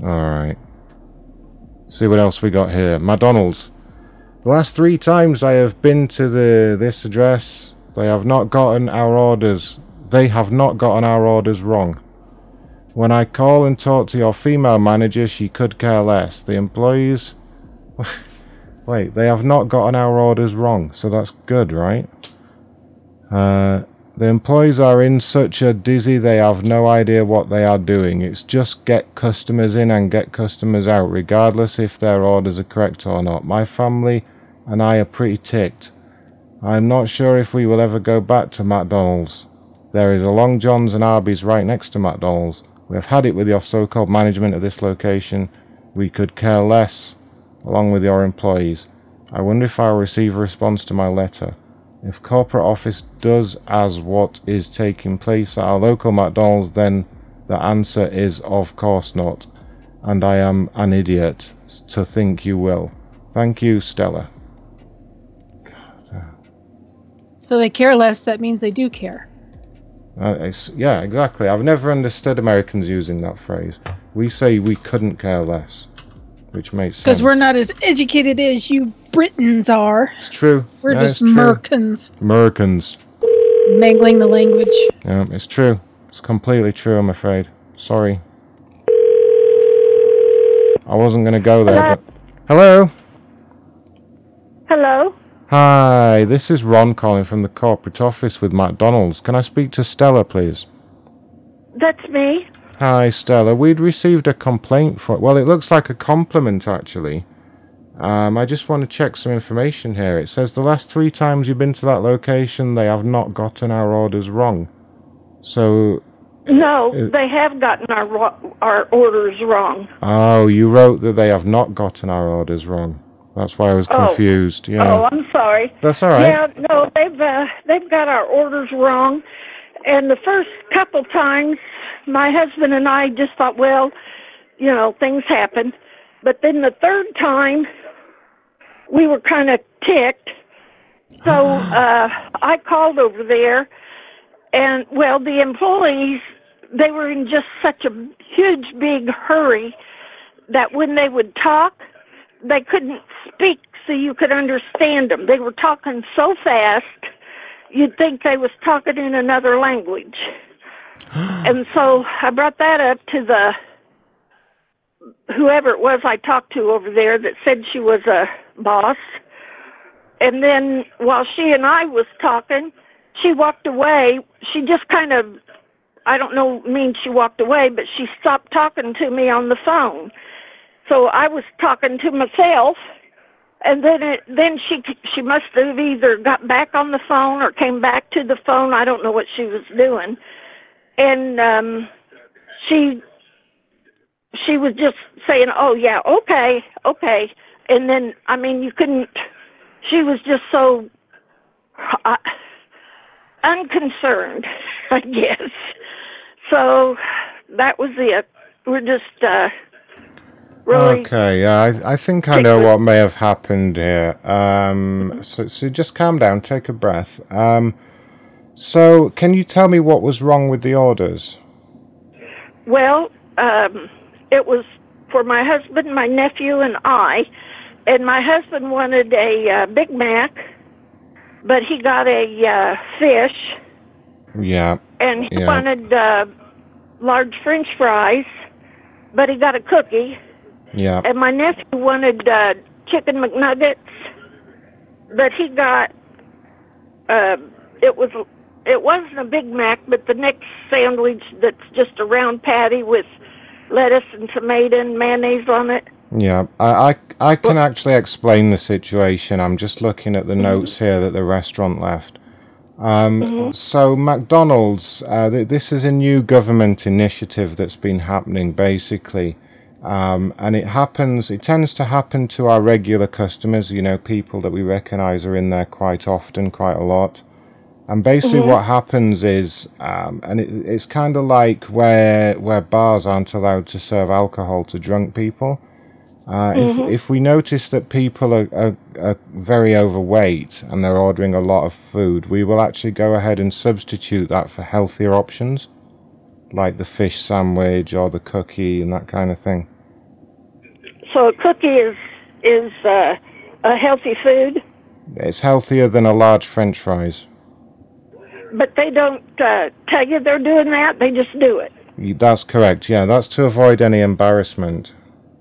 Alright. See what else we got here. McDonald's. The last three times I have been to the this address, they have not gotten our orders. They have not gotten our orders wrong. When I call and talk to your female manager, she could care less. The employees. Wait, they have not gotten our orders wrong, so that's good, right? Uh, the employees are in such a dizzy they have no idea what they are doing. It's just get customers in and get customers out, regardless if their orders are correct or not. My family and I are pretty ticked. I'm not sure if we will ever go back to McDonald's. There is a Long John's and Arby's right next to McDonald's. We have had it with your so called management of this location. We could care less, along with your employees. I wonder if I'll receive a response to my letter. If corporate office does as what is taking place at our local McDonald's, then the answer is of course not. And I am an idiot to think you will. Thank you, Stella. So they care less. That means they do care. Uh, yeah, exactly. I've never understood Americans using that phrase. We say we couldn't care less. which makes sense. Because we're not as educated as you Britons are. It's true. We're No, just it's true. Merkins, Americans. mangling the language. Yeah, it's true. It's completely true, I'm afraid. Sorry. I wasn't going to go there, Hello? but. Hello? Hello? Hi, this is Ron calling from the corporate office with McDonald's. Can I speak to Stella, please? That's me. Hi, Stella. We'd received a complaint for. Well, it looks like a compliment, actually. Um, I just want to check some information here. It says the last three times you've been to that location, they have not gotten our orders wrong. So, No, Uh, they have gotten our our orders wrong. oh, you wrote that they have not gotten our orders wrong. That's why I was Oh. confused. Yeah. Oh, I'm sorry. That's all right. Yeah, no, they've uh, they've got our orders wrong. And the first couple times, my husband and I just thought, well, you know, things happen. But then the third time, we were kind of ticked. So uh, I called over there, and well, the employees they were in just such a huge big hurry that when they would talk, they couldn't speak so you could understand them. They were talking so fast, you'd think they was talking in another language. and so I brought that up to the whoever it was I talked to over there that said she was a boss. And then while she and I was talking, she walked away. She just kind of I don't know mean she walked away, but she stopped talking to me on the phone. So I was talking to myself, and then it, then she she must have either got back on the phone or came back to the phone. I don't know what she was doing, and um, she she was just saying, "Oh yeah, okay, okay," and then I mean you couldn't. She was just so uh, unconcerned, I guess. So that was it. We're just uh, really Okay, yeah, I, I think I know what may have happened here. Um, so, so just calm down, take a breath. Um, so, can you tell me what was wrong with the orders? Well, um, it was for my husband, my nephew, and I. And my husband wanted a uh, Big Mac, but he got a uh, fish, Yeah. and he Yeah. wanted uh, large French fries, but he got a cookie. Yeah. And my nephew wanted uh, chicken McNuggets, but he got uh, it was it wasn't a Big Mac, but the next sandwich that's just a round patty with lettuce and tomato and mayonnaise on it. Yeah, I, I, I can actually explain the situation. I'm just looking at the notes here that the restaurant left. Um, Mhm. So, McDonald's, uh, th- this is a new government initiative that's been happening basically. Um, and it happens, it tends to happen to our regular customers, you know, people that we recognize are in there quite often, quite a lot. And basically, Mhm. what happens is, um, and it, it's kind of like where where bars aren't allowed to serve alcohol to drunk people. Uh, Mhm. if if we notice that people are, are, are very overweight and they're ordering a lot of food, we will actually go ahead and substitute that for healthier options, like the fish sandwich or the cookie and that kind of thing. So a cookie is is uh, a healthy food, It's healthier than a large French fries. but they don't uh, tell you they're doing that. They just do it. That's correct. Yeah, that's to avoid any embarrassment.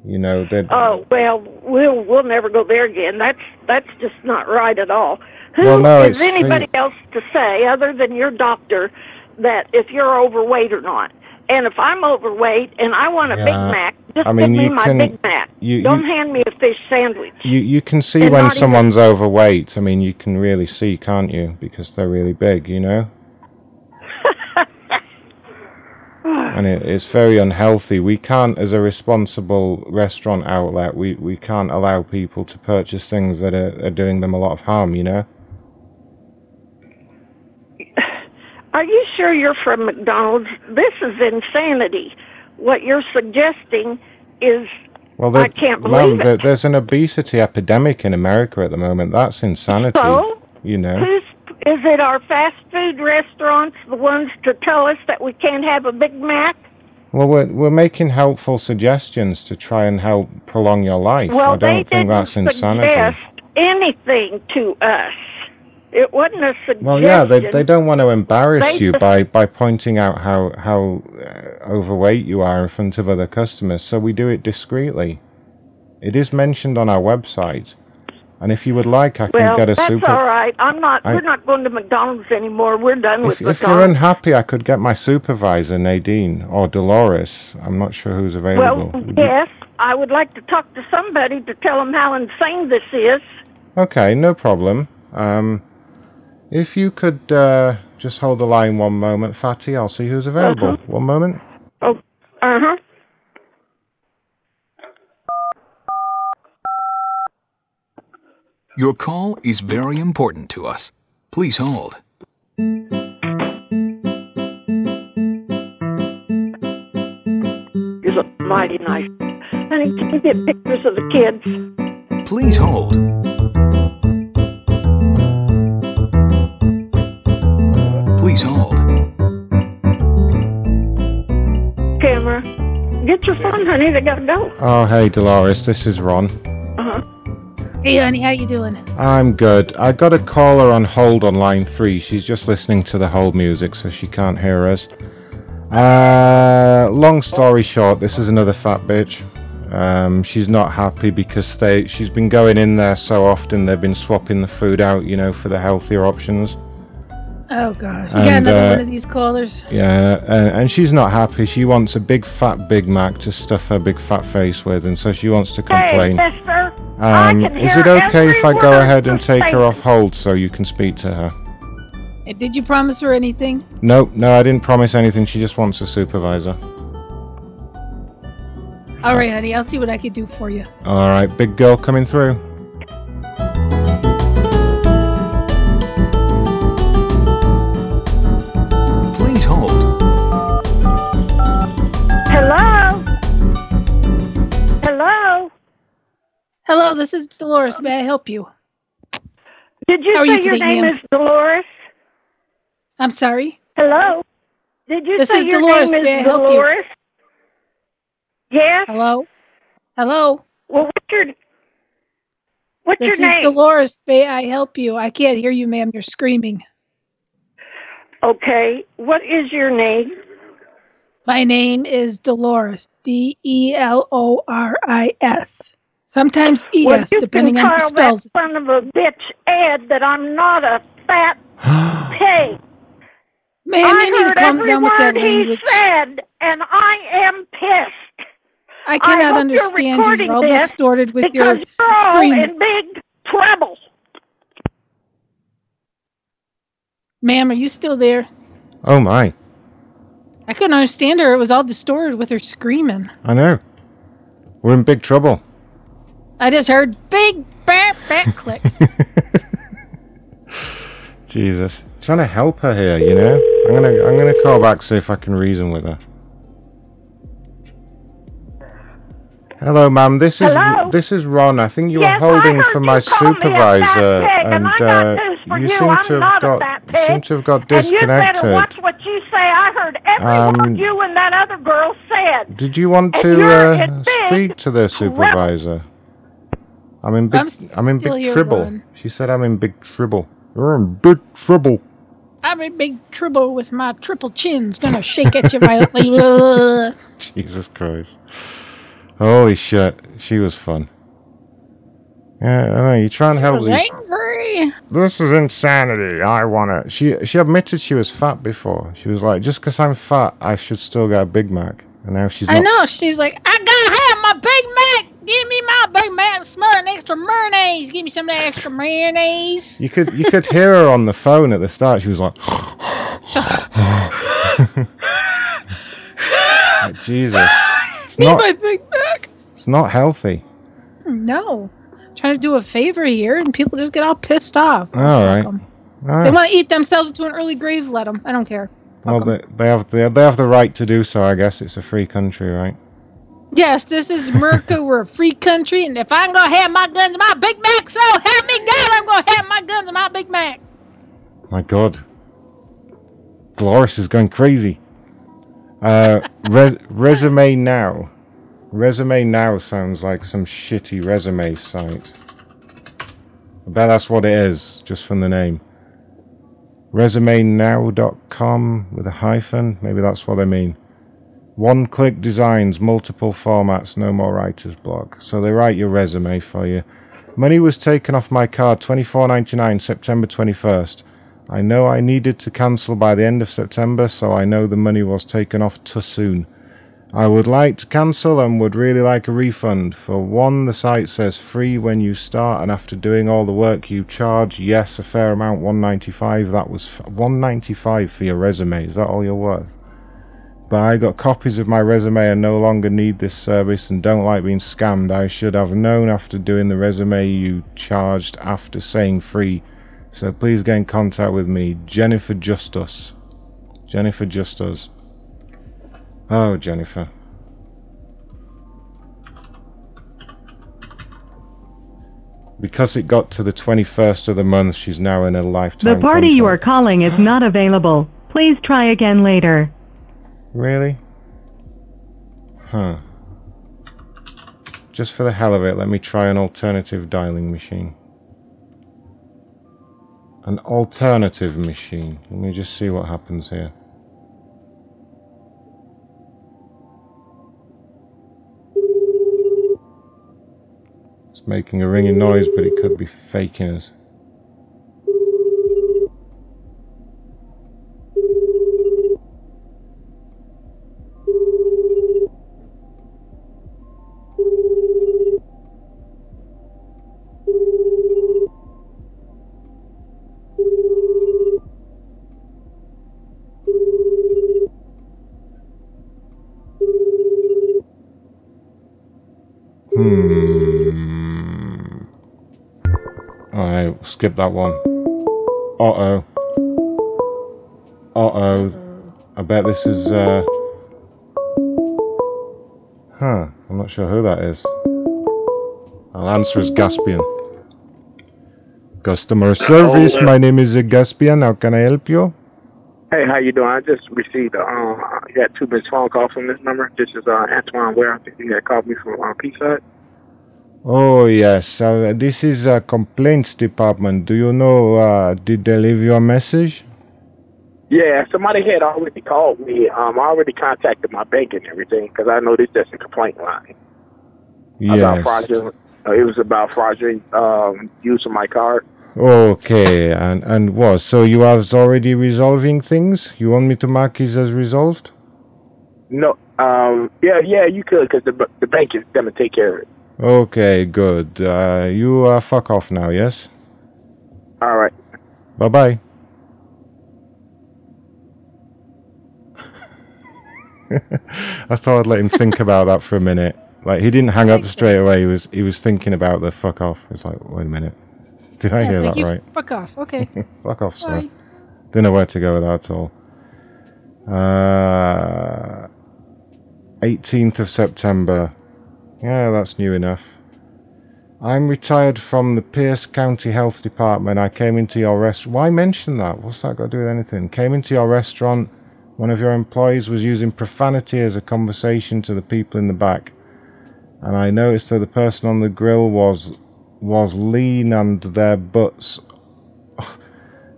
You know, Oh well, we'll we'll never go there again. That's that's just not right at all. Who is Well, no, it's- anybody else to say other than your doctor that if you're overweight or not? And if I'm overweight and I want a Big Mac, just I mean, give me my can- Big Mac. you- Don't you- hand me a fish sandwich. You you can see And when not even- someone's overweight. I mean, you can really see, can't you? Because they're really big, you know. and it, it's very unhealthy. We can't, as a responsible restaurant outlet, we, we can't allow people to purchase things that are, are doing them a lot of harm. You know. Are you sure you're from McDonald's? This is insanity. What you're suggesting is Well, I can't believe it. there's an obesity epidemic in America at the moment. That's insanity. So? You know. Who's is it? Our fast food restaurants, the ones to tell us that we can't have a Big Mac? Well, we're, we're making helpful suggestions to try and help prolong your life. well, I don't think that's insanity. suggest anything to us. It wasn't a suggestion. Well, yeah, they, they don't want to embarrass They you by, by pointing out how how uh, overweight you are in front of other customers. So we do it discreetly. It is mentioned on our website, and if you would like, I can Well, get a that's super. all right. I'm not. I- we're not going to McDonald's anymore. We're done If, with if you're unhappy, I could get my supervisor Nadine or Dolores. I'm not sure who's available. well, yes, I would like to talk to somebody to tell them how insane this is. Okay, no problem. Um, if you could uh, just hold the line one moment, Fatty, I'll see who's available. Uh-huh. One moment. Oh, uh huh. Your call is very important to us. Please hold. You look mighty nice. Honey, can you get pictures of the kids? Please hold. Please hold. Camera. Get your phone, honey. They gotta go. Oh, hey, Dolores, this is Ron. Uh huh. Hey, honey, how you doing? I'm good. I got a caller on hold on line three. She's just listening to the hold music, so she can't hear us. Uh, long story short, this is another fat bitch. Um, she's not happy because they she's been going in there so often. They've been swapping the food out, you know, for the healthier options. Oh gosh, we got another uh, one of these callers. Yeah, and, and she's not happy. She wants a big fat Big Mac to stuff her big fat face with, and so she wants to complain. Hey, mister. I Um, can is it okay if I go ahead and take her off hold so you can speak to her? Did you promise her anything? No, no, I didn't promise anything. She just wants a supervisor. All right, honey, I'll see what I can do for you. All right, big girl coming through. Hello, this is Dolores. May I help you? Did you How say you your name ma'am? is Dolores? I'm sorry. Hello. Did you This say your Dolores. name is May? Dolores? Yes. Hello. Hello. Well, what's your what's This your is? Dolores. May I help you? I can't hear you, ma'am. You're screaming. Okay. What is your name? My name is Dolores. D E L O R I S. Sometimes E well, S, you depending can on who tell spells that son of a bitch Ed that I'm not a fat pig. Ma'am, I you need to heard calm every down with that word he language. said, and I am pissed. I cannot hope understand you're you. You're all distorted with your you're all screaming. in big trouble. Ma'am, are you still there? Oh my, I couldn't understand her. It was all distorted with her screaming. I know. We're in big trouble. I just heard big bat bat click. Jesus, trying to help her here, you know. I'm gonna, I'm gonna call back see if I can reason with her. Hello, ma'am. This is Hello? this is Ron. I think you Yes, were holding for my call me a fat supervisor, pig, and uh, you you. seem I'm to have got fat pig. seem to have got And you better disconnected. watch what you say. I heard every Um, you and that other girl said. Did you want to uh, speak to the supervisor? I'm in big. I'm I'm, in big trouble. She said I'm in big trouble. You're in big trouble. I'm in big trouble with my triple chins. Gonna shake at you violently. Jesus Christ. Holy shit. She was fun. Yeah, I know. You try and help these. angry. This is insanity. I wanna. She she admitted she was fat before. She was like, just because I'm fat, I should still get a Big Mac. And now she's not. I know. She's like, I gotta have my Big Mac. Give me my Big Mac. Smothered extra mayonnaise. Give me some of that extra mayonnaise. You could you could hear her on the phone at the start. She was like, Jesus. It's Need not. my Big Mac. It's not healthy. No. Trying to do a favor here, and people just get all pissed off. All right. All They want to eat themselves into an early grave. Let them. I don't care. Well, they, they have they, they have the right to do so. I guess it's a free country, right? Yes, this is America. We're a free country, and if I'm gonna have my guns and my Big Mac, so help me God, I'm gonna have my guns and my Big Mac. My God. Dolores is going crazy. Uh, res- resume now. Resume now sounds like some shitty resume site. I bet that's what it is, just from the name. ResumeNow.com with a hyphen. Maybe that's what they mean. One click designs, multiple formats, no more writer's block. So they write your resume for you. Money was taken off my card, twenty four ninety nine, September 21st. I know I needed to cancel by the end of September, so I know the money was taken off too soon. I would like to cancel and would really like a refund. For one, the site says free when you start, and after doing all the work you charge, yes, a fair amount, 195. That was f- 195 for your resume. Is that all you're worth? But I got copies of my resume and no longer need this service and don't like being scammed. I should have known after doing the resume you charged after saying free. So please get in contact with me, Jennifer Justus. Jennifer Justus. Oh, Jennifer. Because it got to the 21st of the month, she's now in a lifetime The party you are calling is not available. Please try again later. Really? Huh. Just for the hell of it, let me try an alternative dialing machine. An alternative machine. Let me just see what happens here. It's making a ringing noise, but it could be faking us. Skip that one. Uh oh. Uh oh. I bet this is, uh. Huh. I'm not sure who that is. I'll answer as Gaspian. Customer service, my name is Gaspian. How can I help you? Hey, how you doing? I just received a um, I got two missed phone calls from this number. This is uh, Antoine Ware. I think you had called me from uh, Peace Oh, yes. Uh, this is a complaints department. Do you know, uh, did they leave you a message? Yeah, somebody had already called me. Um, I already contacted my bank and everything because I know this just a complaint line about Yes. fraudulent. Uh, it was about fraudulent um, use of my card. Okay, and and what? So you are already resolving things? You want me to mark it as resolved? No, um, yeah, yeah, you could because the the bank is gonna take care of it. Okay, good. Uh, you uh, fuck off now, yes? All right. Bye bye. I thought I'd let him think about that for a minute. Like he didn't hang up straight away. He was he was thinking about the fuck off. It's like, wait a minute. Did I yeah, hear thank that you. right? Fuck off. Okay. Fuck off, sir. Sorry. Didn't know where to go with that at all. Uh, 18th of September. Yeah, that's new enough. I'm retired from the Pierce County Health Department. I came into your restaurant. Why mention that? What's that got to do with anything? Came into your restaurant. One of your employees was using profanity as a conversation to the people in the back. And I noticed that the person on the grill was was lean and their butts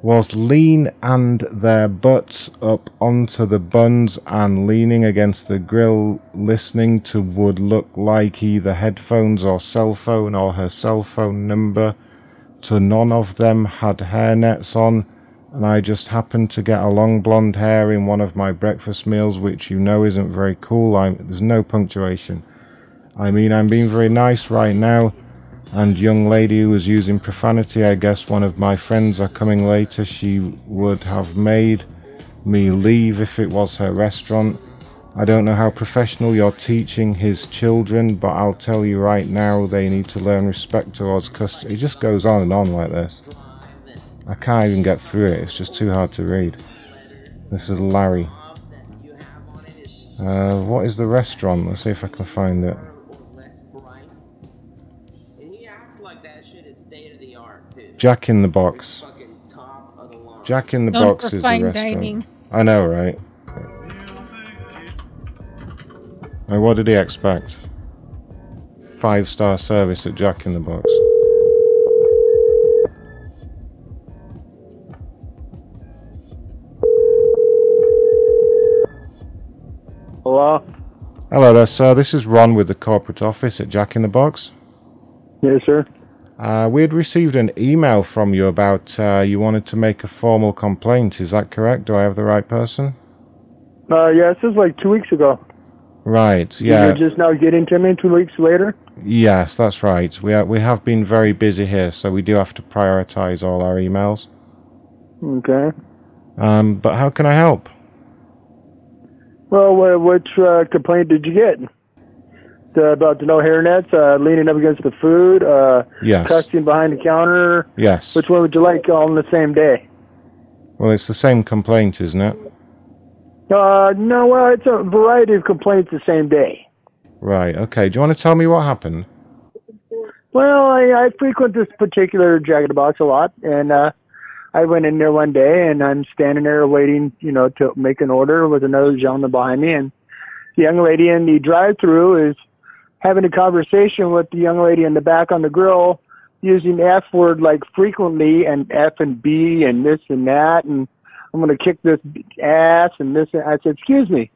was lean and their butts up onto the buns and leaning against the grill listening to would look like either headphones or cell phone or her cell phone number. To none of them had hairnets on and I just happened to get a long blonde hair in one of my breakfast meals which you know isn't very cool. I'm, there's no punctuation. I mean I'm being very nice right now and young lady who was using profanity i guess one of my friends are coming later she would have made me leave if it was her restaurant. I don't know how professional you're teaching his children but i'll tell you right now they need to learn respect towards customers it just goes on and on like this. I can't even get through it it's just too hard to read. This is larry. Uh, what is the restaurant? Let's see if i can find it Jack in the Box. Jack in the Known Box is the fine restaurant. dining. I know, right? And what did he expect? Five star service at Jack in the Box. Hello? Hello there, sir. This is Ron with the corporate office at Jack in the Box. Yes, sir. Uh, we had received an email from you about uh, you wanted to make a formal complaint. Is that correct? Do I have the right person? Uh, yeah, this is like two weeks ago. Right. Yeah. You're just now getting to me two weeks later? Yes, that's right. We are, we have been very busy here, so we do have to prioritize all our emails. Okay. Um, but how can I help? Well, wh- which uh, complaint did you get? The, about the no hairnets, uh, leaning up against the food, uh, Yes. cussing behind the counter. Yes. Which one would you like all on the same day? Well, it's the same complaint, isn't it? Uh, no, well, it's a variety of complaints the same day. Right. Okay. Do you want to tell me what happened? Well, I, I frequent this particular Jack in the Box a lot, and uh, I went in there one day, and I'm standing there waiting, you know, to make an order with another gentleman behind me, and the young lady in the drive-through is having a conversation with the young lady in the back on the grill, using F word like frequently, and F and B and this and that, and I'm to kick this ass and this. And I said, excuse me.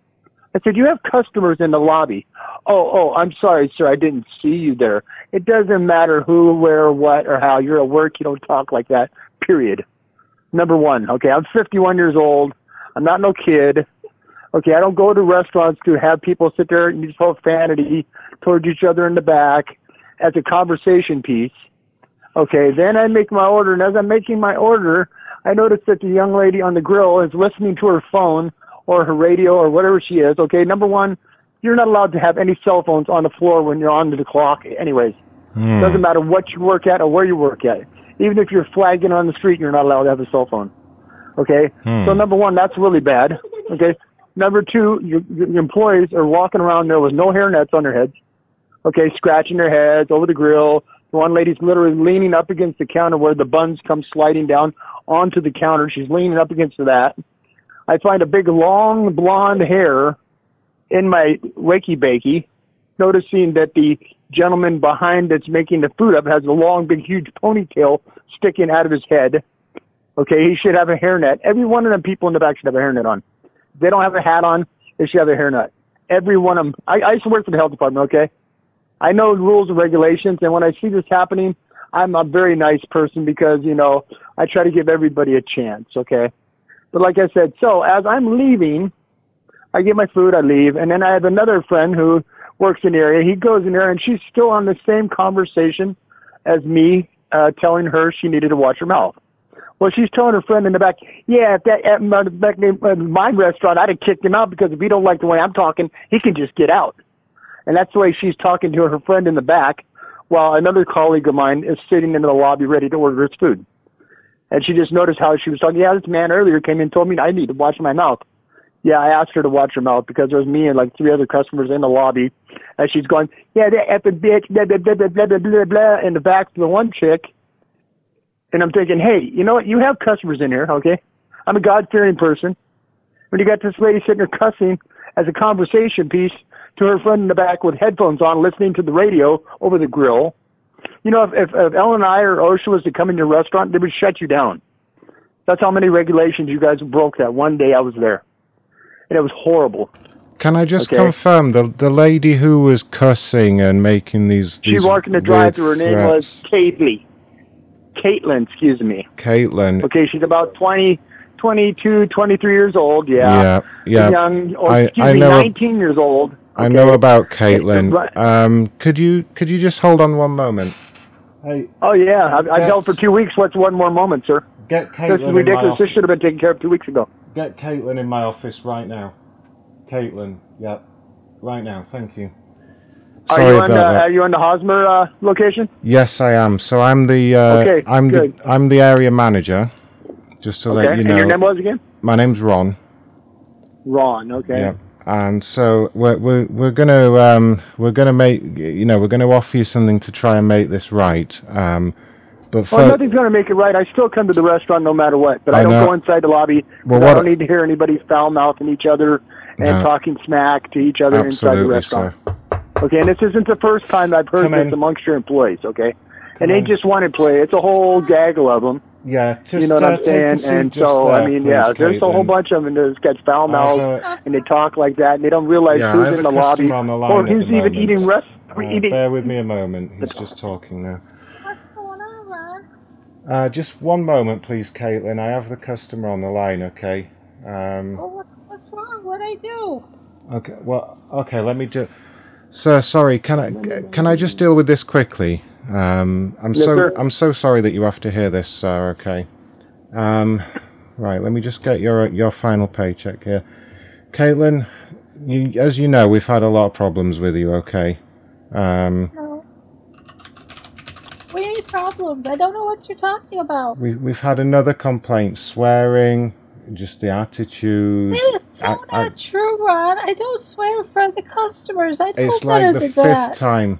I said, you have customers in the lobby. Oh, oh, I'm sorry, sir. I didn't see you there. It doesn't matter who, where, what, or how. You're at work. You don't talk like that. Period. Number one. Okay, I'm 51 years old. I'm not no kid. Okay, I don't go to restaurants to have people sit there and use profanity towards each other in the back as a conversation piece. Okay, then I make my order, and as I'm making my order, I notice that the young lady on the grill is listening to her phone or her radio or whatever she is. Okay, number one, you're not allowed to have any cell phones on the floor when you're on the clock, anyways. Hmm. Doesn't matter what you work at or where you work at. Even if you're flagging on the street, you're not allowed to have a cell phone. Okay? Hmm. So number one, that's really bad. Okay? Number two, your, your employees are walking around there with no hairnets on their heads. Okay, scratching their heads over the grill. The one lady's literally leaning up against the counter where the buns come sliding down onto the counter. She's leaning up against that. I find a big long blonde hair in my wakey bakey, noticing that the gentleman behind that's making the food up has a long, big, huge ponytail sticking out of his head. Okay, he should have a hairnet. Every one of them people in the back should have a hairnet on. If they don't have a hat on, they should have a hairnet. Every one of them. I, I used to work for the health department, okay? I know rules and regulations, and when I see this happening, I'm a very nice person because, you know, I try to give everybody a chance, okay? But like I said, so as I'm leaving, I get my food, I leave, and then I have another friend who works in the area. He goes in there, and she's still on the same conversation as me, uh, telling her she needed to watch her mouth. Well, she's telling her friend in the back, yeah, if that at my, back in my restaurant, I'd have kicked him out because if he don't like the way I'm talking, he can just get out. And that's the way she's talking to her friend in the back, while another colleague of mine is sitting in the lobby ready to order his food. And she just noticed how she was talking. Yeah, this man earlier came in and told me I need to watch my mouth. Yeah, I asked her to watch her mouth because there was me and like three other customers in the lobby. And she's going, yeah, that effing bitch, blah, blah, blah, blah, blah, blah, blah, blah, in the back to the one chick. And I'm thinking, hey, you know what? You have customers in here, okay? I'm a God fearing person. When you got this lady sitting there cussing as a conversation piece to her friend in the back with headphones on, listening to the radio over the grill. You know, if, if, if L&I or OSHA was to come in your restaurant, they would shut you down. That's how many regulations you guys broke that one day I was there. And it was horrible. Can I just Okay. confirm the the lady who was cussing and making these? She these walked in the drive through. Her name was Caitlin. Caitlin, excuse me. Caitlin. Okay, she's about 20, 22, 23 years old. Yeah. Yeah, yeah. Young, or I- excuse I me, know a- 19 years old. I okay? know about Caitlin. Right. Um, could you could you just hold on one moment? Hey. Oh, yeah. I've, I've held for two weeks. What's one more moment, sir? Get This Caitlin is in my ridiculous. This should have been taken care of two weeks ago. Get Caitlin in my office right now. Caitlin, yep, right now. Thank you. Are Sorry you on the, that. Are you on the Hosmer uh, location? Yes, I am. So I'm the uh, Okay, I'm good. the I'm the area manager. Just to okay. let you know. And your name was again? My name's Ron. Ron. Okay. Yeah. And so we're we're we're gonna um we're gonna make you know we're gonna offer you something to try and make this right. Um, but Well, nothing's going to make it right. I still come to the restaurant no matter what, but I, I don't know. go inside the lobby. Well, I don't need to hear anybody foul mouthing each other and No. talking smack to each other inside the Absolutely, restaurant. Okay, and this isn't the first time I've heard Come this in. amongst your employees. Okay, and they in. just want to play. It's a whole gaggle of them. Yeah, just you know what uh, I'm saying? And so, there, I mean, yeah, please, there's a whole bunch of them that got foul mouths and they talk like that, and they don't realize Yeah, who's in the lobby customer on the or line at who's even moment. eating rest. Uh, eating. bear with me a moment. He's just talking now. What's going on, Ron? Uh, just one moment, please, Caitlin. I have the customer on the line. Okay. Um, Oh, what, what's wrong? What'd I do? okay. Well. Okay. Let me do. Sir, sorry. Can I can I just deal with this quickly? Um, I'm Yes, so sir. I'm so sorry that you have to hear this, sir. Okay. Um, right. Let me just get your your final paycheck here, Caitlin. You, as you know, we've had a lot of problems with you. Okay. Um, No. We any problems? I don't know what you're talking about. we we've had another complaint, swearing, just the attitude. That is so I- not I- true, Ron. I don't swear in front of the customers. I know It's better like the than fifth that. time.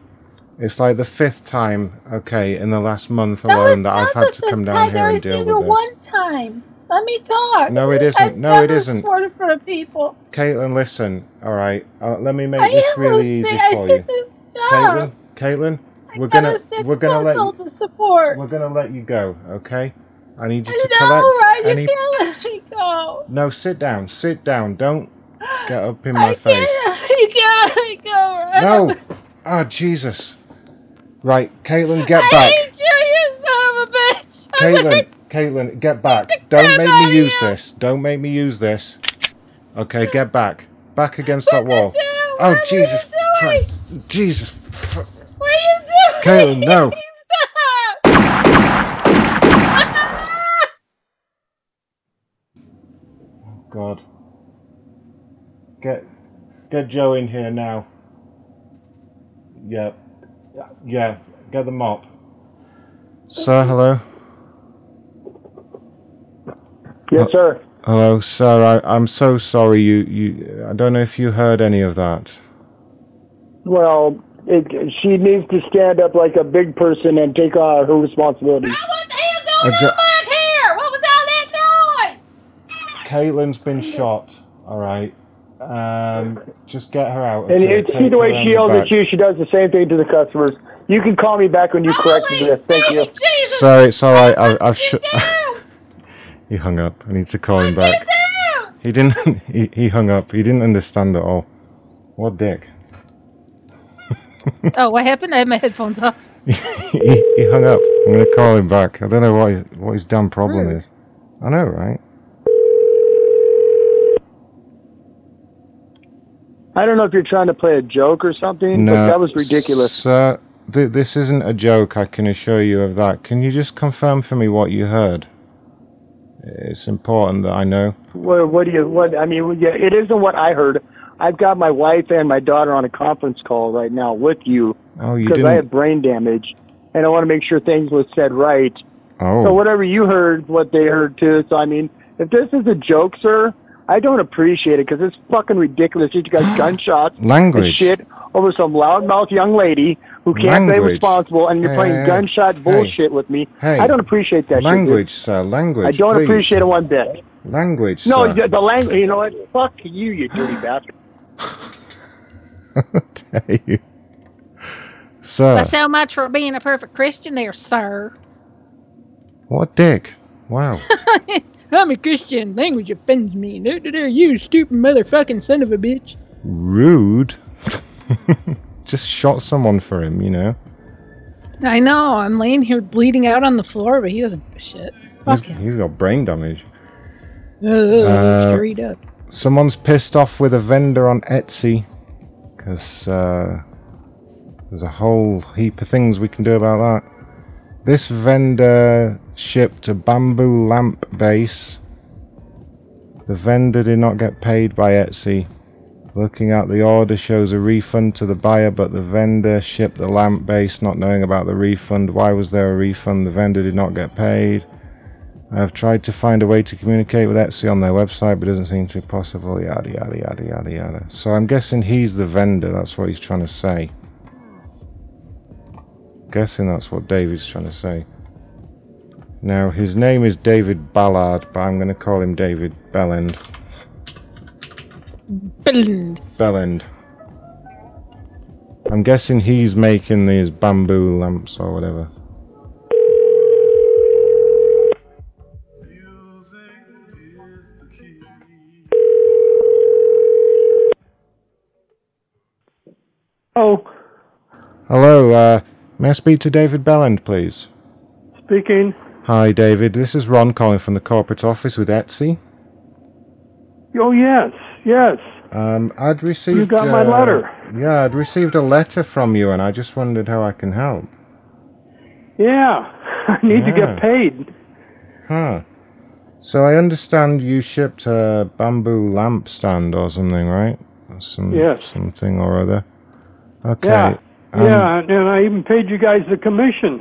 It's like the fifth time, okay, in the last month alone that I've had to come down here and deal with this. one time. Let me talk. No, it isn't. I've No, it isn't. sworn in front of people. Caitlin, listen. All right, uh, let me make I this really easy I for did you. this job. Caitlin, Caitlin, we're gonna we're gonna let you, support. we're gonna let you go, okay? I need you to no, collect Ron, any. you can't let me go. No, sit down. Sit down. Don't get up in my I face. can't. You can't let me go, Ron. No. Oh Jesus. Right, Caitlin, get I back. hate you, you son of a bitch. Caitlin, Caitlin, get back. Don't make me use this. Don't make me use this. Okay, get back. Back against that wall. Oh, Jesus Christ. Jesus. What are you doing? Caitlin, no. Oh, God. Get get Joe in here now. Yeah. Yeah. Get the mop. Sir, hello. Yes, sir. Hello, sir. I, I'm so sorry. You, you. I don't know if you heard any of that. Well, it, she needs to stand up like a big person and take uh, her responsibility. Exa- Back here. What was all that noise? Caitlin's been shot. All right. Um, just get her out. And here. you see the way she the yells at you, she does the same thing to the customers. You can call me back when you correct this. Thank you. Sorry, it's all right. I, I've sh- he hung up. I need to call him back. He didn't. He, he hung up. He didn't understand at all. What dick? Oh, what happened? I had my headphones off. he, he hung up. I'm gonna call him back. I don't know what his, what his damn problem is. I know, right? I don't know if you're trying to play a joke or something, but that was ridiculous. Sir, th- this isn't a joke. I can assure you of that. Can you just confirm for me what you heard? It's important that I know. What, what do you? What I mean? Yeah, it isn't what I heard. I've got my wife and my daughter on a conference call right now with you Oh, you because. I have brain damage, and I want to make sure things was said right. Oh. So whatever you heard, what they heard too. So I mean, if this is a joke, sir, I don't appreciate it because it's fucking ridiculous. You got gunshots, Language. shit over some loudmouth young lady who can't be responsible, and you're Hey, playing hey, gunshot hey. bullshit with me. Hey. I don't appreciate that. shit. Language, sir. Language. I don't please. appreciate it one bit. Language, No, sir. the, the language. You know what? Fuck you, you dirty bastard. Dare you. Sir, That's so much for being a perfect Christian there, sir. what dick? Wow. I'm a Christian. Language offends me. No, no, no, you stupid motherfucking son of a bitch. Rude. Just shot someone for him, you know. I know. I'm laying here bleeding out on the floor, but he doesn't give a shit. Fuck He's, him. he's got brain damage. Ugh, Uh, straight up. Someone's pissed off with a vendor on Etsy because uh, there's a whole heap of things we can do about that. This vendor shipped a bamboo lamp base. The vendor did not get paid by Etsy. Looking at the order shows a refund to the buyer, but the vendor shipped the lamp base not knowing about the refund. Why was there a refund? The vendor did not get paid. I have tried to find a way to communicate with Etsy on their website, but it doesn't seem to be possible. Yada yada yada yada yada. So I'm guessing he's the vendor. That's what he's trying to say. Guessing that's what David's trying to say. Now his name is David Ballard, but I'm going to call him David Bellend. Bland. Belland. I'm guessing he's making these bamboo lamps or whatever. Oh, Hello, uh, may I speak to David Belland, please? speaking. Hi, David. This is Ron calling from the corporate office with Etsy. Oh, yes, yes. Um, I'd received. You got my uh, letter. Yeah, I'd received a letter from you, and I just wondered how I can help. Yeah, I need to get paid. Huh. So I understand you shipped a bamboo lamp stand or something, right? Some, Yes. Something or other. Okay. Yeah, um, yeah, and I even paid you guys the commission.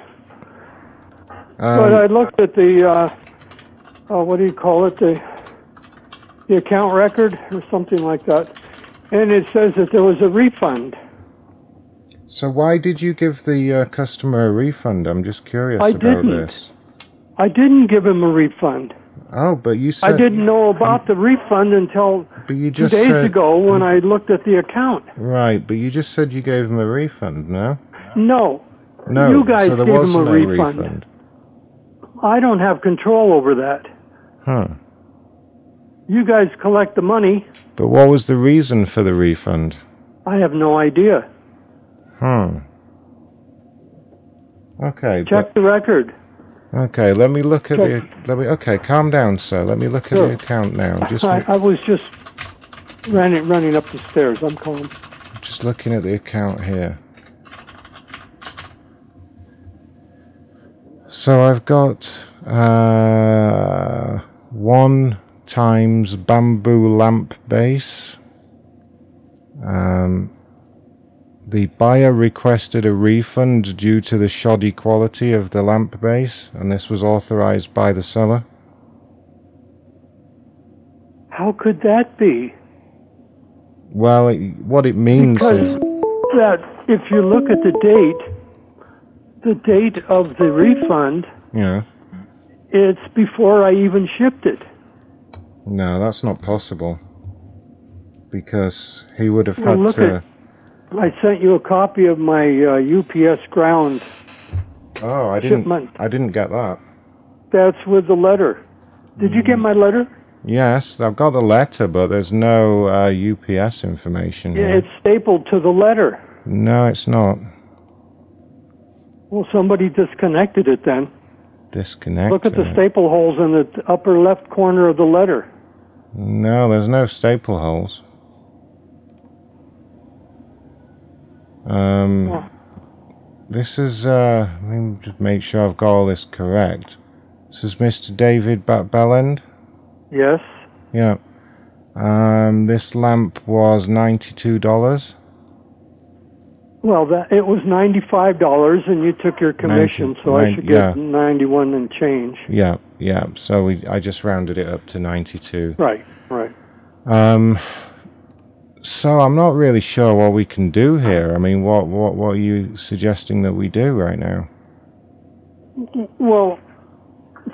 But um, I looked at the, uh, uh, what do you call it, the, the account record or something like that, and it says that there was a refund. So why did you give the uh, customer a refund? I'm just curious I about didn't. this. I didn't give him a refund. Oh, but you said I didn't know about the refund until But you two days said ago when I looked at the account. right. But you just said you gave him a refund. No. No, No. you guys so there gave was him a no refund. I don't have control over that. Huh. You guys collect the money. But what was the reason for the refund? I have no idea. Huh. Okay. Check the record. Okay. Let me look at Check. the. Let me. Okay. Calm down, sir. Let me look at the account now. Just. I, I was just running running up the stairs. I'm calm. Just looking at the account here. So I've got uh, one times bamboo lamp base. Um, the buyer requested a refund due to the shoddy quality of the lamp base, and this was authorized by the seller. How could that be? Well, it, what it means Because is that if you look at the date, the date of the refund, Yeah. it's before I even shipped it. No, that's not possible. Because he would have Well, had look to. at- I sent you a copy of my uh, UPS ground. oh, I didn't. shipment. I didn't get that. That's with the letter. Did you get Mm. my letter? Yes, I've got the letter, but there's no uh, UPS information. Yeah, it's stapled to the letter. No, it's not. Well, somebody disconnected it then. Disconnected. Look at the staple holes in the upper left corner of the letter. No, there's no staple holes. Um, this is, uh, let me just make sure I've got all this correct. This is Mr. David Bellend? Yes. Yeah. Um, this lamp was $92. Well, that it was ninety-five dollars, and you took your commission, so I nine- should yeah. get ninety-one and change. Yeah, yeah. So we, I just rounded it up to 92. Right, right. Um, so I'm not really sure what we can do here. I mean, what, what, what are you suggesting that we do right now? Well,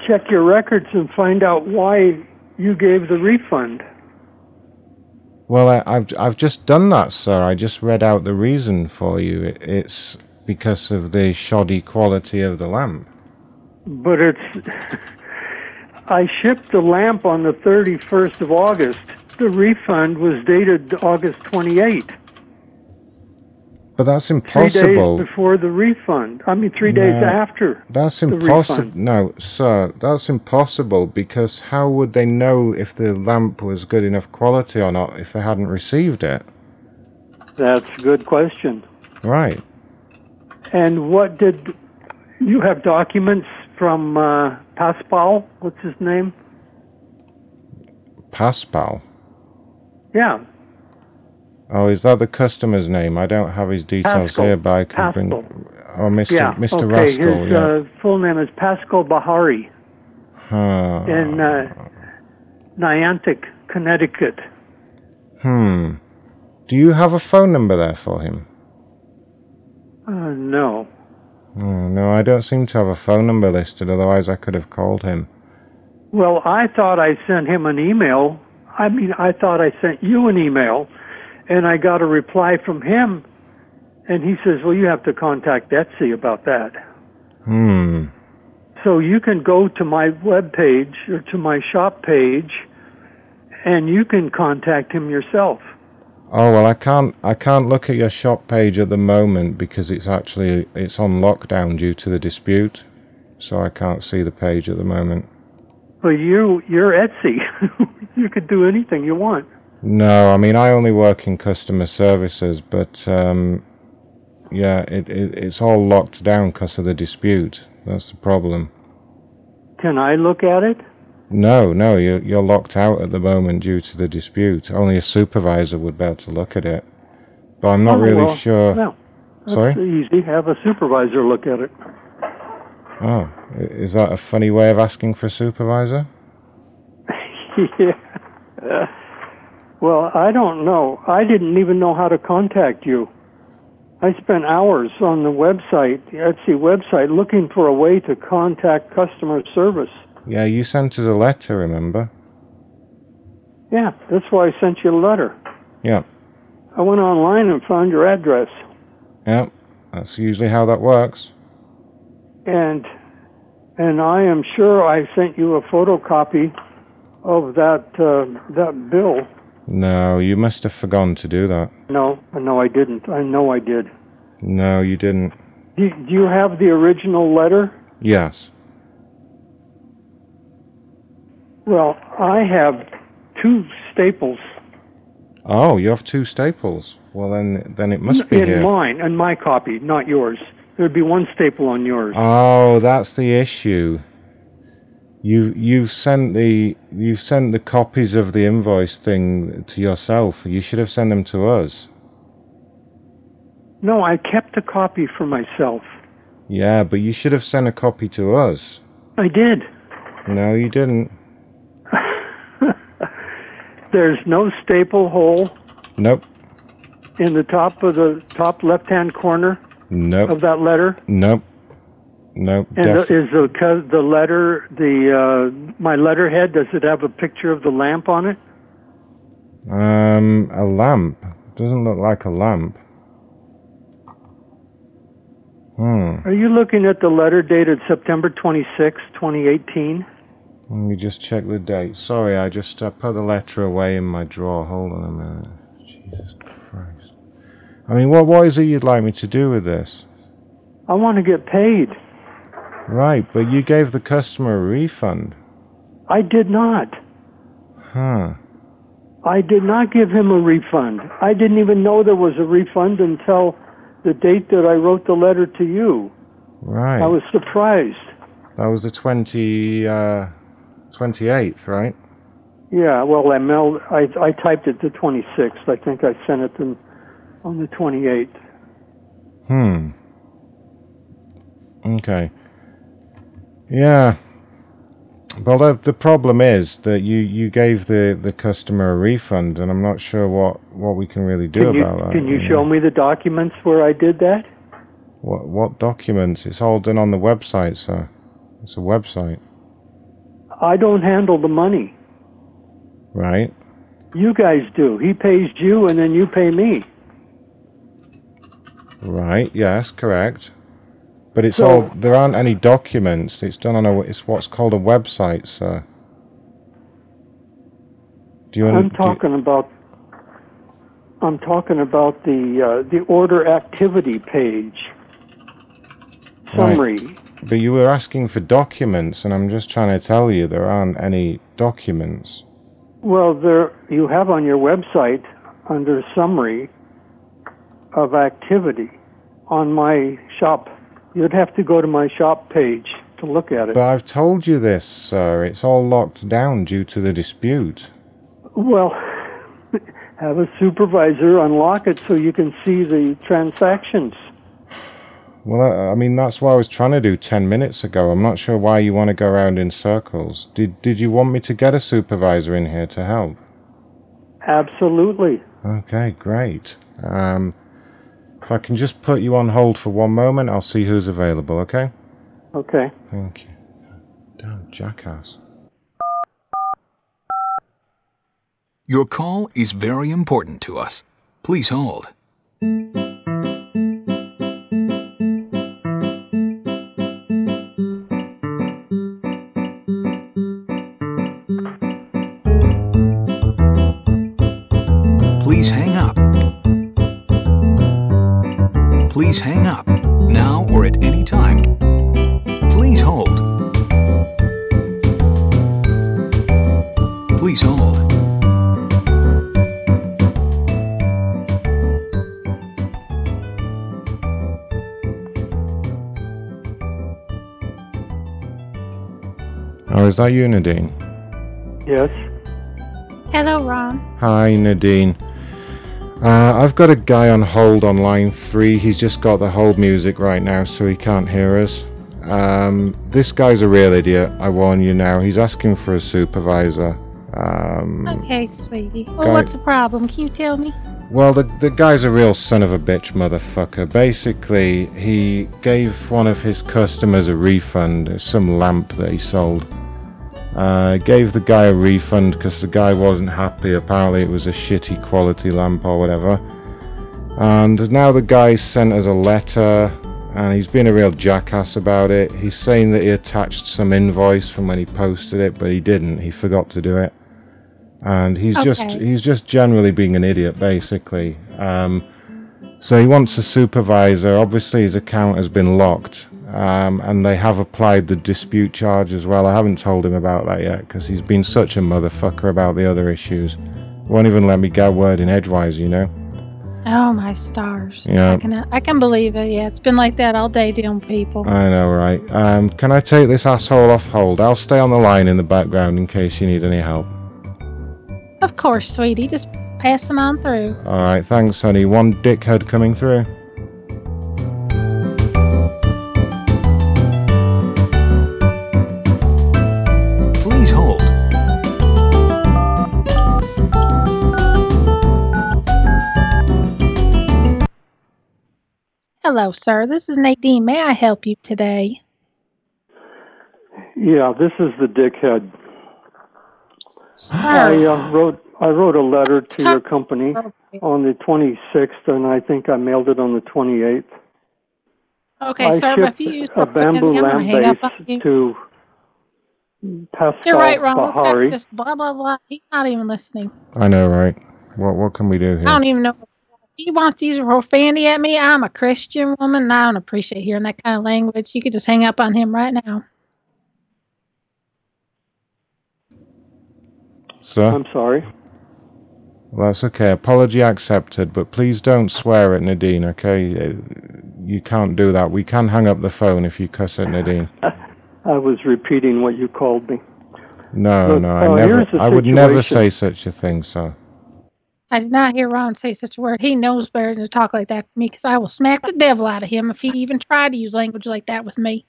check your records and find out why you gave the refund. Well, I, I've, I've just done that, sir. I just read out the reason for you. It, it's because of the shoddy quality of the lamp. But it's. I shipped the lamp on the 31st of August. The refund was dated August 28th. But that's impossible. Three days before the refund. I mean, three days after. That's impossible. No, sir, that's impossible because how would they know if the lamp was good enough quality or not if they hadn't received it? That's a good question. Right. And what did you have documents from uh, Paspal? What's his name? Paspal. Yeah, Oh, is that the customer's name? I don't have his details Pascal. here, but I can bring. Pascal. Oh, Mr. yeah. Mr. okay, Rascal. his yeah. uh, full name is Pascal Bahari Huh. in uh, Niantic, Connecticut. Hmm. Do you have a phone number there for him? Uh, no. Oh, no, I don't seem to have a phone number listed. Otherwise, I could have called him. Well, I thought I sent him an email. I mean, I thought I sent you an email, and I got a reply from him, and he says, "Well, you have to contact Etsy about that." Hmm. So you can go to my web page or to my shop page, and you can contact him yourself. Oh well, I can't. I can't look at your shop page at the moment because it's actually it's on lockdown due to the dispute, so I can't see the page at the moment. But you, you're Etsy. you could do anything you want. No, I mean I only work in customer services, but um, yeah, it, it it's all locked down because of the dispute. That's the problem. Can I look at it? No, no, you're you're locked out at the moment due to the dispute. Only a supervisor would be able to look at it. But I'm not Oh, really well, sure. No, Sorry. easy. Have a supervisor look at it. Oh, is that a funny way of asking for a supervisor? yeah. Well, I don't know. I didn't even know how to contact you. I spent hours on the website, the Etsy website, looking for a way to contact customer service. Yeah, you sent us a letter, remember? Yeah, that's why I sent you a letter. Yeah, I went online and found your address, yeah. That's usually how that works. and and I am sure I sent you a photocopy of that uh, that bill. No, you must have forgotten to do that. No, no, I didn't. I know I did. No, you didn't. Do, do you have the original letter? Yes. Well, I have two staples Oh, you have two staples. Well, then, then it must be in here. mine, and my copy, not yours. There'd be one staple on yours. Oh, that's the issue. You you've sent the you've sent the copies of the invoice thing to yourself. You should have sent them to us. No, I kept a copy for myself. Yeah, but you should have sent a copy to us. I did. No, you didn't. There's no staple hole Nope. in the top of the top left-hand corner Nope. of that letter. Nope. Nope. And def- is the the letter the uh, my letterhead? Does it have a picture of the lamp on it? um, a lamp. Doesn't look like a lamp. Hmm. Are you looking at the letter dated September 26, 2018? Let me just check the date. Sorry, I just uh, put the letter away in my drawer. Hold on a minute. Jesus Christ. I mean, what what is it you'd like me to do with this? I want to get paid. Right, but you gave the customer a refund. I did not. Huh. I did not give him a refund. I didn't even know there was a refund until the date that I wrote the letter to you. Right. I was surprised. That was the 20, uh, 28th, right? Yeah, well, I mailed. I I typed it the 26th. I think I sent it to, on the 28th. Hmm. Okay. Yeah. Well, the, the problem is that you, you gave the, the customer a refund, and I'm not sure what, what we can really do Can you about that. can you show me the documents where I did that? What what documents? It's all done on the website, sir. It's a website, I don't handle the money. right? You guys do. He pays you, and then you pay me. Right. Yes, correct. But it's So- all there aren't any documents. It's done on a it's what's called a website, sir. Do you? I'm do you- talking about. I'm talking about the uh, the order activity page Right. summary. But you were asking for documents, and I'm just trying to tell you there aren't any documents. Well, there you have on your website under summary of activity on my shop. You'd have to go to my shop page to look at it. But I've told you this, sir. It's all locked down due to the dispute. Well, have a supervisor unlock it so you can see the transactions. Well, I I mean, that's what I was trying to do 10 minutes ago. I'm not sure why you want to go around in circles. Did, did you want me to get a supervisor in here to help? Absolutely. Okay, great. Um, if I can just put you on hold for one moment, I'll see who's available, okay? Okay. Thank you. Damn jackass. Your call is very important to us. Please hold. Please hang up, now or at any time. Please hold. Please hold. Oh, is that you, Nadine? Yes. Hello, Ron. Hi, Nadine. Uh, I've got a guy on hold on line three. He's just got the hold music right now, so he can't hear us. Um, this guy's a real idiot. I warn you now. He's asking for a supervisor. Um, Okay, sweetie. Well, Guy- what's the problem? Can you tell me? Well, the, the guy's a real son of a bitch motherfucker. Basically, he gave one of his customers a refund, some lamp that he sold. Uh, gave the guy a refund because the guy wasn't happy. Apparently, it was a shitty quality lamp or whatever. And now the guy sent us a letter, and he's been a real jackass about it. He's saying that he attached some invoice from when he posted it, but he didn't. He forgot to do it. And he's just he's just generally being an idiot, basically. Um, so he wants a supervisor. Obviously, his account has been locked, um, and they have applied the dispute charge as well. I haven't told him about that yet because he's been such a motherfucker about the other issues. Won't even let me get a word in edgewise, you know. Oh my stars! Yeah. I can I can believe it. Yeah, it's been like that all day dealing people. I know, right? Um, can I take this asshole off hold? I'll stay on the line in the background in case you need any help. Of course, sweetie. Just pass them on through. All right, thanks, honey. One dickhead coming through. Hello, sir. This is Nadine. May I help you today? Yeah, this is the dickhead. Sir. I uh, wrote I wrote a letter to your company on the 26th, and I think I mailed it on the 28th. Okay, I sir. Shipped if you use a bamboo lamp base to Pascal You're right, Ron. This guy Bahari. just blah blah blah. He's not even listening. I know, right? What what can we do here? I don't even know. He wants to use profanity at me. I'm a Christian woman, and I don't appreciate hearing that kind of language. You could just hang up on him right now. Sir? I'm sorry. Well, that's okay. Apology accepted, but please don't swear at Nadine, okay? Uh, You can't do that. We can hang up the phone if you cuss at Nadine. I was repeating what you called me. No, Look, no, I uh, never. I would never say such a thing, sir. I did not hear Ron say such a word. He knows better than to talk like that to me because I will smack the devil out of him if he even tried to use language like that with me.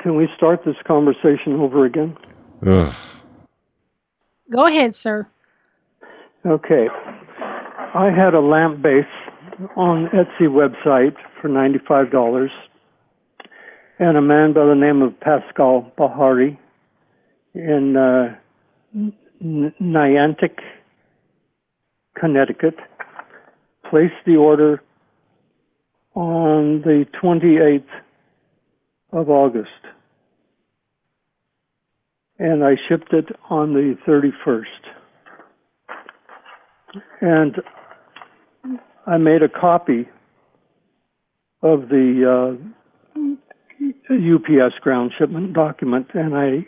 Can we start this conversation over again? Ugh. Go ahead, sir. Okay. I had a lamp base on Etsy website for $95 and a man by the name of Pascal Bahari in uh, Niantic, Connecticut placed the order on the 28th of August and I shipped it on the 31st. And I made a copy of the uh, UPS ground shipment document, and I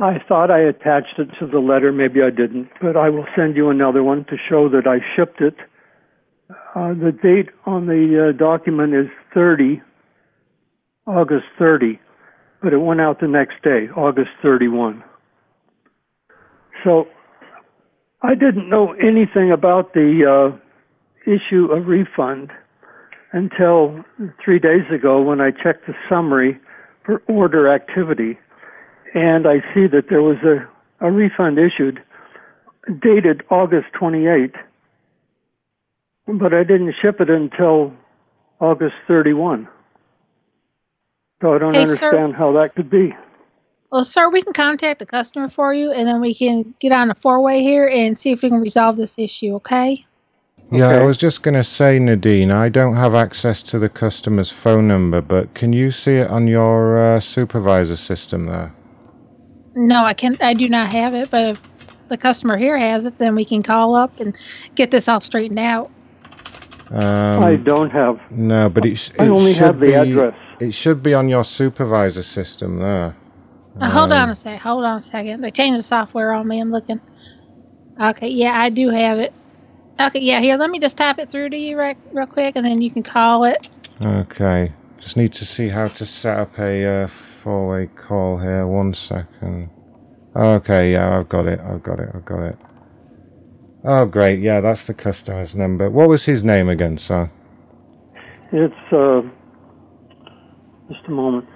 I thought I attached it to the letter. Maybe I didn't, but I will send you another one to show that I shipped it. Uh, the date on the uh, document is 30, August 30 but it went out the next day, August 31. So I didn't know anything about the uh, issue of refund until three days ago when I checked the summary for order activity, and I see that there was a, a refund issued dated August 28, but I didn't ship it until August 31. So I don't Hey, sir. understand how that could be. Well, sir, we can contact the customer for you, and then we can get on a four-way here and see if we can resolve this issue. Okay? Yeah, I was just going to say, Nadine, I don't have access to the customer's phone number, but can you see it on your uh, supervisor system there? No, I can't. I do not have it, but if the customer here has it, then we can call up and get this all straightened out. Um, I don't have. No, but it, I it only have the be, address. It should be on your supervisor system there. Uh, hold on Um, a sec. Hold on a second. They changed the software on me. I'm looking. Okay, yeah, I do have it. Okay, yeah, here, let me just type it through to you right, real quick, and then you can call it. Okay. Just need to see how to set up a uh, four-way call here. One second. Okay, yeah, I've got it. I've got it. I've got it. Oh, great. Yeah, that's the customer's number. What was his name again, sir? It's uh, just a moment.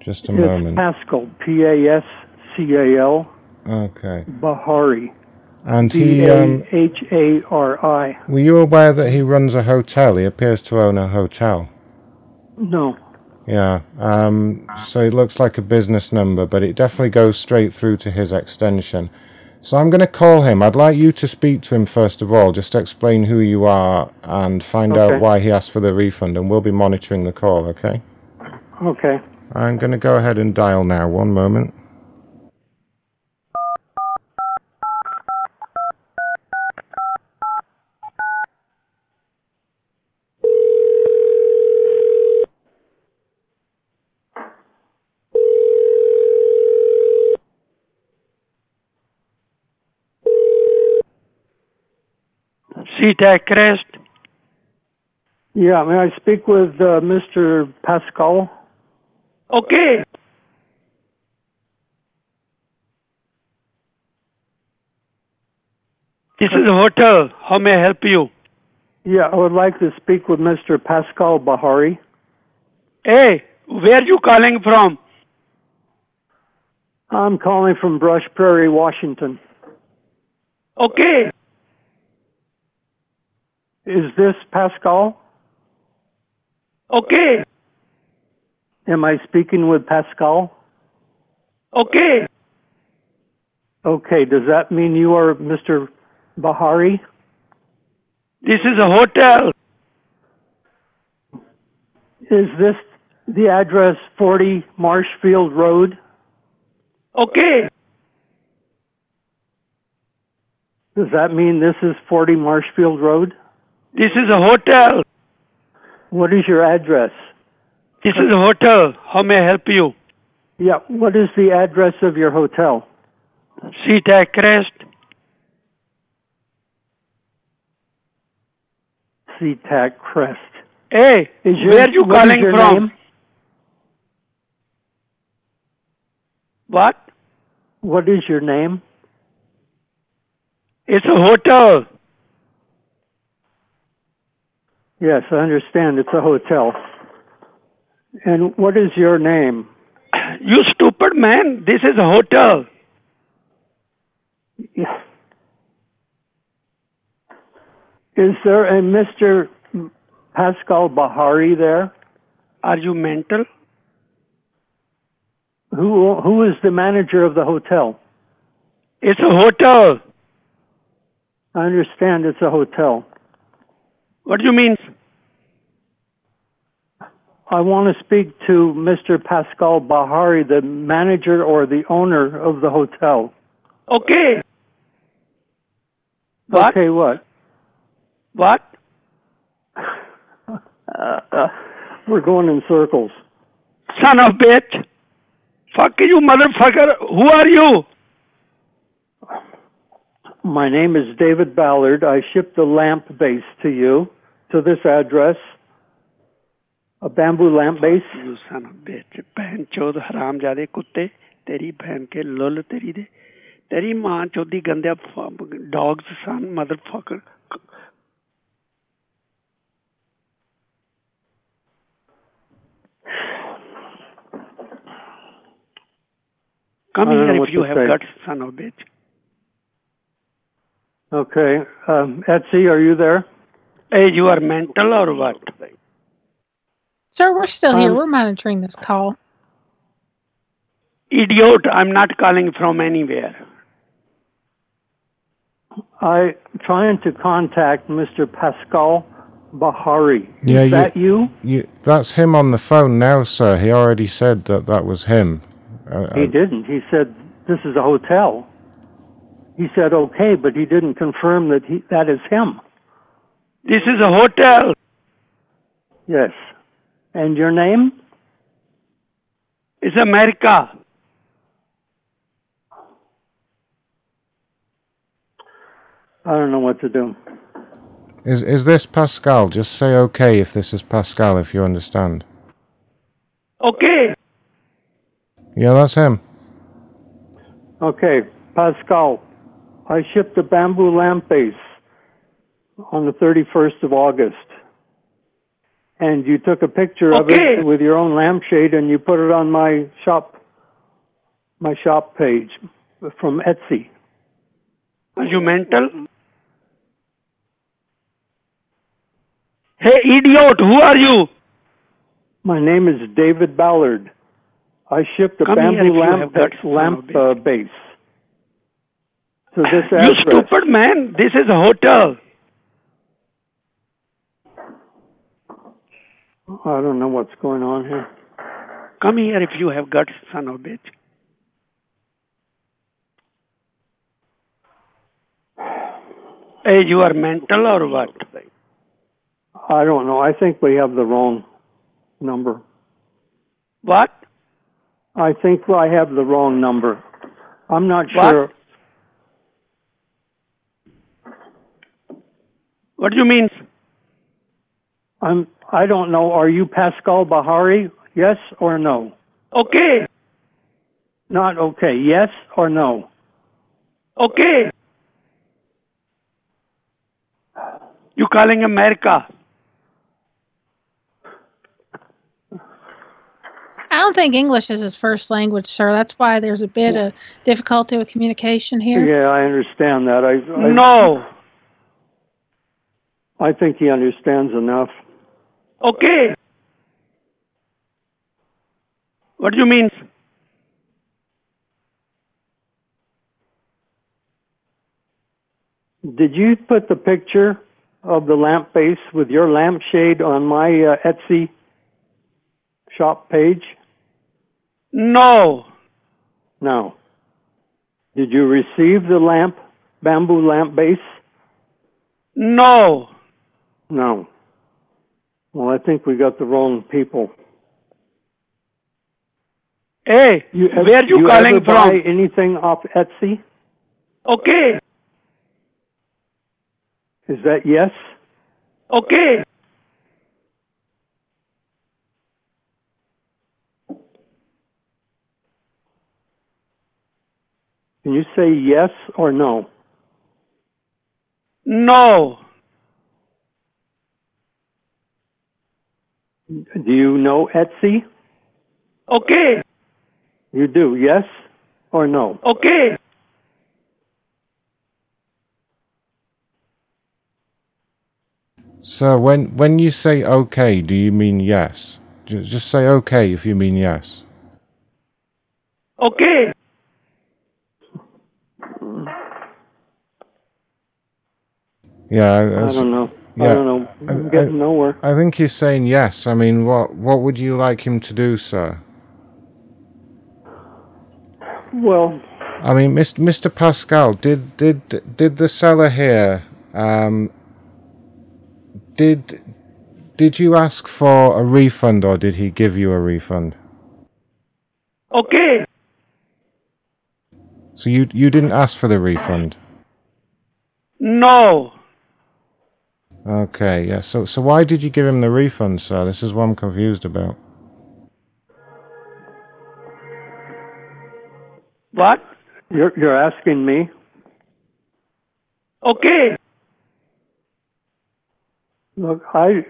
Just a it's moment. Pascal, P A S C A L Okay. Bahari, And he, um, H A R I. were you aware that he runs a hotel? He appears to own a hotel. No. Yeah. Um, so it looks like a business number, but it definitely goes straight through to his extension. So I'm going to call him. I'd like you to speak to him first of all, just explain who you are and find Okay. out why he asked for the refund, and we'll be monitoring the call, okay? Okay. I'm going to go ahead and dial now. One moment. SeaTac Crest. Yeah, may I speak with uh, Mr. Pascal? Okay. This is a hotel. How may I help you? Yeah, I would like to speak with Mr. Pascal Bahari. Hey, where are you calling from? I'm calling from Brush Prairie, Washington. Okay. Is this Pascal? Okay. Am I speaking with Pascal? Okay. Okay, does that mean you are Mr. Bahari? This is a hotel. Is this the address 40 Marshfield Road? Okay. Does that mean this is 40 Marshfield Road? This is a hotel. What is your address? This is a hotel. How may I help you? Yeah, what is the address of your hotel? SeaTac Crest. SeaTac Crest. Hey, Is your- where are you calling from? name? What? What is your name? It's a hotel. Yes, I understand. It's a hotel. And what is your name? You stupid man. This is a hotel. Is there a Mr. Pascal Bahari there? Are you mental? Who who is the manager of the hotel? It's a hotel. I understand it's a hotel. What do you mean? I want to speak to Mr. Pascal Bahari, the manager or the owner of the hotel. Okay. What? Okay, what? What? Uh, uh, we're going in circles. Son of bitch. Fuck you, motherfucker. Who are you? My name is David Ballard. I shipped a lamp base to you, to this address. A bamboo lamp base. You son of bitch. बहन चोद हराम जादे कुत्ते तेरी बहन के लुल तेरी दे तेरी मां चोदी गंदे dogs sun motherfucker Come I don't know here what if you to have say. guts, son of bitch. Okay. Um, Etsy, are you there? Hey, you are mental or what? Sir, we're still here. Um, We're monitoring this call. Idiot, I'm not calling from anywhere. I trying to contact Mr. Pascal Bahari. Yeah, Is that you? you? That's him on the phone now, sir. He already said that that was him. Uh, He uh, didn't. He said this is a hotel. He said okay, but he didn't confirm that he that is him. This is a hotel. Yes. And your name? It's America. I don't know what to do. is is this Pascal? Just say okay if this is Pascal, if you understand. Okay. Yeah, that's him. Okay, Pascal. I shipped a bamboo lamp base on the 31st of August. And you took a picture of it with your own lampshade and you put it on my shop my shop page from Etsy. Are you mental? Hey, idiot, who are you? My name is David Ballard. I shipped a Come bamboo lamp have got son of lamp uh, base to this You address. stupid man. This is a hotel. I don't know what's going on here. Come here if you have got son of a bitch. Hey, you are mental or what? I don't know. I think we have the wrong number. What? I think I have the wrong number. I'm not What? sure. What do you mean? I'm. I don't know. Are you Pascal Bahari? Yes or no? Okay. Not okay. Yes or no? Okay. You calling America? I don't think English is his first language, sir. That's why there's a bit of difficulty with communication here. Yeah, I understand that. I, I No. I think he understands enough. Okay. What do you mean? Did you put the picture of the lamp base with your lampshade on my uh, Etsy shop page? No. No. Did you receive the lamp, bamboo lamp base? No. No. Well, I think we got the wrong people. Hey, You, where you you calling ever buy from? anything off Etsy? Okay. Is that yes? Okay. Can you say yes or no? No. Do you know Etsy? Okay. You do, yes or no? Okay. So when when you say okay, do you mean yes? Just say okay if you mean yes. Okay. Yeah, I that's- don't know. I don't know. I'm I- getting nowhere. I think he's saying yes. I mean, what what would you like him to do, sir? Well, I mean, Mr. Mr. Pascal, did did did the seller here um did did you ask for a refund or did he give you a refund? Okay. So you you didn't ask for the refund. No. Okay, yeah. So so why did you give him the refund, sir? This is what I'm confused about. What? you're you're asking me. Okay. Look, I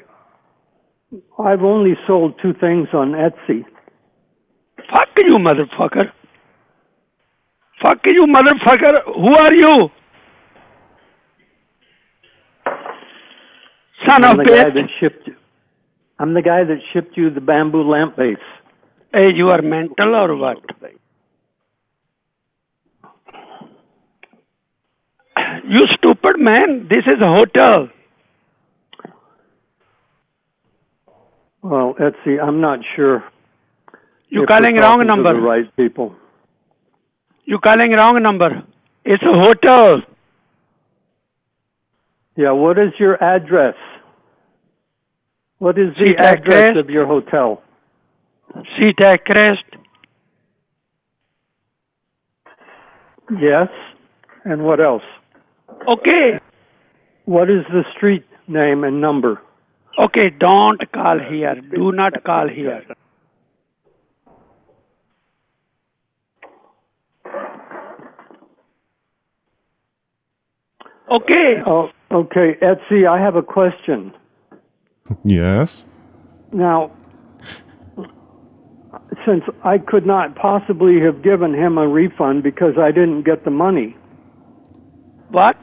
I've only sold two things on Etsy. Fuck you, motherfucker. Fuck you, motherfucker. Who are you? Son I'm of the bitch. guy that shipped. I'm the guy that shipped you the bamboo lamp base. Hey, you are mental or what? You stupid man! This is a hotel. Well, Etsy, I'm not sure. You're calling wrong number. right people. You're calling wrong number. It's a hotel. Yeah, what is your address? What is the Seat address Crest. of your hotel? SeaTac Crest. Yes. And what else? Okay. What is the street name and number? Okay, don't call here. Do not call here. Okay. Oh, okay, Etsy, I have a question. Yes. Now, since I could not possibly have given him a refund because I didn't get the money, What?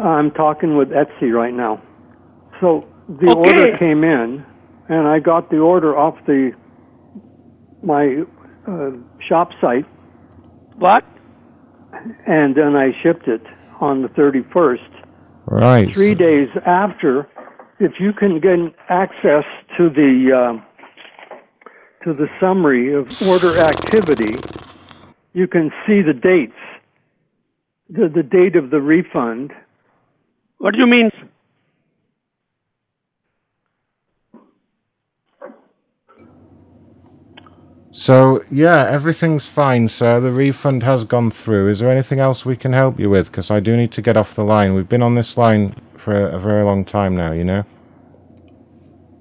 I'm talking with Etsy right now. So the Okay. order came in, and I got the order off the my uh, shop site, What? and then I shipped it on the 31st. Right. Three days after, if you can get access to the um to the summary of order activity, you can see the dates, the the date of the refund. What do you mean? So, yeah, everything's fine, sir. The refund has gone through. Is there anything else we can help you with? Because I do need to get off the line. We've been on this line for a, a very long time now, you know?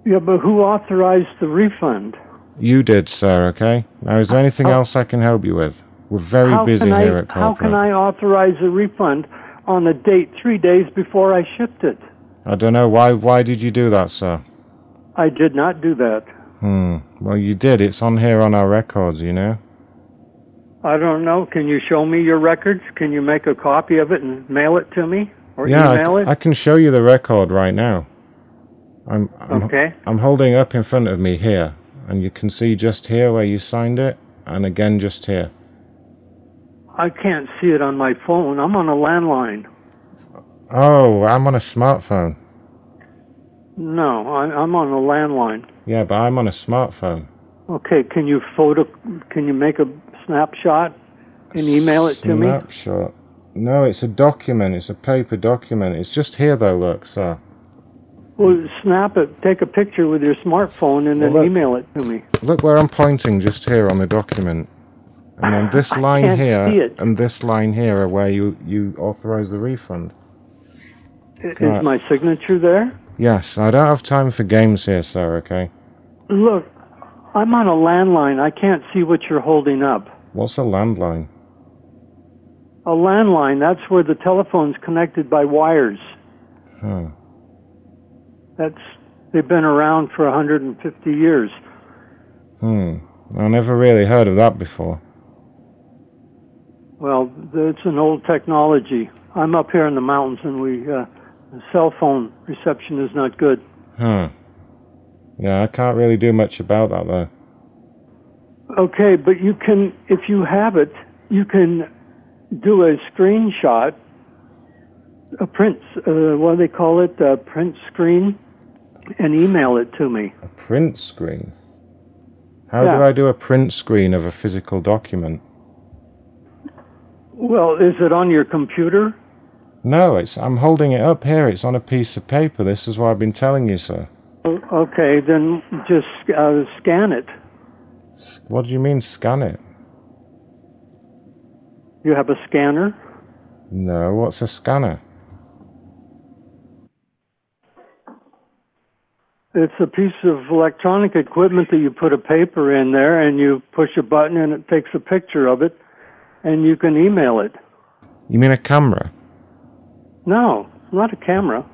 Yeah, but who authorized the refund? You did, sir, okay? Now, is there anything else I can help you with? We're very busy can here I, at How can I authorize a refund on a date three days before I shipped it? I don't know. Why, why did you do that, sir? I did not do that. Hmm. Well, you did. It's on here on our records, you know? I don't know. Can you show me your records? Can you make a copy of it and mail it to me or yeah, I, email c- it? I can show you the record right now. I'm, I'm Okay. I'm holding up in front of me here, and you can see just here where you signed it, and again just here. I can't see it on my phone. I'm on a landline. Oh, I'm on a smartphone. No, I, I'm on a landline. Yeah, but I'm on a smartphone. Okay, can you photo? Can you make a snapshot and email it to me? Snapshot. No, it's a document. It's a paper document. It's just here though. Look, sir. Well, snap it. Take a picture with your smartphone and then Well, look. email it to me. Look where I'm pointing, just here on the document. And then this line here and this line here are where you you authorize the refund. Is my signature there? Yes, I don't have time for games here, sir. Okay. Look, I'm on a landline. I can't see what you're holding up. What's a landline? A landline, that's where the telephone's connected by wires. Huh. That's they've been around for 150 years. Hmm. I never really heard of that before. Well, it's an old technology. I'm up here in the mountains and we uh, the cell phone reception is not good. Huh. Yeah, I can't really do much about that though. Okay, but you can if you have it, you can do a screenshot, a print uh, what do they call it, a print screen and email it to me. A print screen. How Yeah. do I do a print screen of a physical document? Well, is it on your computer? No, it's I'm holding it up here. It's on a piece of paper. This is what I've been telling you, sir. Okay, then just uh, scan it. What do you mean scan it? You have a scanner? No, what's a scanner? It's a piece of electronic equipment that you put a paper in there and you push a button and it takes a picture of it and you can email it. You mean a camera? No, not a camera.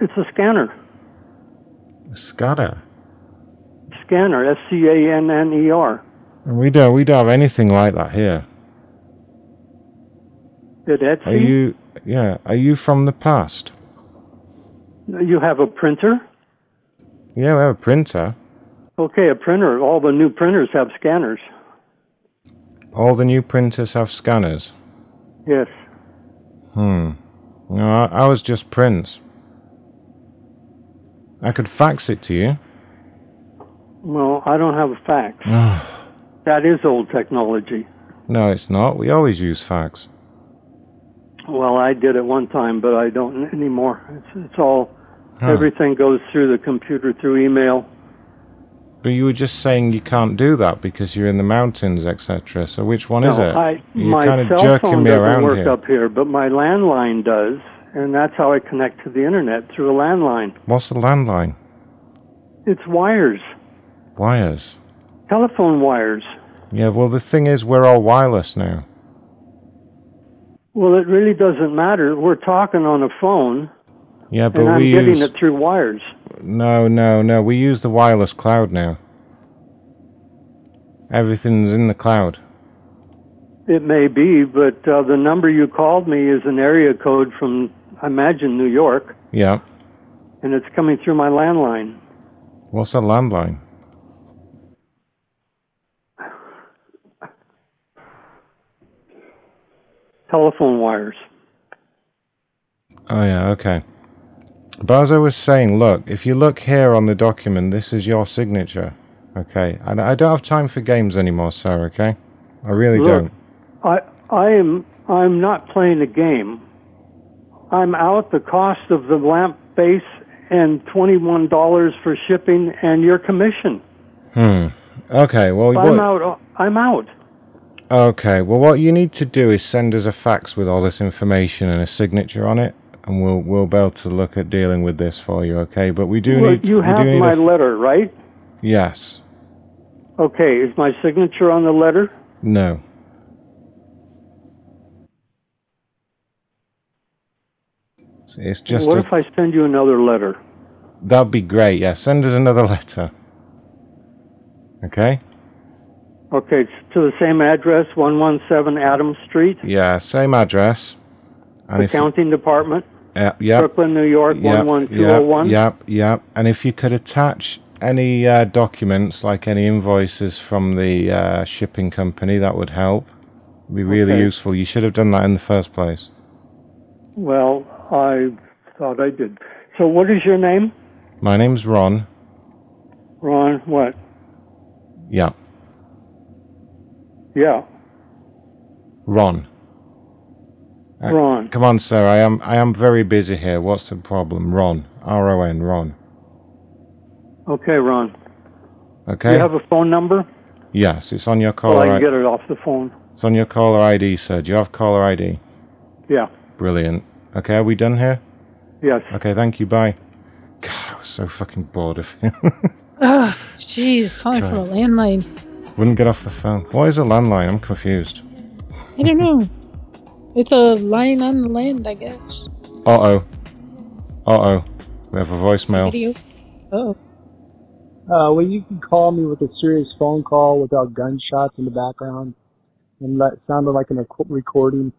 It's a scanner. A scanner? Scanner, S C A N N E R. And we don't we don't have anything like that here. At Etsy? Are you yeah, are you from the past? You have a printer? Yeah, we have a printer. Okay, a printer. All the new printers have scanners. All the new printers have scanners. Yes. Hmm. No, I, I was just prints. I could fax it to you. Well, I don't have a fax. that is old technology. no, it's not. We always use fax. Well, I did at one time, but I don't anymore. It's, it's all, Huh. everything goes through the computer through email. But you were just saying you can't do that because you're in the mountains, etc. So which one is it? I, you're my kind of cell phone doesn't work here. up here, but my landline does, and that's how I connect to the internet through a landline. What's the landline? It's wires, Wires. telephone wires. Yeah, well, the thing is, we're all wireless now. Well, it really doesn't matter. We're talking on a phone, Yeah, but and I'm we getting use. it through wires. No, no, no. We use the wireless cloud now. Everything's in the cloud. It may be, but uh, the number you called me is an area code from, I imagine, New York, Yeah. and it's coming through my landline. What's a landline? Telephone wires. Oh, yeah, okay. I was saying, look, if you look here on the document, this is your signature. Okay. And I don't have time for games anymore, sir, okay? I really Look, don't. I I am I'm not playing a game. I'm out the cost of the lamp base and twenty one dollars for shipping and your commission. Hmm. Okay, well, I'm what, out. I'm out. okay, well, what you need to do is send us a fax with all this information and a signature on it, and we'll we'll be able to look at dealing with this for you, okay? But we do Well, need. you have need my f- letter, right? Yes. Okay. Is my signature on the letter? No. It's just what a, if I send you another letter? that'd be great. Yeah, send us another letter. Okay. Okay, to the same address, one one seven Adams Street, Yeah, same address. And if you- accounting department, Yeah, yep. Brooklyn, New York, Yep, one one two zero one. Yep, yep. And if you could attach any uh, documents, like any invoices from the uh, shipping company, that would help. Be really Okay. useful. You should have done that in the first place. Well, I thought I did. So, what is your name, My name's Ron. Ron? What? Yeah, Yeah, Ron. Uh, Ron. Come on, sir. I am I am very busy here. What's the problem? Ron. R O N. Ron. Okay, Ron. Okay. You have a phone number? yes, it's on your Well, I can I- get it off the phone. it's on your caller ID, sir. Do you have caller ID? Yeah. Brilliant. Okay, are we done here? Yes. Okay, thank you. Bye. God, I was so fucking bored of him. Ugh, jeez, calling from a landline. Wouldn't get off the phone. What is a landline? I'm confused. I don't know. It's a line on the land, I guess. Uh oh. Uh oh. We have a voicemail. Video. Oh. Uh, well, you can call me with a serious phone call without gunshots in the background, and that sounded like a recording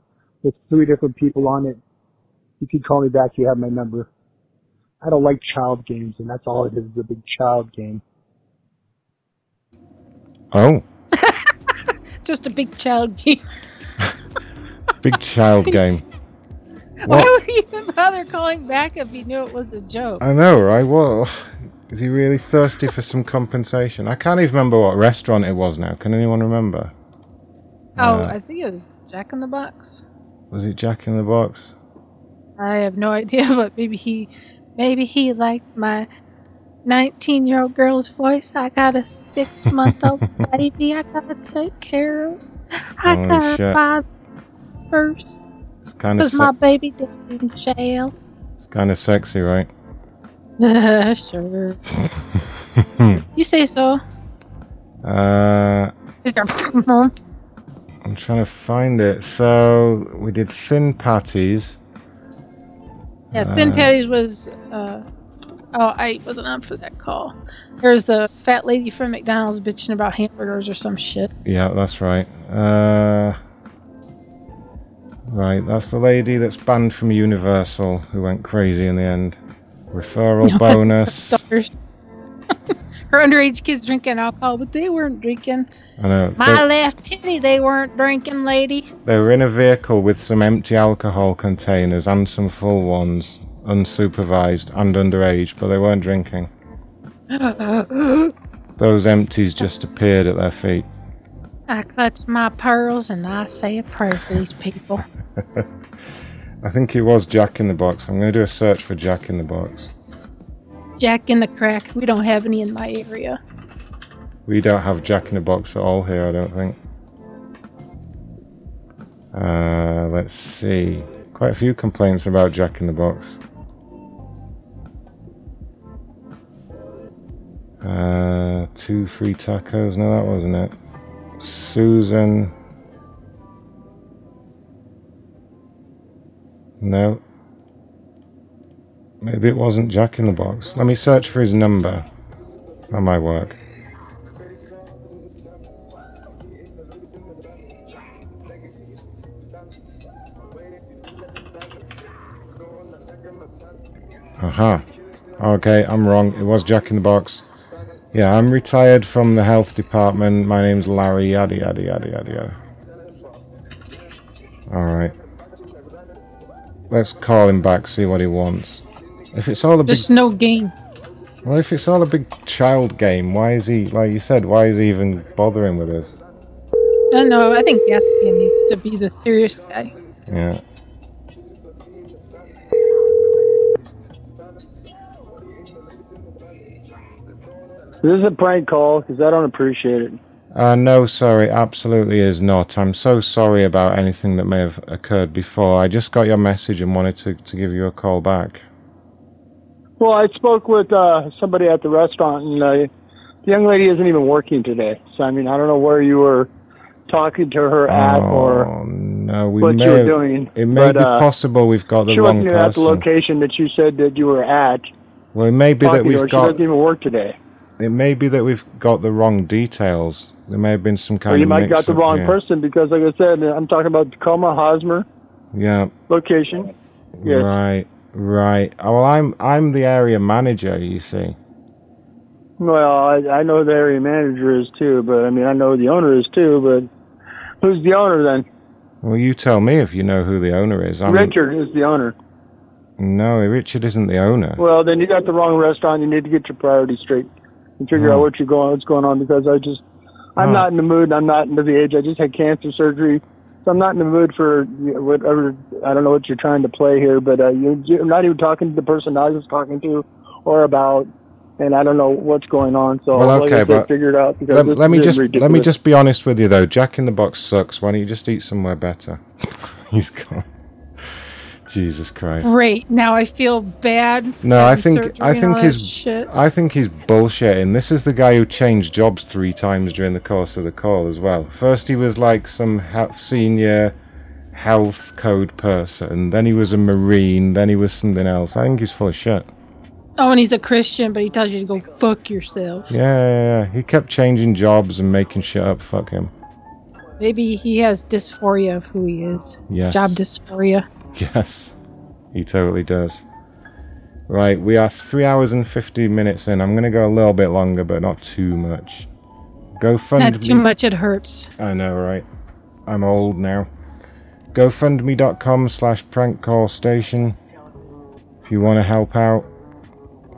with three different people on it. You can call me back. You have my number. I don't like child games, and that's all it is, a big child game. Oh, Just a big child game. big child game. Why What? would he even bother calling back if he knew it was a joke? I know, right? What? Is he really thirsty for some compensation? I can't even remember what restaurant it was now. Can anyone remember? Oh, Uh, I think it was Jack in the Box. Was it Jack in the Box? I have no idea, but maybe he, maybe he liked my 19-year-old girl's voice. I got a six-month-old baby. I gotta take care of. I Holy got shit. five first It's kind of because my baby daddy's in jail. it's kind of sexy, right? sure. You say so. uh, Mr. I'm trying to find it. So we did thin patties. Yeah, Thin Uh, Patties was. Uh, oh, I wasn't on for that call. There's the fat lady from McDonald's bitching about hamburgers or some shit. Yeah, that's right. Uh, right, that's the lady that's banned from Universal who went crazy in the end. Referral bonus. Her underage kids drinking alcohol, but they weren't drinking. I know. My They, left titty, they weren't drinking, lady. they were in a vehicle with some empty alcohol containers and some full ones, unsupervised and underage, but they weren't drinking. Those empties just appeared at their feet. I clutch my pearls and I say a prayer for these people. I think it was Jack in the Box. I'm going to do a search for Jack in the Box. Jack in the crack. We don't have any in my area. We don't have Jack in the Box at all here, I don't think. Uh, let's see. Quite a few complaints about Jack in the Box. Uh, two free tacos. No, that wasn't it. Susan. No. Maybe it wasn't Jack in the Box. Let me search for his number. That might work. Aha. Okay, I'm wrong. It was Jack in the Box. Yeah, I'm retired from the health department. My name's Larry. Yada yada yada yada yada. Alright. Let's call him back, see what he wants. If it's all a big There's no game. well, if it's all a big child game, why is he like you said, why is he even bothering with us? I don't know. I think Gatsby needs to be the serious guy. Yeah. This is a prank call because I don't appreciate it. Uh, no, sorry, absolutely is not. I'm so sorry about anything that may have occurred before. I just got your message and wanted to, to give you a call back. Well, I spoke with uh, somebody at the restaurant, and uh, the young lady isn't even working today. So I mean, I don't know where you were talking to her at or Oh no, we what may you were have- doing. It may but, be uh, possible we've got the she wrong wasn't at the location that you said that you were at. Well, it may be that we've her. She doesn't even work today. It may be that we've got the wrong details. There may have been some kind Or you of might have got the wrong here. person because, like I said, I'm talking about Tacoma Hosmer Yeah. location. Yes. Right. Right. Oh, well, I'm I'm the area manager. You see. Well, I, I know the area manager is too, but I mean, I know the owner is too, but who's the owner then? Well, you tell me if you know who the owner is. I'm, Richard is the owner. No, Richard isn't the owner. Well, then you got the wrong restaurant. You need to get your priorities straight and figure Oh. out what you're going, what's going on. Because I just, I'm Oh. not in the mood. I'm not into the age. I just had cancer surgery, so I'm not in the mood for whatever. I don't know what you're trying to play here, but uh, you, you're not even talking to the person I was talking to or about, and I don't know what's going on. So Well, like okay, I said, but figure it out because Let, let me just let me just be honest with you though. Jack in the Box sucks. Why don't you just eat somewhere better? He's gone. Jesus Christ. Great. Now I feel bad. No, I think I think he's. I think he's bullshitting. This is the guy who changed jobs three times during the course of the call as well. First he was like some senior health code person, then he was a marine, then he was something else. I think he's full of shit. Oh, and he's a Christian, but he tells you to go fuck yourself. Yeah, yeah, yeah. He kept changing jobs and making shit up. Fuck him. Maybe he has dysphoria of who he is. Yes. Job dysphoria. Yes, he totally does. Right, we are three hours and fifty minutes in. I'm gonna go a little bit longer, but not too much. GoFundMe. Not too much, it hurts. I know, right? I'm old now. GoFundMe.com slash prank call station. If you want to help out,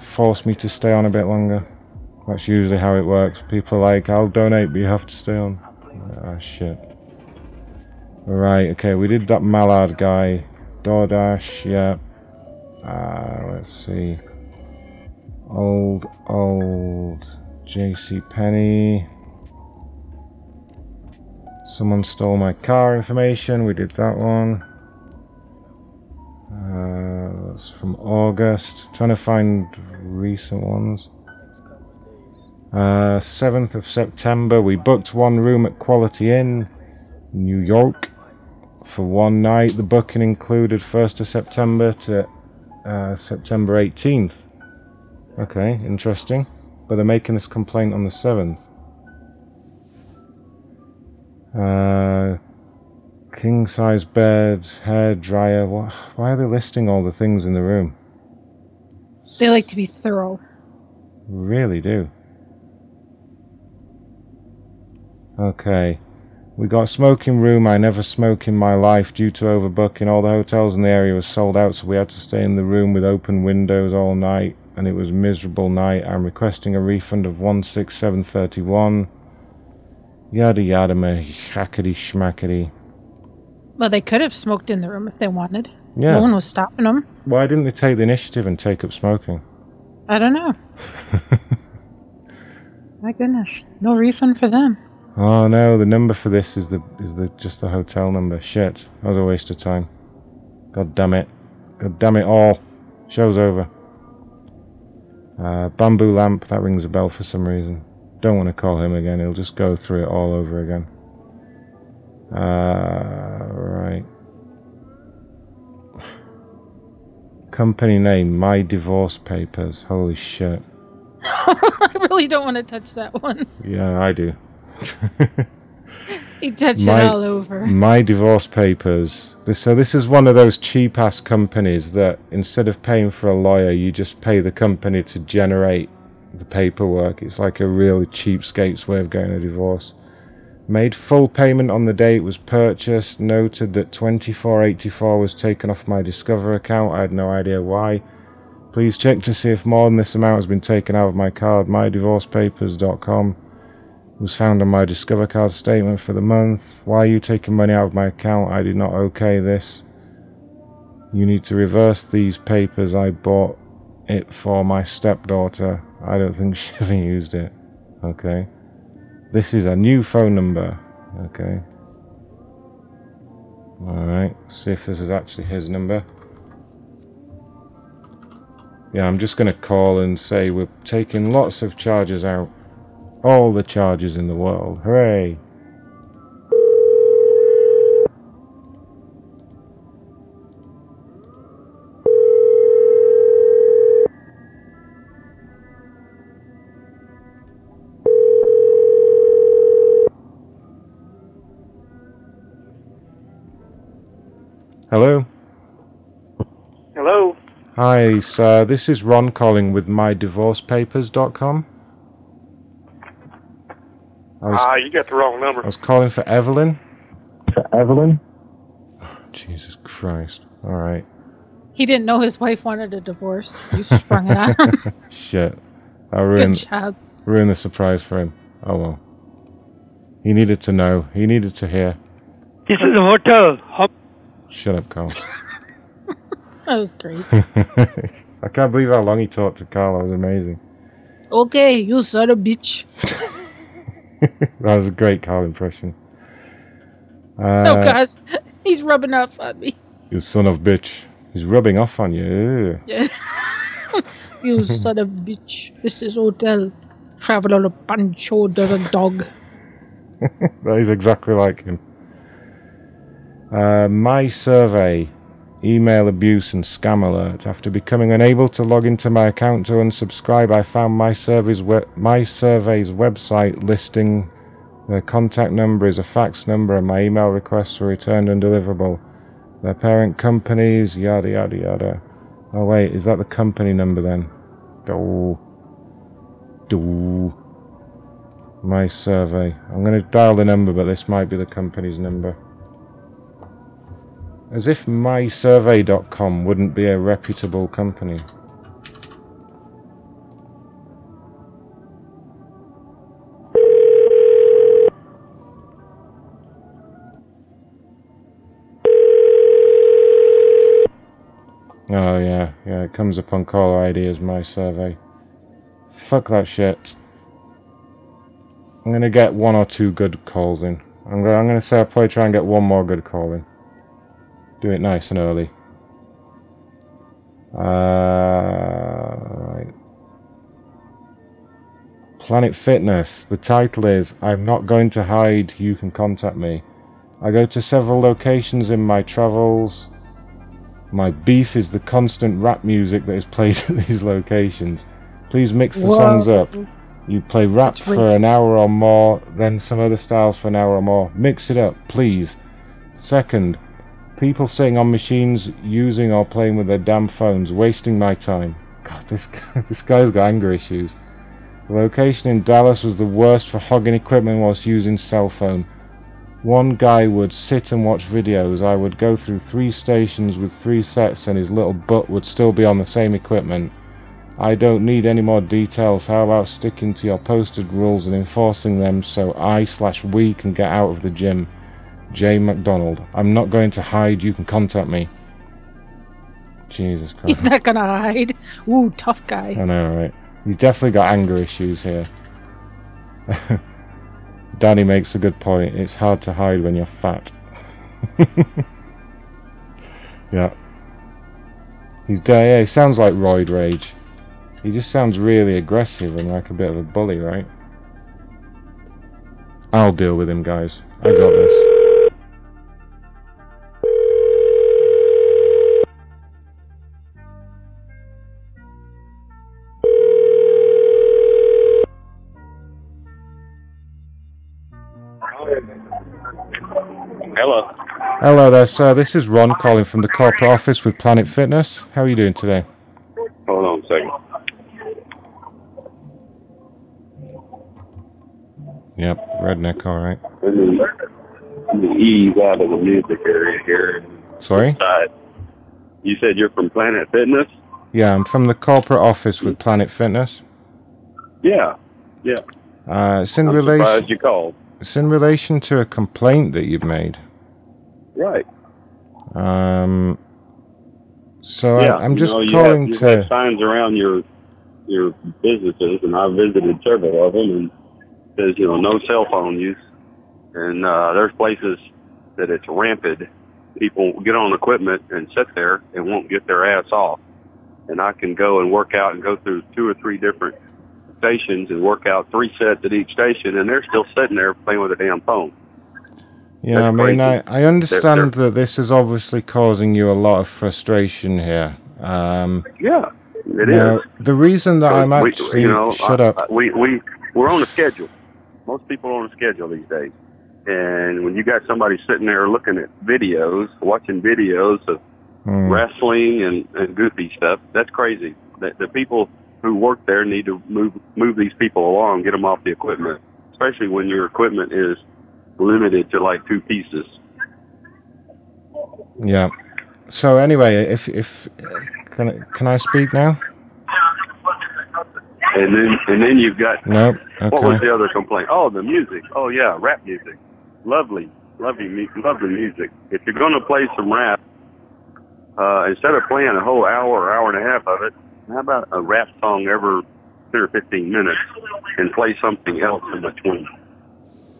force me to stay on a bit longer. That's usually how it works. People are like, I'll donate, but you have to stay on. Ah, shit. Right, okay, we did that Mallard guy. DoorDash, yeah. Uh, let's see. Old, old JC Penney. Someone stole my car information. We did that one. Uh, that's from August. Trying to find recent ones. Uh, 7th of September, we booked one room at Quality Inn, New York, for one night. The booking included 1st of September to uh, September 18th. Okay, interesting. But they're making this complaint on the 7th. Uh, king size bed, hair dryer. Why are they listing all the things in the room? They like to be thorough. Really do. Okay. We got a smoking room I never smoke in my life due to overbooking. All the hotels in the area were sold out, so we had to stay in the room with open windows all night, and it was a miserable night. I'm requesting a refund of 16731. Yada yada, me hackety schmackety. Well, they could have smoked in the room if they wanted. Yeah. No one was stopping them. Why didn't they take the initiative and take up smoking? I don't know. My goodness, no refund for them. Oh no, the number for this is the is the just the hotel number. Shit, that was a waste of time. God damn it. God damn it all. Show's over. Uh, bamboo lamp, that rings a bell for some reason. Don't want to call him again, he'll just go through it all over again. Uh, right. Company name, My Divorce Papers. Holy shit. I really don't want to touch that one. Yeah, I do. He touched my, it all over. My divorce papers. So this is one of those cheap ass companies that instead of paying for a lawyer, you just pay the company to generate the paperwork. It's like a really cheapskate's way of getting a divorce. Made full payment on the day it was purchased. Noted that 2484 was taken off my Discover account. I had no idea why. Please check to see if more than this amount has been taken out of my card. MyDivorcePapers.com was found on my Discover card statement for the month. Why are you taking money out of my account? I did not okay this. You need to reverse these papers. I bought it for my stepdaughter. I don't think she ever used it. Okay. This is a new phone number. Okay. Alright, see if this is actually his number. Yeah, I'm just going to call and say we're taking lots of charges out. All the charges in the world. Hooray! Hello? Hello. Hi, sir. This is Ron calling with mydivorcepapers.com. I was, Ah, you got the wrong number. I was calling for Evelyn. For Evelyn? Oh, Jesus Christ. Alright. He didn't know his wife wanted a divorce. You sprung it on him. Shit. I ruined, job. ruined the surprise for him. Oh well. He needed to know. He needed to hear. This is a hotel. How Shut up, Carl. That was great. I can't believe how long he talked to Carl. That was amazing. okay, you son of a bitch. That was a great Carl impression. Uh, oh gosh, he's rubbing off on me. You son of bitch. He's rubbing off on you. Yeah. you son of bitch. This is hotel. Travel on a pancho the dog. that is exactly like him. Uh, my survey, email abuse and scam alert. After becoming unable to log into my account to unsubscribe, I found my survey's we- my survey's website listing their contact number is a fax number and my email requests were returned undeliverable. Their parent companies, yada yada yada. Oh wait, is that the company number then? Do. Do. My survey. I'm going to dial the number, but this might be the company's number. As if mysurvey.com wouldn't be a reputable company. Oh yeah, yeah, it comes up on caller ID as my survey. Fuck that shit. I'm gonna get one or two good calls in. I'm gonna, I'm gonna say I'll probably try and get one more good call in. Do it nice and early. Uh, right. Planet Fitness. The title is I'm not going to hide, you can contact me. I go to several locations in my travels. My beef is the constant rap music that is played at these locations. Please mix the Whoa. songs up. You play rap That's for racist. an hour or more, then some other styles for an hour or more. Mix it up, please. Second, people sitting on machines using or playing with their damn phones, wasting my time. God, this guy, this guy's got anger issues. The location in Dallas was the worst for hogging equipment whilst using cell phone. One guy would sit and watch videos. I would go through three stations with three sets and his little butt would still be on the same equipment. I don't need any more details. How about sticking to your posted rules and enforcing them so I slash we can get out of the gym? Jay McDonald. I'm not going to hide. You can contact me. Jesus Christ. He's not gonna hide. Ooh, tough guy. I know, right? He's definitely got anger issues here. Danny makes a good point. It's hard to hide when you're fat. yeah. He's yeah, he sounds like Roid Rage. He just sounds really aggressive and like a bit of a bully, right? I'll deal with him, guys. I got this. Hello there, sir. This is Ron calling from the corporate office with Planet Fitness. How are you doing today? Hold on a second. Yep, redneck, alright. Let me, let ease out of the music area here. Sorry? You said you're from Planet Fitness? Yeah, I'm from the corporate office with Planet Fitness. Yeah. Yeah. Uh, it's in I'm relation. surprised you called. It's in relation to a complaint that you've made. Right. Um. So yeah. I, I'm just you know, you calling have, you to. have signs around your your businesses, and I visited several of them, and says you know no cell phone use, and uh, there's places that it's rampant. People get on equipment and sit there and won't get their ass off, and I can go and work out and go through two or three different stations and work out three sets at each station, and they're still sitting there playing with a damn phone. Yeah, I mean, I. I understand that this is obviously causing you a lot of frustration here. Um, Yeah, it is. now, The reason that I'm We- you know, shut I- up. We we we're on a schedule. Most people are on a schedule these days, and when you got somebody sitting there looking at videos, watching videos of Hmm. wrestling and, and goofy stuff, that's crazy. The, the people who work there need to move move these people along, get them off the equipment, especially when your equipment is limited to like two pieces. Yeah. So anyway, if if can I, can I speak now? And then and then you've got Nope. Okay. What was the other complaint? Oh, the music. Oh yeah, rap music. Lovely, lovely, lovely music. If you're going to play some rap, uh, instead of playing a whole hour or hour and a half of it, how about a rap song every ten or fifteen minutes and play something else in between?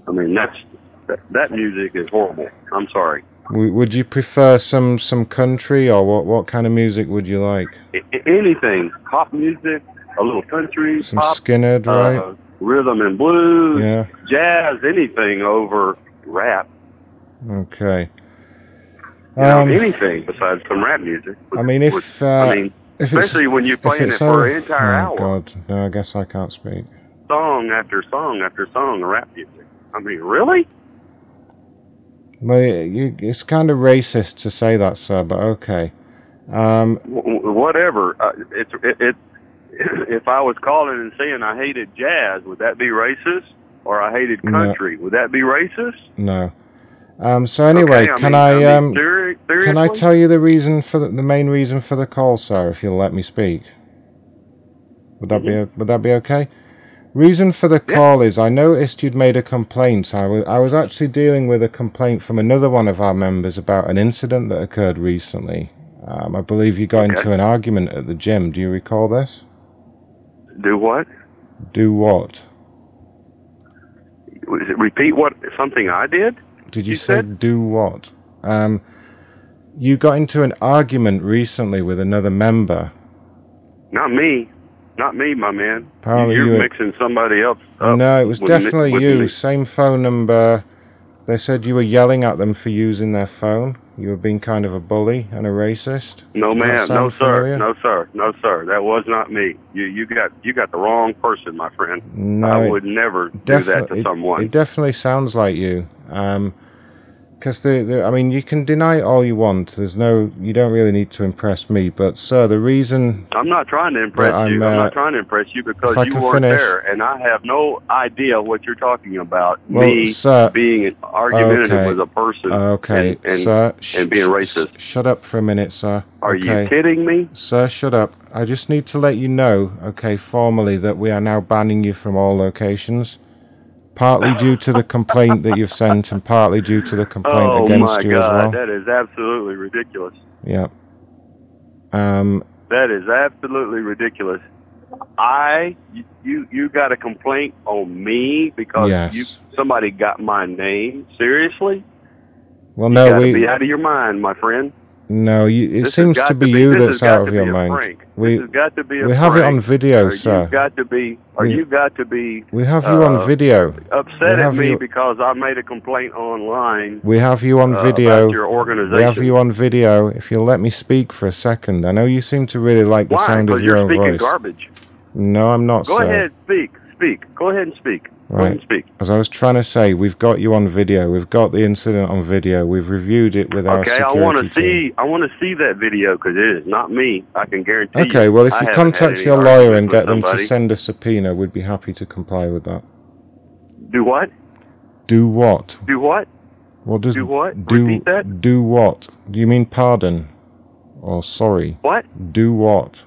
I mean, that's that, that music is horrible. I'm sorry. Would you prefer some some country or what what kind of music would you like? Anything, pop music, a little country, Some pop, Skinner, right? uh, rhythm and blues, Yeah. jazz, anything over rap. Okay. You know, Um, anything besides some rap music. I mean, if uh, I mean, if especially when you're playing it for an entire oh, hour, God, no, I guess I can't speak. song after song after song rap music. I mean, really? Well, you, it's kind of racist to say that, sir, but okay. Um, W- whatever. Uh, it's it, it. If I was calling and saying I hated jazz, would that be racist? Or I hated No. country, would that be racist? no. Um, so anyway, Okay, I can mean- I, I um, can I tell you the reason for the, the main reason for the call, sir? If you'll let me speak, would that Mm-hmm. be would that be okay? Reason for the call is I noticed you'd made a complaint. I was was actually dealing with a complaint from another one of our members about an incident that occurred recently. Um, I believe you got Okay. into an argument at the gym. Do you recall this? Do what? Do what? Was it- Repeat what? Something I did? Did you, You say said- do what? Um, you got into an argument recently with another member. Not me. Not me, my man. Apparently You're you were- mixing somebody else up. no, it was with me- definitely you. me. Same phone number. They said you were yelling at them for using their phone. You were being kind of a bully and a racist. No, man. No, sound sir. familiar? No, sir. No, sir. That was not me. You, you got, you got the wrong person, my friend. No, I would never do that to it- someone. It, definitely sounds like you. Um, because the, the I mean you can deny it all you want. There's no you don't really need to impress me. But sir, the reason I'm not trying to impress I'm, you. I'm uh, not trying to impress you because you weren't finish- there, and I have no idea what you're talking about. Well, Me sir- being argumentative Okay. with a person, Okay, and, and, sir. sh- and being sh- racist. Shut up for a minute, sir. Are you kidding me? Sir, shut up. I just need to let you know, okay, formally, that we are now banning you from all locations. Partly due to the complaint that you've sent, and partly due to the complaint oh against you God, as well. that is absolutely ridiculous. Yeah. Um. That is absolutely ridiculous. I you you got a complaint on me because Yes. you somebody got my name. Seriously? Well, no, we be out of your mind, my friend. No. You, it This seems to be to be- you that's out of your mind. prank. We this has got to be a we have it on video, or sir. You've got to be, or We- you got to be. We have you on uh, video. Upset We at have me you- because I made a complaint online. We have you on uh, video. about your organization. We have you on video. If you'll let me speak for a second, I know you seem to really like the Why? sound of your own voice. you're own speaking voice. garbage. No, I'm not, Go sir. ahead, speak, speak. Go ahead and speak. Right. speak. As I was trying to say, we've got you on video. We've got the incident on video. We've reviewed it with our Okay, I want to see. I want to see that video because it is not me. I can guarantee you. Okay, well, if I you contact your lawyer and get them to send a subpoena, we'd be happy to comply with that. Do what? Do what? Do what? What does Do what? Do, Repeat that? do what? Do you mean pardon? Or sorry? What? Do what?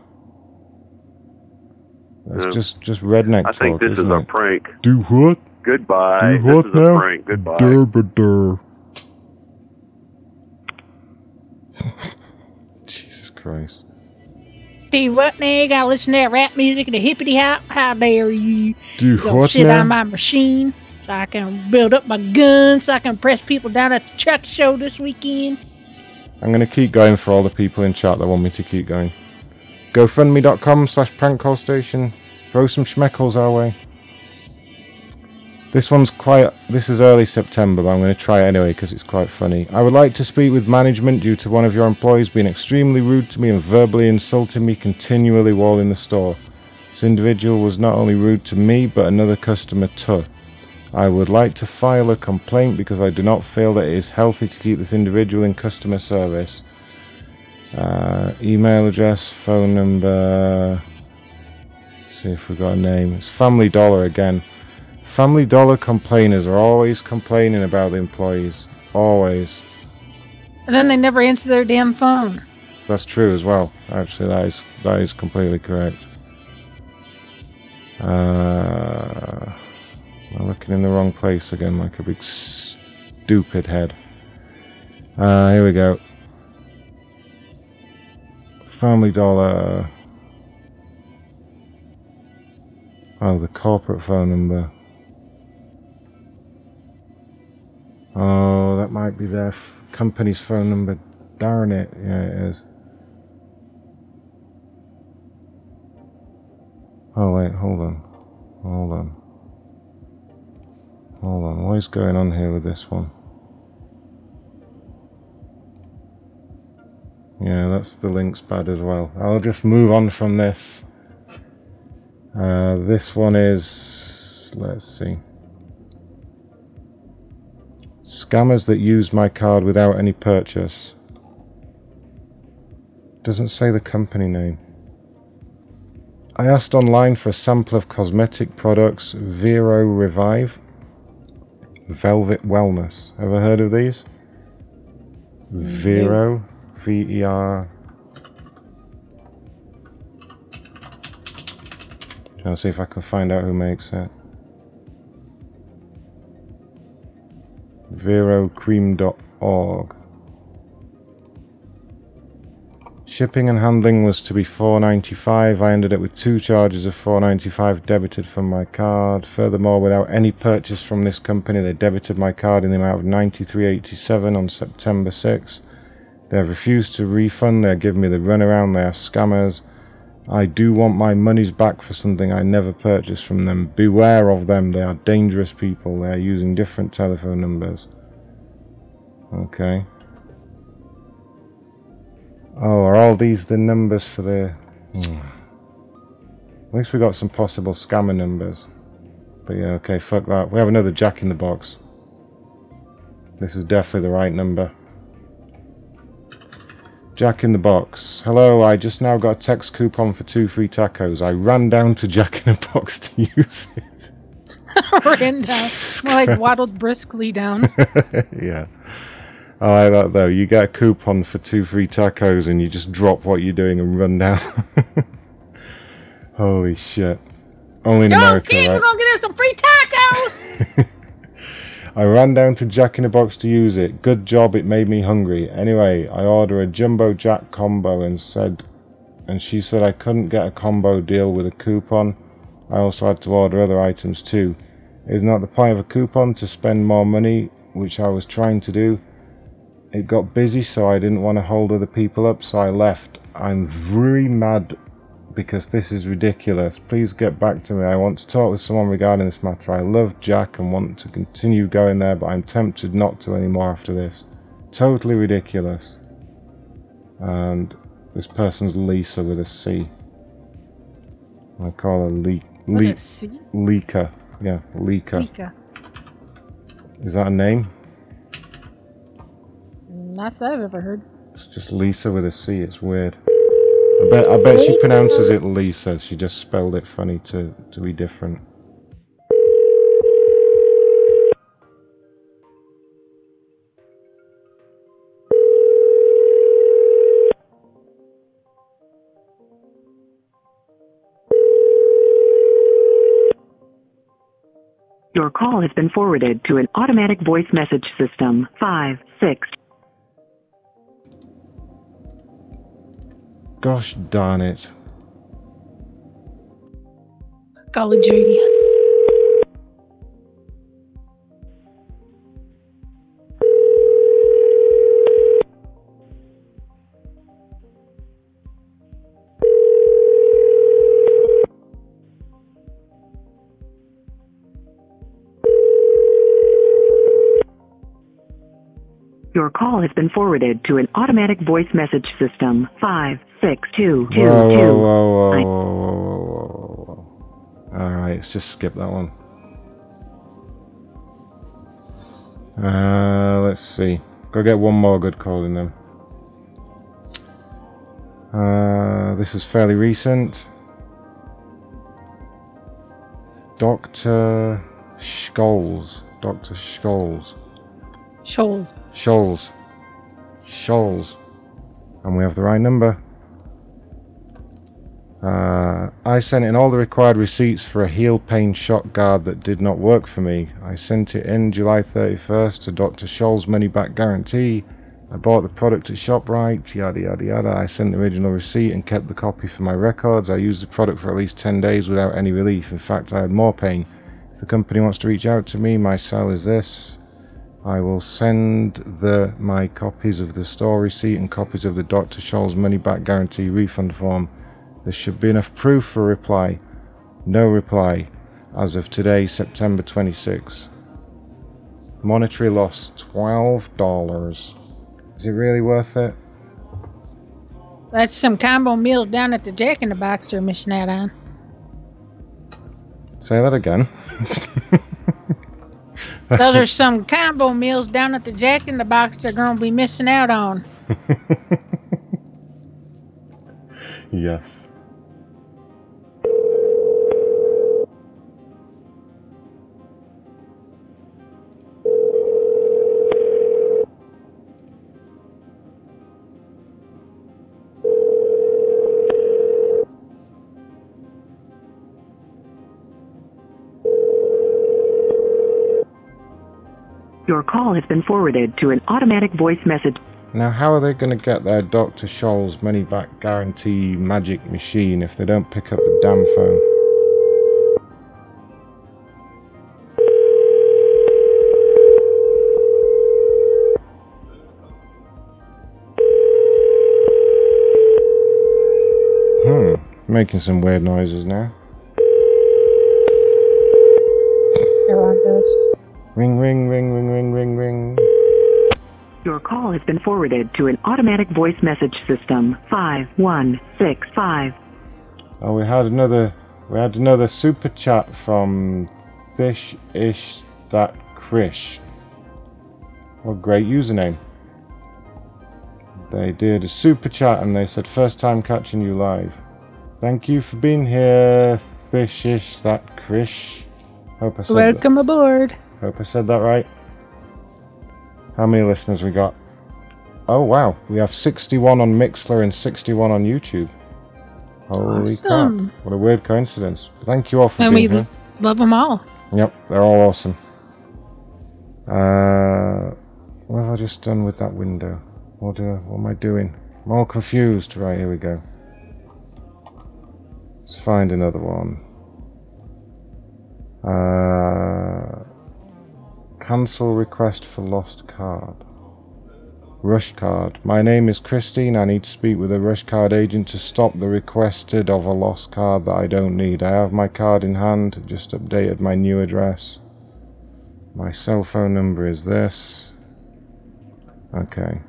That's No. just just redneck I think talk, this is isn't a it? prank. Do what? Goodbye. Do what this is now? a prank. Goodbye. Durbadur. Jesus Christ. See what now? You gotta listen to that rap music and the hippity hop. How dare you? Do Gonna what sit now? on my machine so I can build up my guns so I can press people down at the truck show this weekend. I'm going to keep going for all the people in chat that want me to keep going. GoFundMe.com slash prank call station. Throw some schmeckles our way. This one's quite. This is early September, but I'm going to try it anyway because it's quite funny. I would like to speak with management due to one of your employees being extremely rude to me and verbally insulting me continually while in the store. This individual was not only rude to me but another customer too. I would like to file a complaint because I do not feel that it is healthy to keep this individual in customer service. Uh, email address, phone number. See if we've got a name. It's Family Dollar again. Family Dollar complainers are always complaining about the employees. Always. And then they never answer their damn phone. That's true as well. Actually, that is that is completely correct. Uh, I'm looking in the wrong place again, like a big stupid head. Uh, here we go. Family Dollar. Oh, the corporate phone number. Oh, that might be their company's phone number. Darn it. Yeah, it is. Oh, wait, hold on. Hold on. Hold on. What is going on here with this one? Yeah, that's the link's bad as well. I'll just move on from this. Uh, this one is. Let's see. Scammers that use my card without any purchase. Doesn't say the company name. I asked online for a sample of cosmetic products Vero Revive. Velvet Wellness. Ever heard of these? Vero. V E R. Trying to see if I can find out who makes it. VeroCream.org. Shipping and handling was to be $4.95. I ended up with two charges of $4.95 debited from my card. Furthermore, without any purchase from this company, they debited my card in the amount of $93.87 on September 6. They have refused to refund. They are giving me the runaround. They are scammers. I do want my monies back for something I never purchased from them. Beware of them. They are dangerous people. They are using different telephone numbers. Okay. Oh, are all these the numbers for the... Hmm. At least we got some possible scammer numbers. But yeah, okay, fuck that. We have another jack in the box. This is definitely the right number. Jack in the Box. Hello, I just now got a text coupon for two free tacos. I ran down to Jack in the Box to use it. Ran down. More like waddled briskly down. yeah. I like that though. You get a coupon for two free tacos and you just drop what you're doing and run down. Holy shit. Only in Yo, America, kid, right? we're gonna get us some free tacos. I ran down to Jack in the Box to use it. Good job, it made me hungry. Anyway, I ordered a Jumbo Jack combo and said, and she said I couldn't get a combo deal with a coupon. I also had to order other items too. Isn't that the point of a coupon to spend more money, which I was trying to do? It got busy, so I didn't want to hold other people up, so I left. I'm very mad because this is ridiculous. Please get back to me. I want to talk with someone regarding this matter. I love Jack and want to continue going there, but I'm tempted not to anymore after this. Totally ridiculous. And this person's Lisa with a C. I call her Le- Le-? Leaker. Yeah, Leaker. Mika. Is that a name? Not that I've ever heard. It's just Lisa with a C. It's weird. I bet. I bet she pronounces it Lisa. She just spelled it funny to to be different. Your call has been forwarded to an automatic voice message system. Five, six. Gosh darn it! Golly gee. Your call has been forwarded to an automatic voice message system. Five, six, two, two, Whoa, whoa, two. whoa, whoa, whoa, whoa, whoa, whoa, whoa. All right, let's just skip that one. Uh, let's see. Go get one more good call in them. Uh, this is fairly recent. Doctor Scholes. Doctor Scholes. Shoals. Scholes. Scholes. And we have the right number. Uh, I sent in all the required receipts for a heel pain shock guard that did not work for me. I sent it in July 31st to Dr. Scholl's money back guarantee. I bought the product at ShopRite, yada yada yada. I sent the original receipt and kept the copy for my records. I used the product for at least 10 days without any relief. In fact, I had more pain. If the company wants to reach out to me, my cell is this. I will send the my copies of the store receipt and copies of the Dr. Scholl's money back guarantee refund form. There should be enough proof for a reply. No reply as of today, September 26. Monetary loss $12. Is it really worth it? That's some combo meals down at the Jack in the Box they're missing out on. Say that again. Those are some combo meals down at the Jack in the Box they're going to be missing out on. yes. Your call has been forwarded to an automatic voice message. Now, how are they going to get their Dr. Scholl's money back guarantee magic machine if they don't pick up the damn phone? Hmm, making some weird noises now. Ring, ring, ring, ring, ring, ring, ring. Your call has been forwarded to an automatic voice message system. Five, one, six, five. Oh, we had another. We had another super chat from Thish Ish That Krish. What a great username. They did a super chat and they said, first time catching you live. Thank you for being here, Thishish, that Krish. Hope I said that- Welcome aboard. Hope I said that right. How many listeners we got? Oh wow, we have 61 on Mixlr and 61 on YouTube. Holy Awesome. crap! What a weird coincidence. Thank you all for And being here. love them all. Yep, they're all awesome. Uh, what have I just done with that window? What, uh, what am I doing? I'm all confused. Right, here we go. Let's find another one. Uh, cancel request for lost card. Rush card. My name is Christine. I need to speak with a rush card agent to stop the requested of a lost card that I don't need. I have my card in hand. Just updated my new address. My cell phone number is this. Okay.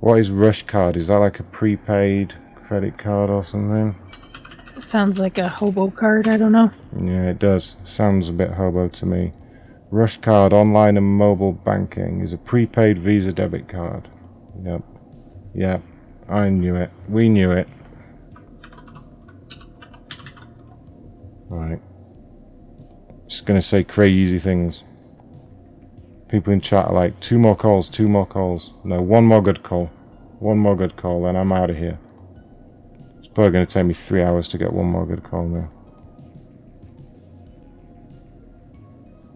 What is rush card? Is that like a prepaid credit card or something? It Sounds like a hobo card. I don't know. Yeah, it does. Sounds a bit hobo to me. Rush card online and mobile banking is a prepaid Visa debit card. Yep. Yep. I knew it. We knew it. Right. Just gonna say crazy things. People in chat are like, two more calls, two more calls. No, one more good call. One more good call, and I'm out of here. It's probably gonna take me three hours to get one more good call now.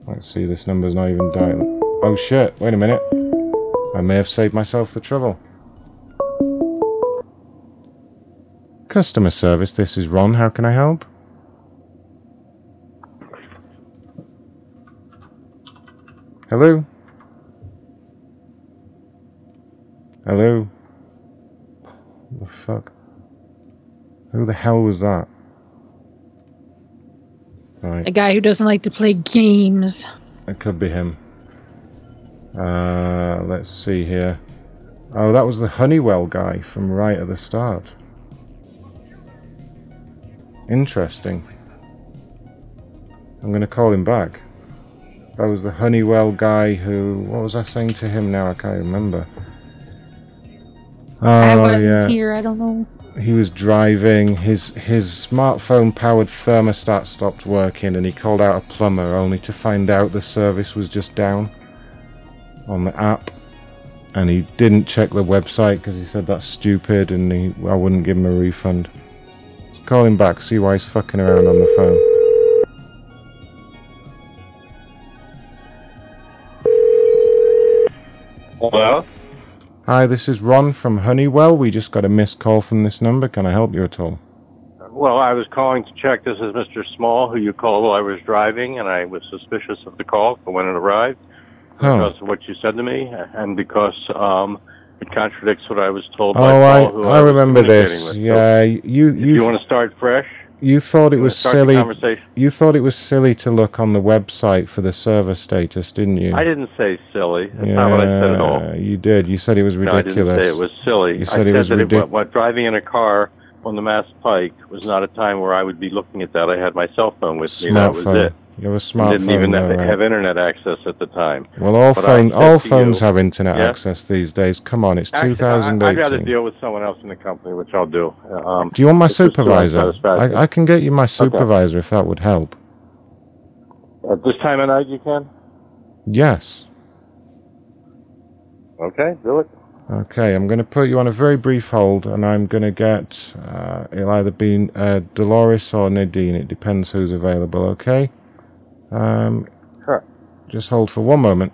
Let's see, this number's not even dialing. Oh shit, wait a minute. I may have saved myself the trouble. Customer service, this is Ron. How can I help? Hello? Hello? What the fuck? Who the hell was that? Right. A guy who doesn't like to play games. It could be him. Uh, let's see here. Oh, that was the Honeywell guy from right at the start. Interesting. I'm going to call him back. That was the Honeywell guy who. What was I saying to him now? I can't remember. Oh, I wasn't yeah. here. I don't know. He was driving. His his smartphone powered thermostat stopped working, and he called out a plumber, only to find out the service was just down on the app. And he didn't check the website because he said that's stupid, and he, I wouldn't give him a refund. Let's call him back, see why he's fucking around on the phone. Hello? Hi, this is Ron from Honeywell. We just got a missed call from this number. Can I help you at all? Well, I was calling to check. This is Mr. Small, who you called while I was driving, and I was suspicious of the call for when it arrived Huh. because of what you said to me, and because um, it contradicts what I was told Oh, by I, Paul, who I was remember this. with. So Yeah, you if you you want to start fresh? You thought it was silly. You thought it was silly to look on the website for the server status, didn't you? I didn't say silly. That's not what I said at all. You did. You said it was No, I ridiculous. didn't say it was silly. You said I it was said that ridiculous. what, driving in a car on the Mass Pike was not a time where I would be looking at that. I had my cell phone with me. That was it. You have a I smartphone. didn't even though, have, right? have internet access at the time. Well, all But phone, all phones you- have internet Yeah? access these days. Come on, it's Actually, I- 2018. I'd rather deal with someone else in the company, which I'll do. Um, Do you want my it's just too supervisor? I, I can get you my Okay. supervisor if that would help. At this time of night, you can. Yes. Okay, do it. Okay, I'm going to put you on a very brief hold, and I'm going to get. Uh, it'll either be uh, Dolores or Nadine. It depends who's available. Okay. Um, Sure. Just hold for one moment.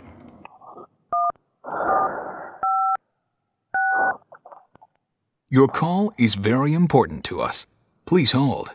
Your call is very important to us. Please hold.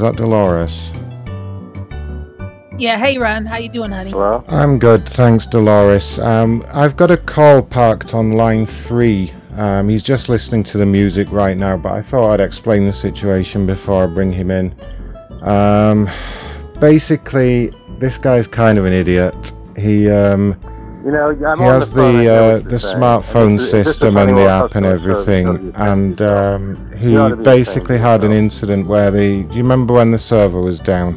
Is that Dolores? Yeah, hey Ron, how you doing, honey? Well, I'm good, thanks, Dolores. Um, I've got a call parked on line three. Um, he's just listening to the music right now, but I thought I'd explain the situation before I bring him in. Um, basically, this guy's kind of an idiot. He um, You know, I'm he on has the the uh, the smartphone It's- it's system funny and the app and everything, and um, he You ought to be basically had an incident where the. Do you remember when the server was down?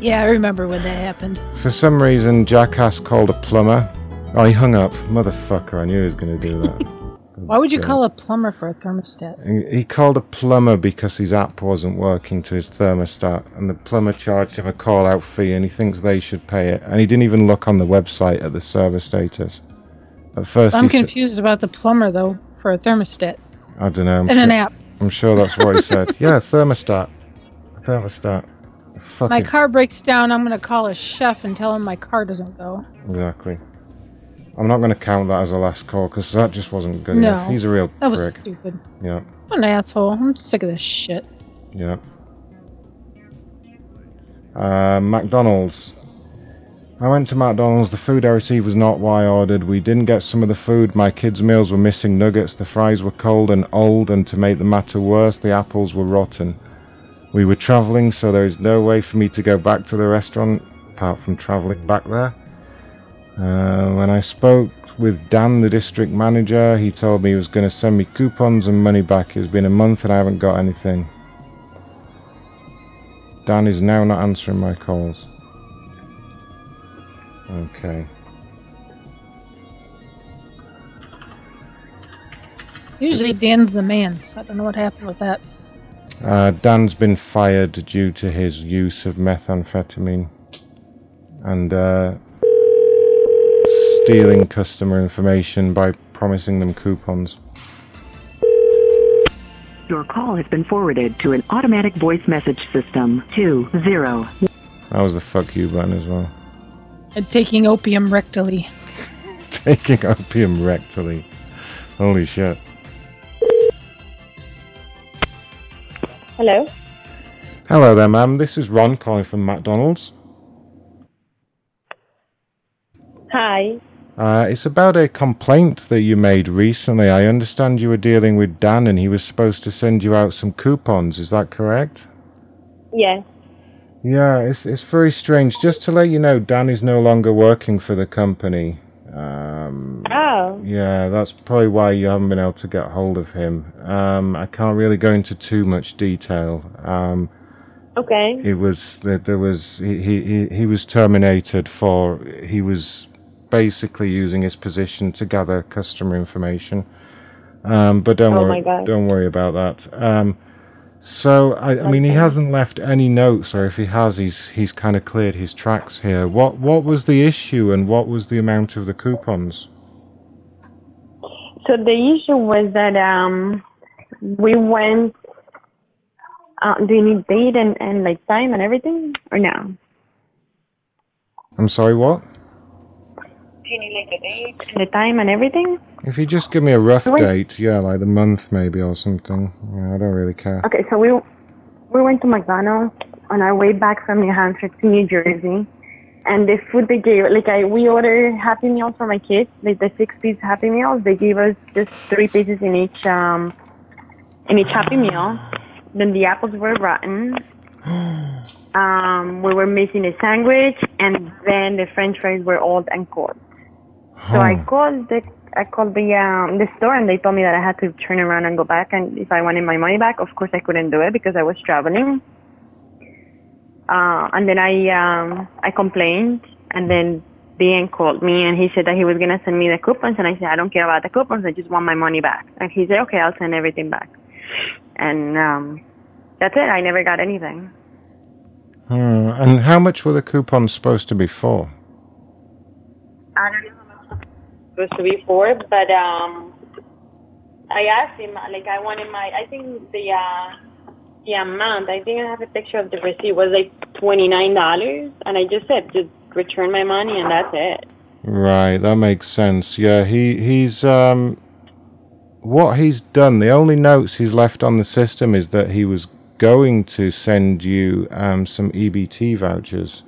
Yeah, I remember when that happened. For some reason, Jackass called a plumber. Oh, he hung up. Motherfucker! I knew he was going to do that. Why would you God. call a plumber for a thermostat? He- called a plumber because his app wasn't working to his thermostat, and the plumber charged him a call out fee, and he thinks they should pay it. And he didn't even look on the website at the server status. At first, I'm confused about the plumber though for a thermostat I don't know. I'm and an sure- app. I'm sure that's what he said. yeah, thermostat. Thermostat. Fucking My car breaks down. I'm gonna call a chef and tell him my car doesn't go. Exactly. I'm not going to count that as a last call because that just wasn't good No, enough. He's a real that was stupid. Yeah, What an asshole. I'm sick of this shit. yeah. Uh, McDonald's. I went to McDonald's. The food I received was not what I ordered. We didn't get some of the food. My kids' meals were missing nuggets. The fries were cold and old, and to make the matter worse, the apples were rotten. We were traveling, so there is no way for me to go back to the restaurant apart from traveling back there. Uh, when I spoke with Dan, the district manager, he told me he was going to send me coupons and money back. It's been a month and I haven't got anything. Dan is now not answering my calls. Okay. Usually Dan's the man, so I don't know what happened with that. Uh, Dan's been fired due to his use of methamphetamine and uh, stealing customer information by promising them coupons. Your call has been forwarded to an automatic voice message system. Two zero. That was the fuck you button as well. And taking opium rectally. Taking opium rectally. Holy shit. Hello. Hello there, ma'am. This is Ron calling from McDonald's. Hi. Uh, it's about a complaint that you made recently. I understand you were dealing with Dan and he was supposed to send you out some coupons. Is that correct? Yes. Yeah, it's it's very strange. Just to let you know, Dan is no longer working for the company. Um, Oh. yeah, that's probably why you haven't been able to get hold of him. Um, I can't really go into too much detail. Um, Okay. it was that there was he, he he- he was terminated for he was basically using his position to gather customer information. Um, but don't Oh worry, don't worry about that. Um, so I, I mean, he hasn't left any notes, or if he has, he's he's kind of cleared his tracks here. What what was the issue, and what was the amount of the coupons? So the issue was that um we went. Uh, do you need date and, and like time and everything or no? I'm sorry, what? Do you need like the date and the time and everything? If you just give me a rough Wait. date, yeah, like the month maybe or something. Yeah, I don't really care. Okay, so we we went to McDonald's on our way back from New Hampshire to New Jersey, and the food they gave, like I we ordered Happy Meals for my kids, like the six piece Happy Meals. They gave us just three pieces in each um in each Happy Meal. Then the apples were rotten. Um, we were missing a sandwich, and then the French fries were old and cold. So I called the I called the um the store and they told me that I had to turn around and go back and if I wanted my money back, of course I couldn't do it because I was traveling. Uh, and then I um I complained and then Dan called me and he said that he was gonna send me the coupons and I said I don't care about the coupons, I just want my money back. And he said okay, I'll send everything back. And um that's it. I never got anything. Hmm, and how much were the coupons supposed to be for? I don't know how much it's supposed to be for, but um, I asked him like I wanted my. I think the uh, the amount. I think I have a picture of the receipt was like twenty nine dollars, and I just said just return my money and that's it. Right, that makes sense. Yeah, he he's um what he's done, the only notes he's left on the system is that he was going to send you um, some EBT vouchers.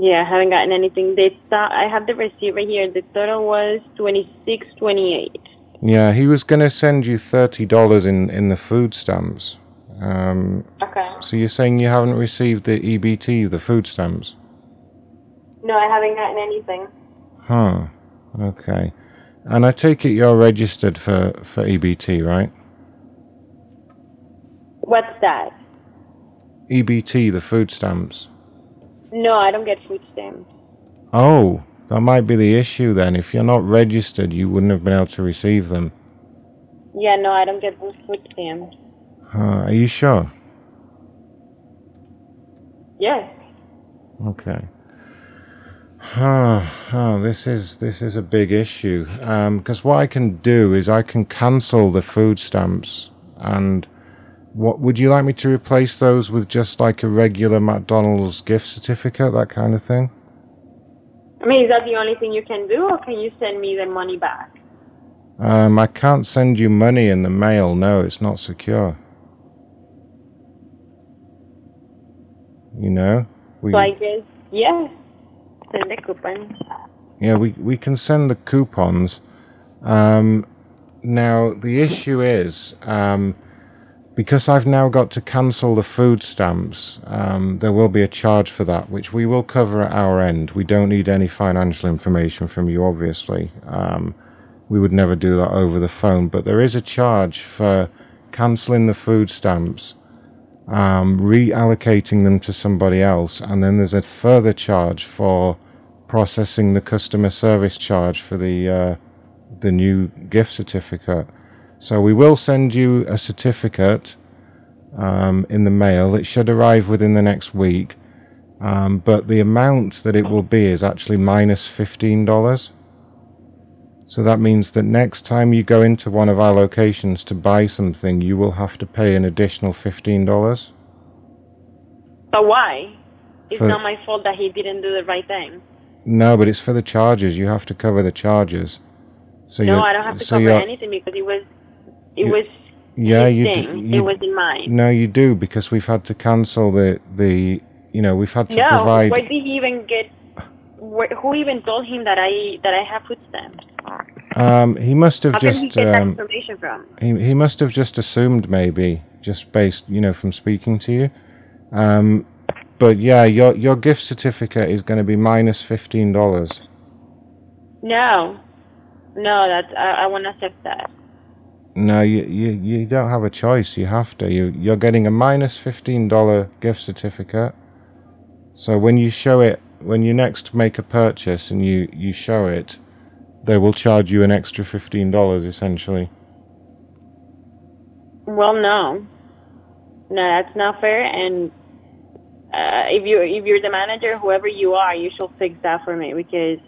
Yeah, I haven't gotten anything. They thought I have the receipt right here. The total was twenty six twenty eight. Yeah, he was going to send you thirty dollars in in the food stamps. Um, Okay. so you're saying you haven't received the EBT, the food stamps? No, I haven't gotten anything. Huh. Okay. And I take it you're registered for for EBT, right? What's that? EBT, the food stamps. No, I don't get food stamps. Oh, that might be the issue then. If you're not registered, you wouldn't have been able to receive them. Yeah, no, I don't get food stamps. Huh. Are you sure? Yes. Okay. Huh, huh, this is this is a big issue. Um, because what I can do is I can cancel the food stamps, and what would you like me to replace those with? Just like a regular McDonald's gift certificate, that kind of thing. I mean, is that the only thing you can do, or can you send me the money back? Um, I can't send you money in the mail. No, it's not secure. You know, we So I guess yes. Send the coupon. Yeah, we, we can send the coupons. Um, now, the issue is um, because I've now got to cancel the food stamps, um, there will be a charge for that, which we will cover at our end. We don't need any financial information from you, obviously. Um, we would never do that over the phone, but there is a charge for cancelling the food stamps, um, reallocating them to somebody else, and then there's a further charge for processing the customer service charge for the uh, the new gift certificate. So we will send you a certificate um, in the mail. It should arrive within the next week, um, but the amount that it will be is actually minus minus fifteen dollars. So that means that next time you go into one of our locations to buy something, you will have to pay an additional fifteen dollars. But why? It's For- not my fault that he didn't do the right thing. No, but it's for the charges. You have to cover the charges. So no, I don't have to so cover anything because it was it was Yeah, you, d- thing. you it wasn't mine. No, you do because we've had to cancel the the you know we've had to No, provide. where did he even get? Where, who even told him that I that I have food stamps? Um, he must have How he just get that um, information from? he he must have just assumed maybe just based you know from speaking to you. Um, but yeah, your your gift certificate is going to be minus fifteen dollars. No, no, that's I, I won't accept that. No, you, you you don't have a choice. You have to. You you're getting a minus fifteen dollar gift certificate. So when you show it, when you next make a purchase and you you show it, they will charge you an extra fifteen dollars essentially. Well, no, no, that's not fair. And uh, if you if you're the manager, whoever you are, you should fix that for me because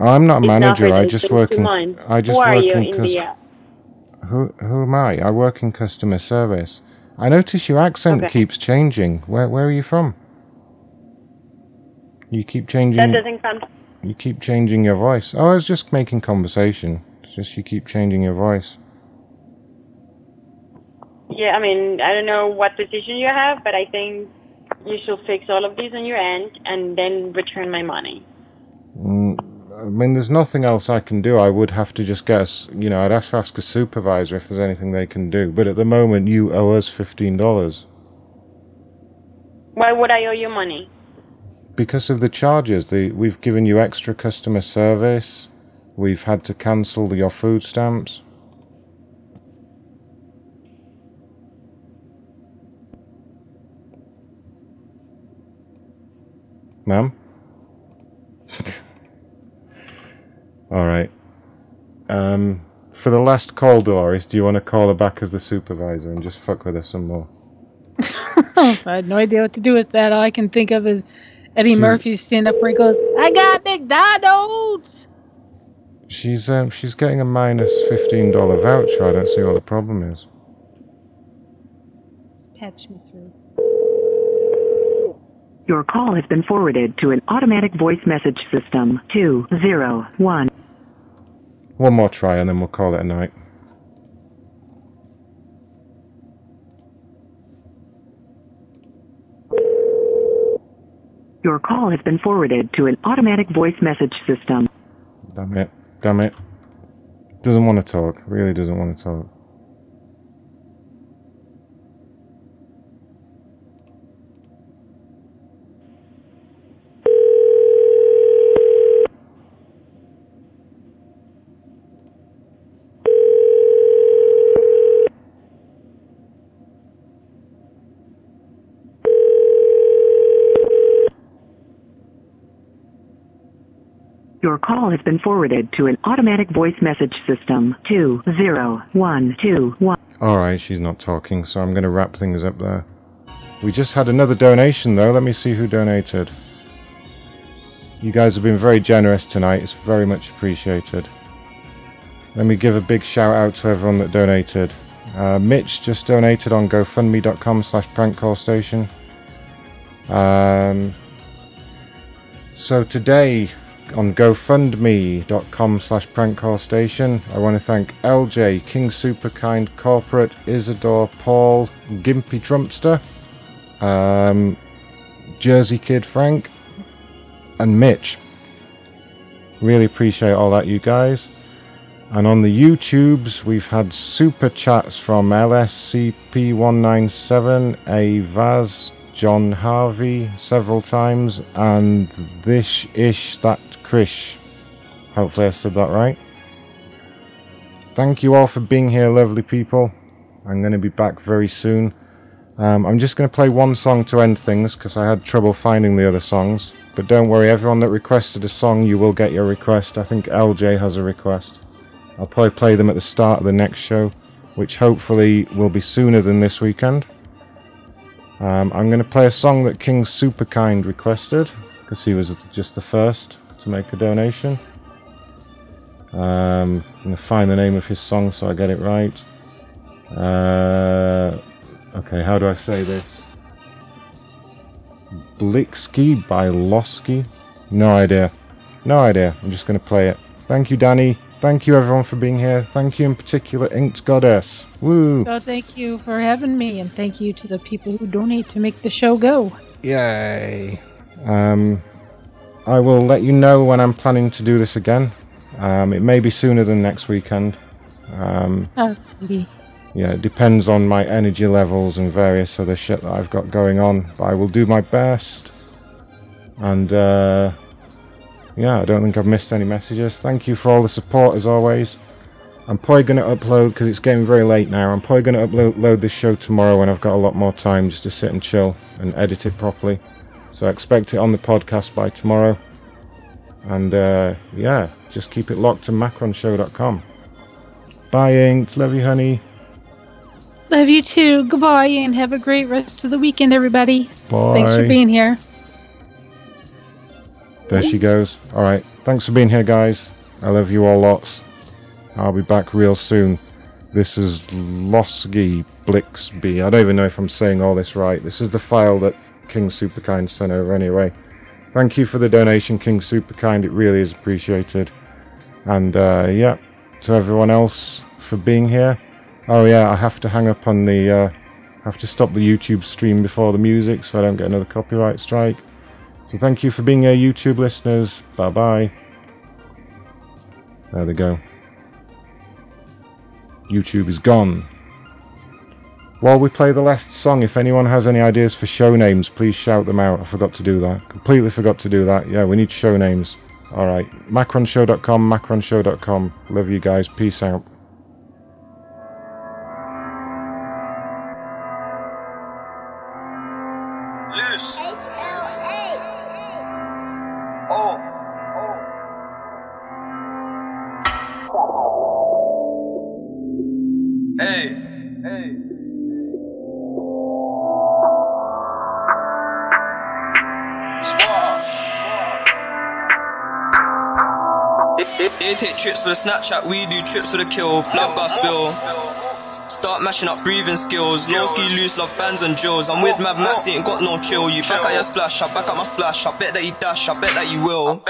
I'm not a it's not manager. I just work in. I just Who are work you in. in the? Who who am I? I work in customer service. I notice your accent Okay. keeps changing. Where where are you from? You keep changing. that doesn't come. You keep changing your voice. Oh, I was just making conversation. It's just you keep changing your voice. Yeah, I mean, I don't know what position you have, but I think you should fix all of these on your end and then return my money. Mm, I mean, there's nothing else I can do. I would have to just guess. You know, I'd have to ask a supervisor if there's anything they can do. But at the moment, you owe us fifteen dollars Why would I owe you money? because of the charges. The we've given you extra customer service. We've had to cancel your food stamps. Ma'am? All right. Um, for the last call, Dolores, do you want to call her back as the supervisor and just fuck with her some more? I had no idea what to do with that. All I can think of is Eddie Murphy's stand up where he goes, I got McDonald's. She's um, she's getting a minus fifteen dollar voucher. I don't see what the problem is. Patch me through. Your call has been forwarded to an automatic voice message system. 201. One one more try and then we'll call it a night. Your call has been forwarded to an automatic voice message system. Damn it. Damn it. Doesn't want to talk. Really doesn't want to talk. Your call has been forwarded to an automatic voice message system. 20121. Alright, she's not talking, so I'm going to wrap things up there. We just had another donation, though. Let me see who donated. You guys have been very generous tonight. It's very much appreciated. Let me give a big shout out to everyone that donated. Uh, Mitch just donated on gofundme.com slash prankcallstation. Um, so today on gofundme.com slash prankcallstation I want to thank LJ, King Superkind, Corporate, Isidore, Paul, Gimpy Trumpster, um, Jersey Kid Frank, and Mitch. Really appreciate all that, you guys. And on the YouTubes, we've had super chats from LSCP197, A Vaz, John Harvey several times, and this ish that Krish. Hopefully, I said that right. Thank you all for being here, lovely people. I'm going to be back very soon. Um, I'm just going to play one song to end things because I had trouble finding the other songs. But don't worry, everyone that requested a song, you will get your request. I think LJ has a request. I'll probably play them at the start of the next show, which hopefully will be sooner than this weekend. Um, I'm going to play a song that King Superkind requested because he was just the first to make a donation. Um, I'm going to find the name of his song so I get it right. Uh, okay, how do I say this? Blixky by Loski? No idea. No idea. I'm just going to play it. Thank you, Danny. Thank you, everyone, for being here. Thank you, in particular, InkedGoddess. Woo! So thank you for having me, and thank you to the people who donate to make the show go. Yay! Um, I will let you know when I'm planning to do this again. Um, it may be sooner than next weekend. Um, Oh, maybe. yeah, it depends on my energy levels and various other shit that I've got going on. But I will do my best. And uh, yeah, I don't think I've missed any messages. Thank you for all the support as always. I'm probably going to upload because it's getting very late now. I'm probably going to upload this show tomorrow when I've got a lot more time just to sit and chill and edit it properly. So expect it on the podcast by tomorrow. And uh, yeah, just keep it locked to macronshow.com. Bye, Inked. Love you, honey. Love you too. Goodbye, and have a great rest of the weekend, everybody. Bye. Thanks for being here. There she goes. Alright, thanks for being here, guys. I love you all lots. I'll be back real soon. This is Loski Blixby. I don't even know if I'm saying all this right. This is the file that King Superkind sent over anyway. Thank you for the donation, King Superkind. It really is appreciated. And uh, yeah, to everyone else for being here. Oh yeah, I have to hang up on the. Uh, have to stop the YouTube stream before the music so I don't get another copyright strike. So thank you for being here, YouTube listeners. Bye bye. There they go. YouTube is gone. While we play the last song, if anyone has any ideas for show names, please shout them out. I forgot to do that. Completely forgot to do that. Yeah, we need show names. Alright. Macronshow.com, macronshow.com. Love you guys. Peace out. For the Snapchat, we do trips for the kill. Blood bar spill. Start mashing up breathing skills. Low ski loose, love bands and drills. I'm with Mad Max, he ain't got no chill. You back at your splash, I back at my splash. I bet that you dash, I bet that you will.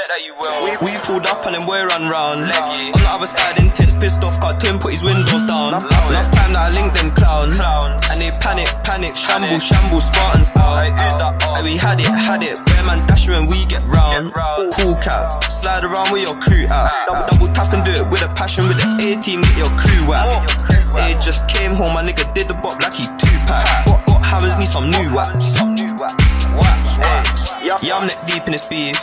We pulled up and then we ran round. I'm not other side intense, pissed off, cut Tim put his windows down. Last time that I linked them clown. And they panic, panic, shamble, shamble, Spartans out. Hey, we had it, had it. Bear man dash when we get round. Cool cat, slide around with your crew out. Double tap and do it with a passion with the A team, get your crew out. SA just came home, my nigga did the bop like he two pack. Got, got hammers, need some new wax. Yeah, I'm neck deep in this beef.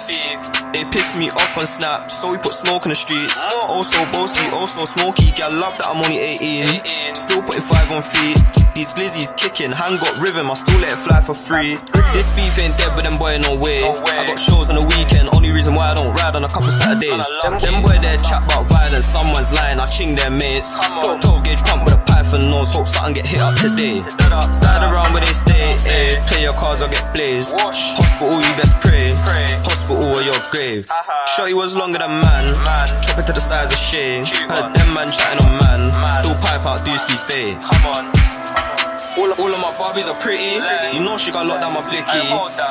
They pissed me off on Snap, so we put smoke in the streets. Also bossy, also smoky. Girl, love that I'm only 18. Still putting five on feet. These glizzies kicking, hand got rhythm, I still let it fly for free. This beef ain't dead, but them boy no way. I got shows on the weekend, only reason why I don't ride on a couple Saturdays. Them, them boy there chat about violence, someone's lying, I ching their mates. 12 gauge pump with a python nose, hope something get hit up today. Slide around where they stay, eh. Play your cards i get blazed. Hospital, you best pray. pray. Hospital or your grave. Uh-huh. Shorty was longer than man. Chop it to the size of Shay. Heard them man chatting on man. Still pipe out Dusky's Bay. Come on. All, all of my Barbies are pretty. You know she got locked down my blicky.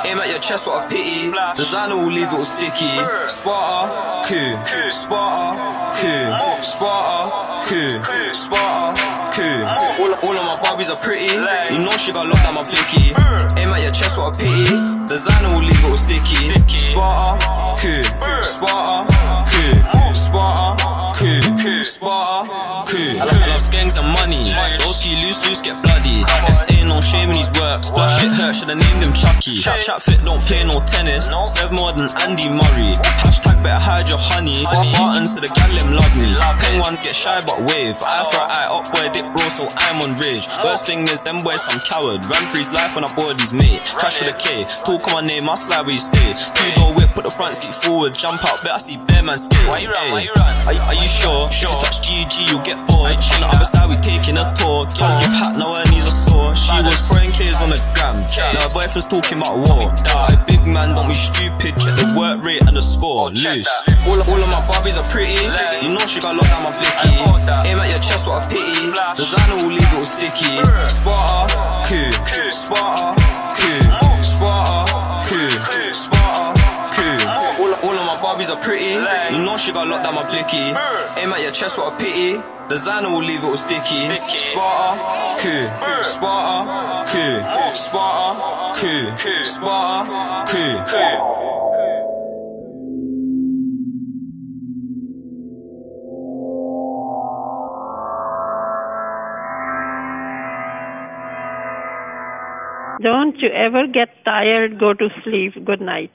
Aim at your chest, what a pity. The designer will leave it all sticky. Sparta, coup. Sparta, coup. Sparta, coup. Sparta, coup. All, all of my Barbies are pretty. You know she got locked down my blicky. Aim at your chest, what a pity. Designer will leave it all sticky. Sparta, coup. Sparta, coup. Sparta, coup. Sparta, coup. I love, I love skanks and money. Those ski loose, loose get bloody. Ain't no shame in his works. Splash shit hurt, should've named him Chucky. Chat fit, don't play no tennis. Serve more than Andy Murray. Hashtag better hide your honey. Spartans to the gal them love me. Penguins get shy but wave. Eye for eye, up boy dip bro, so I'm on rage. Worst thing is them boys, I'm coward. Ran for his life when I board his mate. Crash with a K. Talk on my name, I slide where you stay. Two door whip, put the front seat forward. Jump out, bet I see bear man stay. Why you run? Why you run? Are, are you sure? If you touch GG, you'll get bored. On the other side, we taking a tour. Girl give hat, now her knees are sore. She was throwing K's on the gram. Now her boyfriend's talking about war. Aye, big man, don't be stupid. Check the work rate and the score. Loose. All, all of my Barbies are pretty. You know she got locked down my blicky. Aim at your chest, what a pity. Designer will leave it all sticky. Sparta, coup. Sparta, coup. Sparta, coup. Sparta, all of my Barbies are pretty. You know she got locked down my blicky. Aim at your chest, what a pity. Designer will leave it all sticky. Sparta, coup. Sparta, coup. Sparta, coup. Sparta, coup. Don't you ever get tired, go to sleep. Good night.